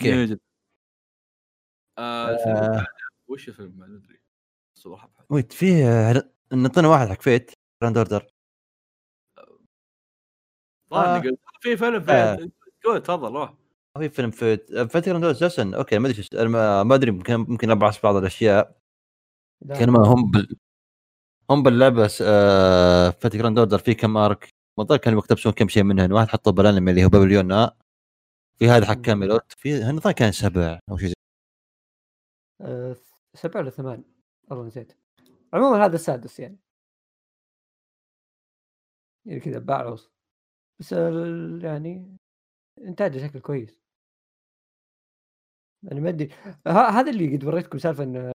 جد. آه الفيلم آه. وش الفيلم؟ ما ادري صراحة. wait فيه نعطينا واحد حق Fate. Grand Order آه. قلت في فيلم آه. في قول تفضل روح. في فيلم فيت فيت أساسا أوكي ما أدري ما- أدري ممكن ممكن ابعث بعض الأشياء. لا. كان ما هم بال... هم باللعبة آه... فيت جراند اوردر في كم ارك ما ظل كانوا يقتبسون كم شيء منهن واحد حطه بالأنمي اللي هو بابليون في هذا حق كاميلوت في هن كان سبع أو شيء زي آه، سبع ولا ثمان؟ والله نسيت. عموما هذا السادس يعني. يعني كذا باعوص. بس ال- يعني إنتاجه شكل كويس يعني ما أدري هذا اللي قد وريتكم سالفة إنه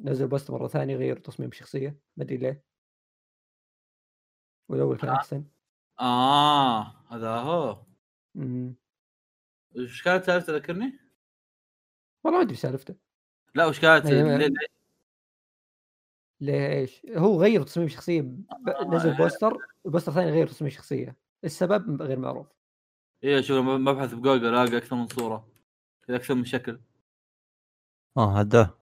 نزل بوست مرة ثانية غير تصميم شخصية ما أدري ليه والأول كان آه. أحسن آه هذا هو مم. وش كانت سالفته ذكرني؟ والله ما أدري سالفته لا وش كانت ليه- ليش؟ هو غير تصميم شخصية ب... آه. نزل بوستر البوستر الثاني غير تصميم شخصية. السبب غير معروف. إيه شوف ببحث بجوجل ألاقي أكثر من صورة أكثر من شكل. آه هذا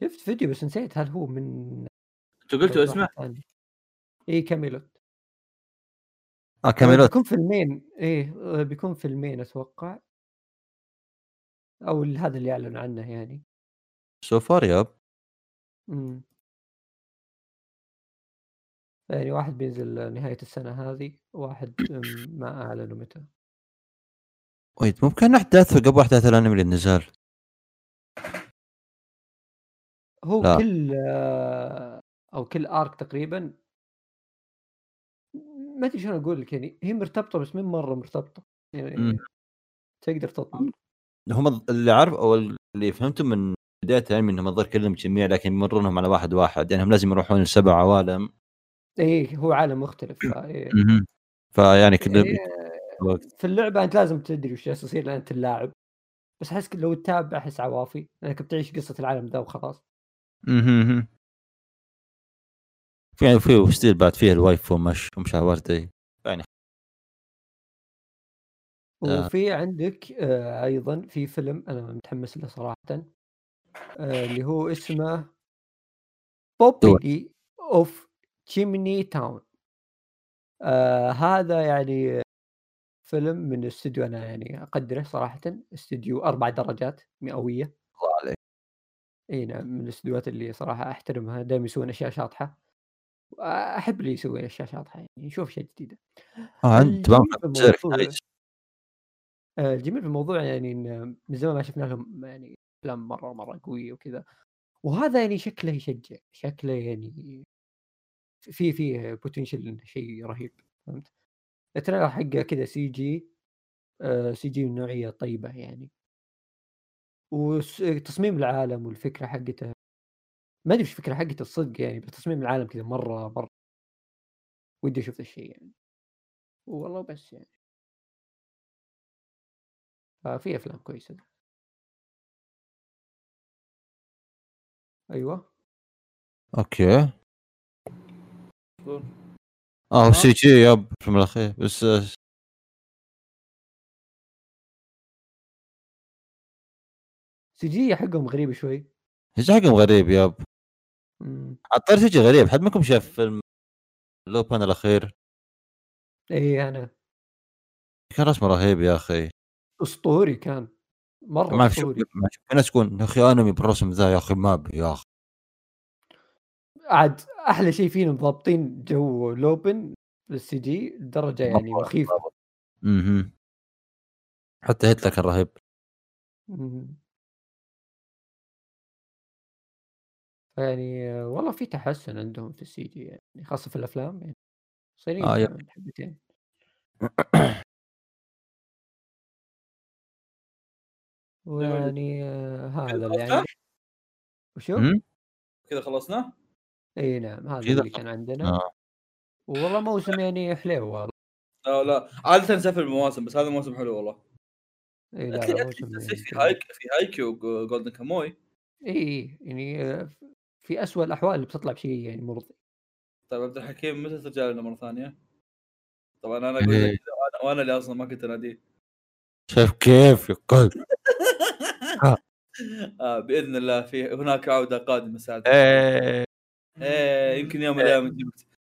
شفت فيديو بس نسيت هل هو من انت قلتوا اسمه؟ اي Camelot. آه Camelot. بيكون فيلمين. إيه آه، بيكون فيلمين أتوقع. أو هذا اللي اعلن عنه يعني. so far yep إمم. يعني واحد بينزل نهاية السنة هذه واحد أم، ما أعلنوا متى. wait ممكن احداثه قبل أحداث الأنمي اللي نزل؟ هو لا. كل آه، أو كل arc تقريبا ما أدري شلون أقول لك يعني هي مرتبطة بس من مرة مرتبطة. يعني مم. تقدر تطلع هم اللي عارف أو اللي فهمته من بداية الانمي إنهم الظاهر كلهم جميع لكن يمرونهم على واحد واحد يعني هم لازم يروحون لسبع عوالم إيه هو عالم مختلف إيه. فيعني كل يعني وقت في اللعبة أنت لازم تدري وش يصير لأن أنت اللاعب بس أحس لو تتابع أحس عوافي لأنك بتعيش قصة العالم ذا وخلاص مهم. في في still بعد فيه الوايف ومش ومشاورتي يعني. وفي عندك آه أيضا في فيلم أنا متحمس له صراحة آه اللي هو اسمه Poupelle of Chimney Town آه هذا يعني فيلم من استوديو أنا يعني أقدره صراحة استوديو أربع درجات مئوية. الله عليك. إي نعم من الاستديوهات اللي صراحة أحترمها دائما يسوون أشياء شاطحة. احب اللي يسوي أشياء شاطحة يعني نشوف أشياء جديدة. آه أنت تمام الجميل زيرك بالموضوع- nice. آه، الجميل في الموضوع يعني إن من زمان ما شفنا لهم يعني أفلام مرة مره قوية وكذا. وهذا يعني شكله يشجع شكله يعني في فيه potential شيء رهيب فهمت؟ ال trailer حقه كذا CG CG من نوعية طيبة يعني. وتصميم العالم والفكرة حقته. ما أدري الفكرة حقته الصدق يعني بس تصميم العالم كذا مرة مرة. ودي أشوف الشيء يعني. والله بس يعني. ففي أفلام كويسة. أيوه. أوكي. آه هو. CG yep في الأخير. بس سي جي حقهم غريب شوي. إيش حقهم غريب يب مم. عطار سي جي غريب. حد منكم شاف فيلم لوبان الأخير؟ اي أنا. كان رسمه رهيب يا أخي. أسطوري كان مرة ما أسطوري. ما ناس تكون يا أخي انمي بالرسم ذا يا أخي ما يا أخي. عاد أحلى شيء فيهم ضابطين جو لوبن بالسي جي درجة يعني مخيفة. أها حتى هتلر كان رهيب. يعني والله في تحسن عندهم في السي جي يعني خاصة في الأفلام يعني. صايرين آه، حبتين. ويعني آه، هذا اللي خلصنا؟ يعني وشو؟ كذا خلصنا إي نعم هذا اللي كان عندنا آه. والله موسم يعني حليو والله لا لا عادة نسافر المواسم بس هذا الموسم حلو والله إي لا لا موسم يعني في. هايك في هايكيو جولدن كاموي إي إي يعني آه، في اسوء الأحوال اللي بتطلع بشيء يعني مرضي طيب عبد الحكيم متى ترجع لنا مرة ثانية؟ طبعا أنا أقول إيه. لك وأنا- وأنا اللي أصلا ما كنت اناديه شايف كيف قلب آه. بإذن الله في هناك عودة قادمة سعد. إيه. إيه يمكن يوم من الأيام نجيبك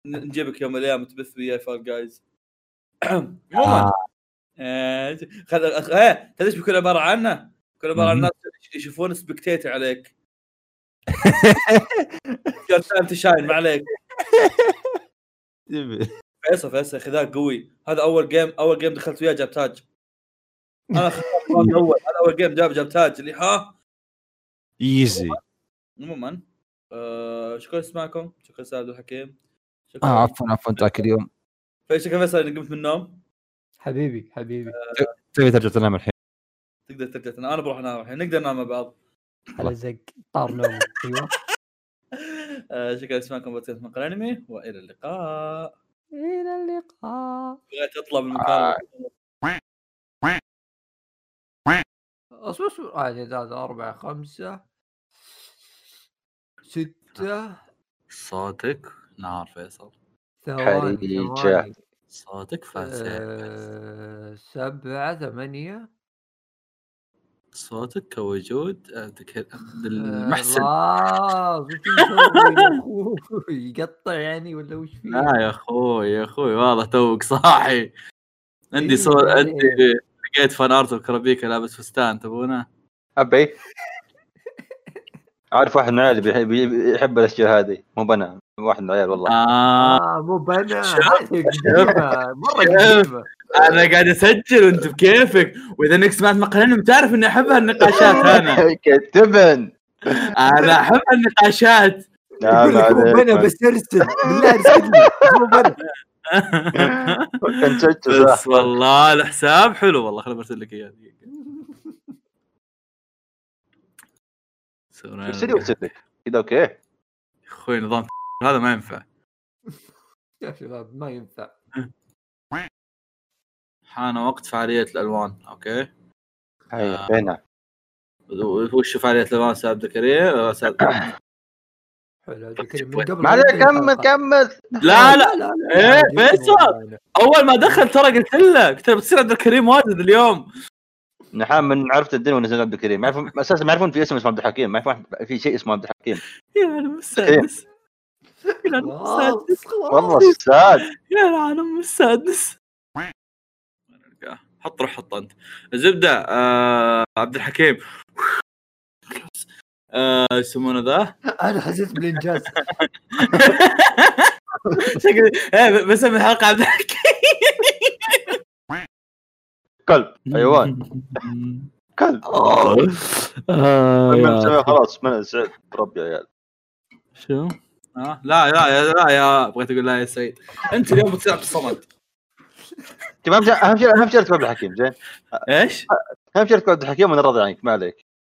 نجيبك يوم من الأيام تبث وياي فال جايز عموما. آه. آه، خذ إيه تدري إيش بيكون عبارة عنه؟ بيكون عبارة عن مهم. ناس يشوفون سبكتيت عليك. انت شاين ما عليك. فيصل فيصل خذاك قوي. هذا أول جيم أول جيم دخلت وياه جاب تاج. أنا الأول هذا أول جيم جاب جاب تاج اللي ها؟ ايزي عموما آه شكرا لسماعكم شكرا سعد الحكيم شكرا آه عفوا عفوا ذاك اليوم. شكرا فيصل اني قمت من النوم. حبيبي حبيبي. تبي ترجع تنام الحين. تقدر ترجع تنام. أنا بروح أنام الحين. نقدر ننام مع بعض. على زق. طار نوم. أيوه. آه شكرا لسماعكم بودكاست مقال انمي وإلى اللقاء. إلى اللقاء. بغيت اطلع من آه. المكان اصبر اصبر عادي ثلاثة أربعة خمسة ستة. صوتك؟ نار فيصل. ثواني صوتك فاسع آه، سبعة ثمانية. صوتك كوجود عبد الك- عبد آه، المحسن. خلاص وش مسوي يا أخوي؟ يقطع يعني ولا وش فيه؟ لا يا أخوي يا أخوي والله توك صاحي. عندي إيه، يعني- عندي لقيت فان ارت الكرابيكا لابس فستان تبونه أبي. عارف واحد من العيال بيحب, يحب الأشياء هذه. مو بنا. واحد من العيال والله. آه. آه مو بنا. شوف. قديمة. أنا قاعد أسجل وأنت بكيفك. وإذا إنك سمعت مقالين بتعرف إني أحب هالنقاشات أنا. كتبن. أنا أحب هالنقاشات. لا لك مو بنا بس ارسل. بالله ارسل لي. مو بنا. بس والله الحساب حلو والله خليني برسل لك إياه. sorry. ارسلي وارسلي كذا أوكي. يا أخوي نظام هذا ما ينفع. يا شباب ما ينفع. حان وقت فعالية الألوان. أوكي. هيا هنا وش فعالية الألوان أستاذ عبد الكريم أستاذ حلو عبد الكريم من قبل ما عليك كمل. كمل لا لا لا إيه، عادي، فيصل. أول ما دخل ترى قلت له قلت له بتصير عبد الكريم واجد اليوم. نحن من عرفت الدنيا ونزل عبد الكريم. ما يعرفون أساسا ما يعرفون في اسم اسمه عبد الحكيم. ما يعرفون في شيء اسمه عبد الحكيم. يا العالم السادس. يا العالم السادس. والله خلاص الساد. يا العالم السادس. حط روح حط أنت. زبده آه عبد الحكيم. يسمونه ذا؟ أنا حسيت بالإنجاز. شكلي إيه بسمي الحلقة عبد الحكيم. كلب. حيوان كلب. آه، من خلاص من سعد بربي يا عيال. شو؟ آه لا لا يا لا يا بغيت أقول لا يا سعيد. أنت اليوم بتصير عبد الصمد شوف أهم شيء أهم شيء اهم شيء عبد الحكيم زين. إيش؟ أهم شيء عبد الحكيم وأنا راضي عنك ما عليك.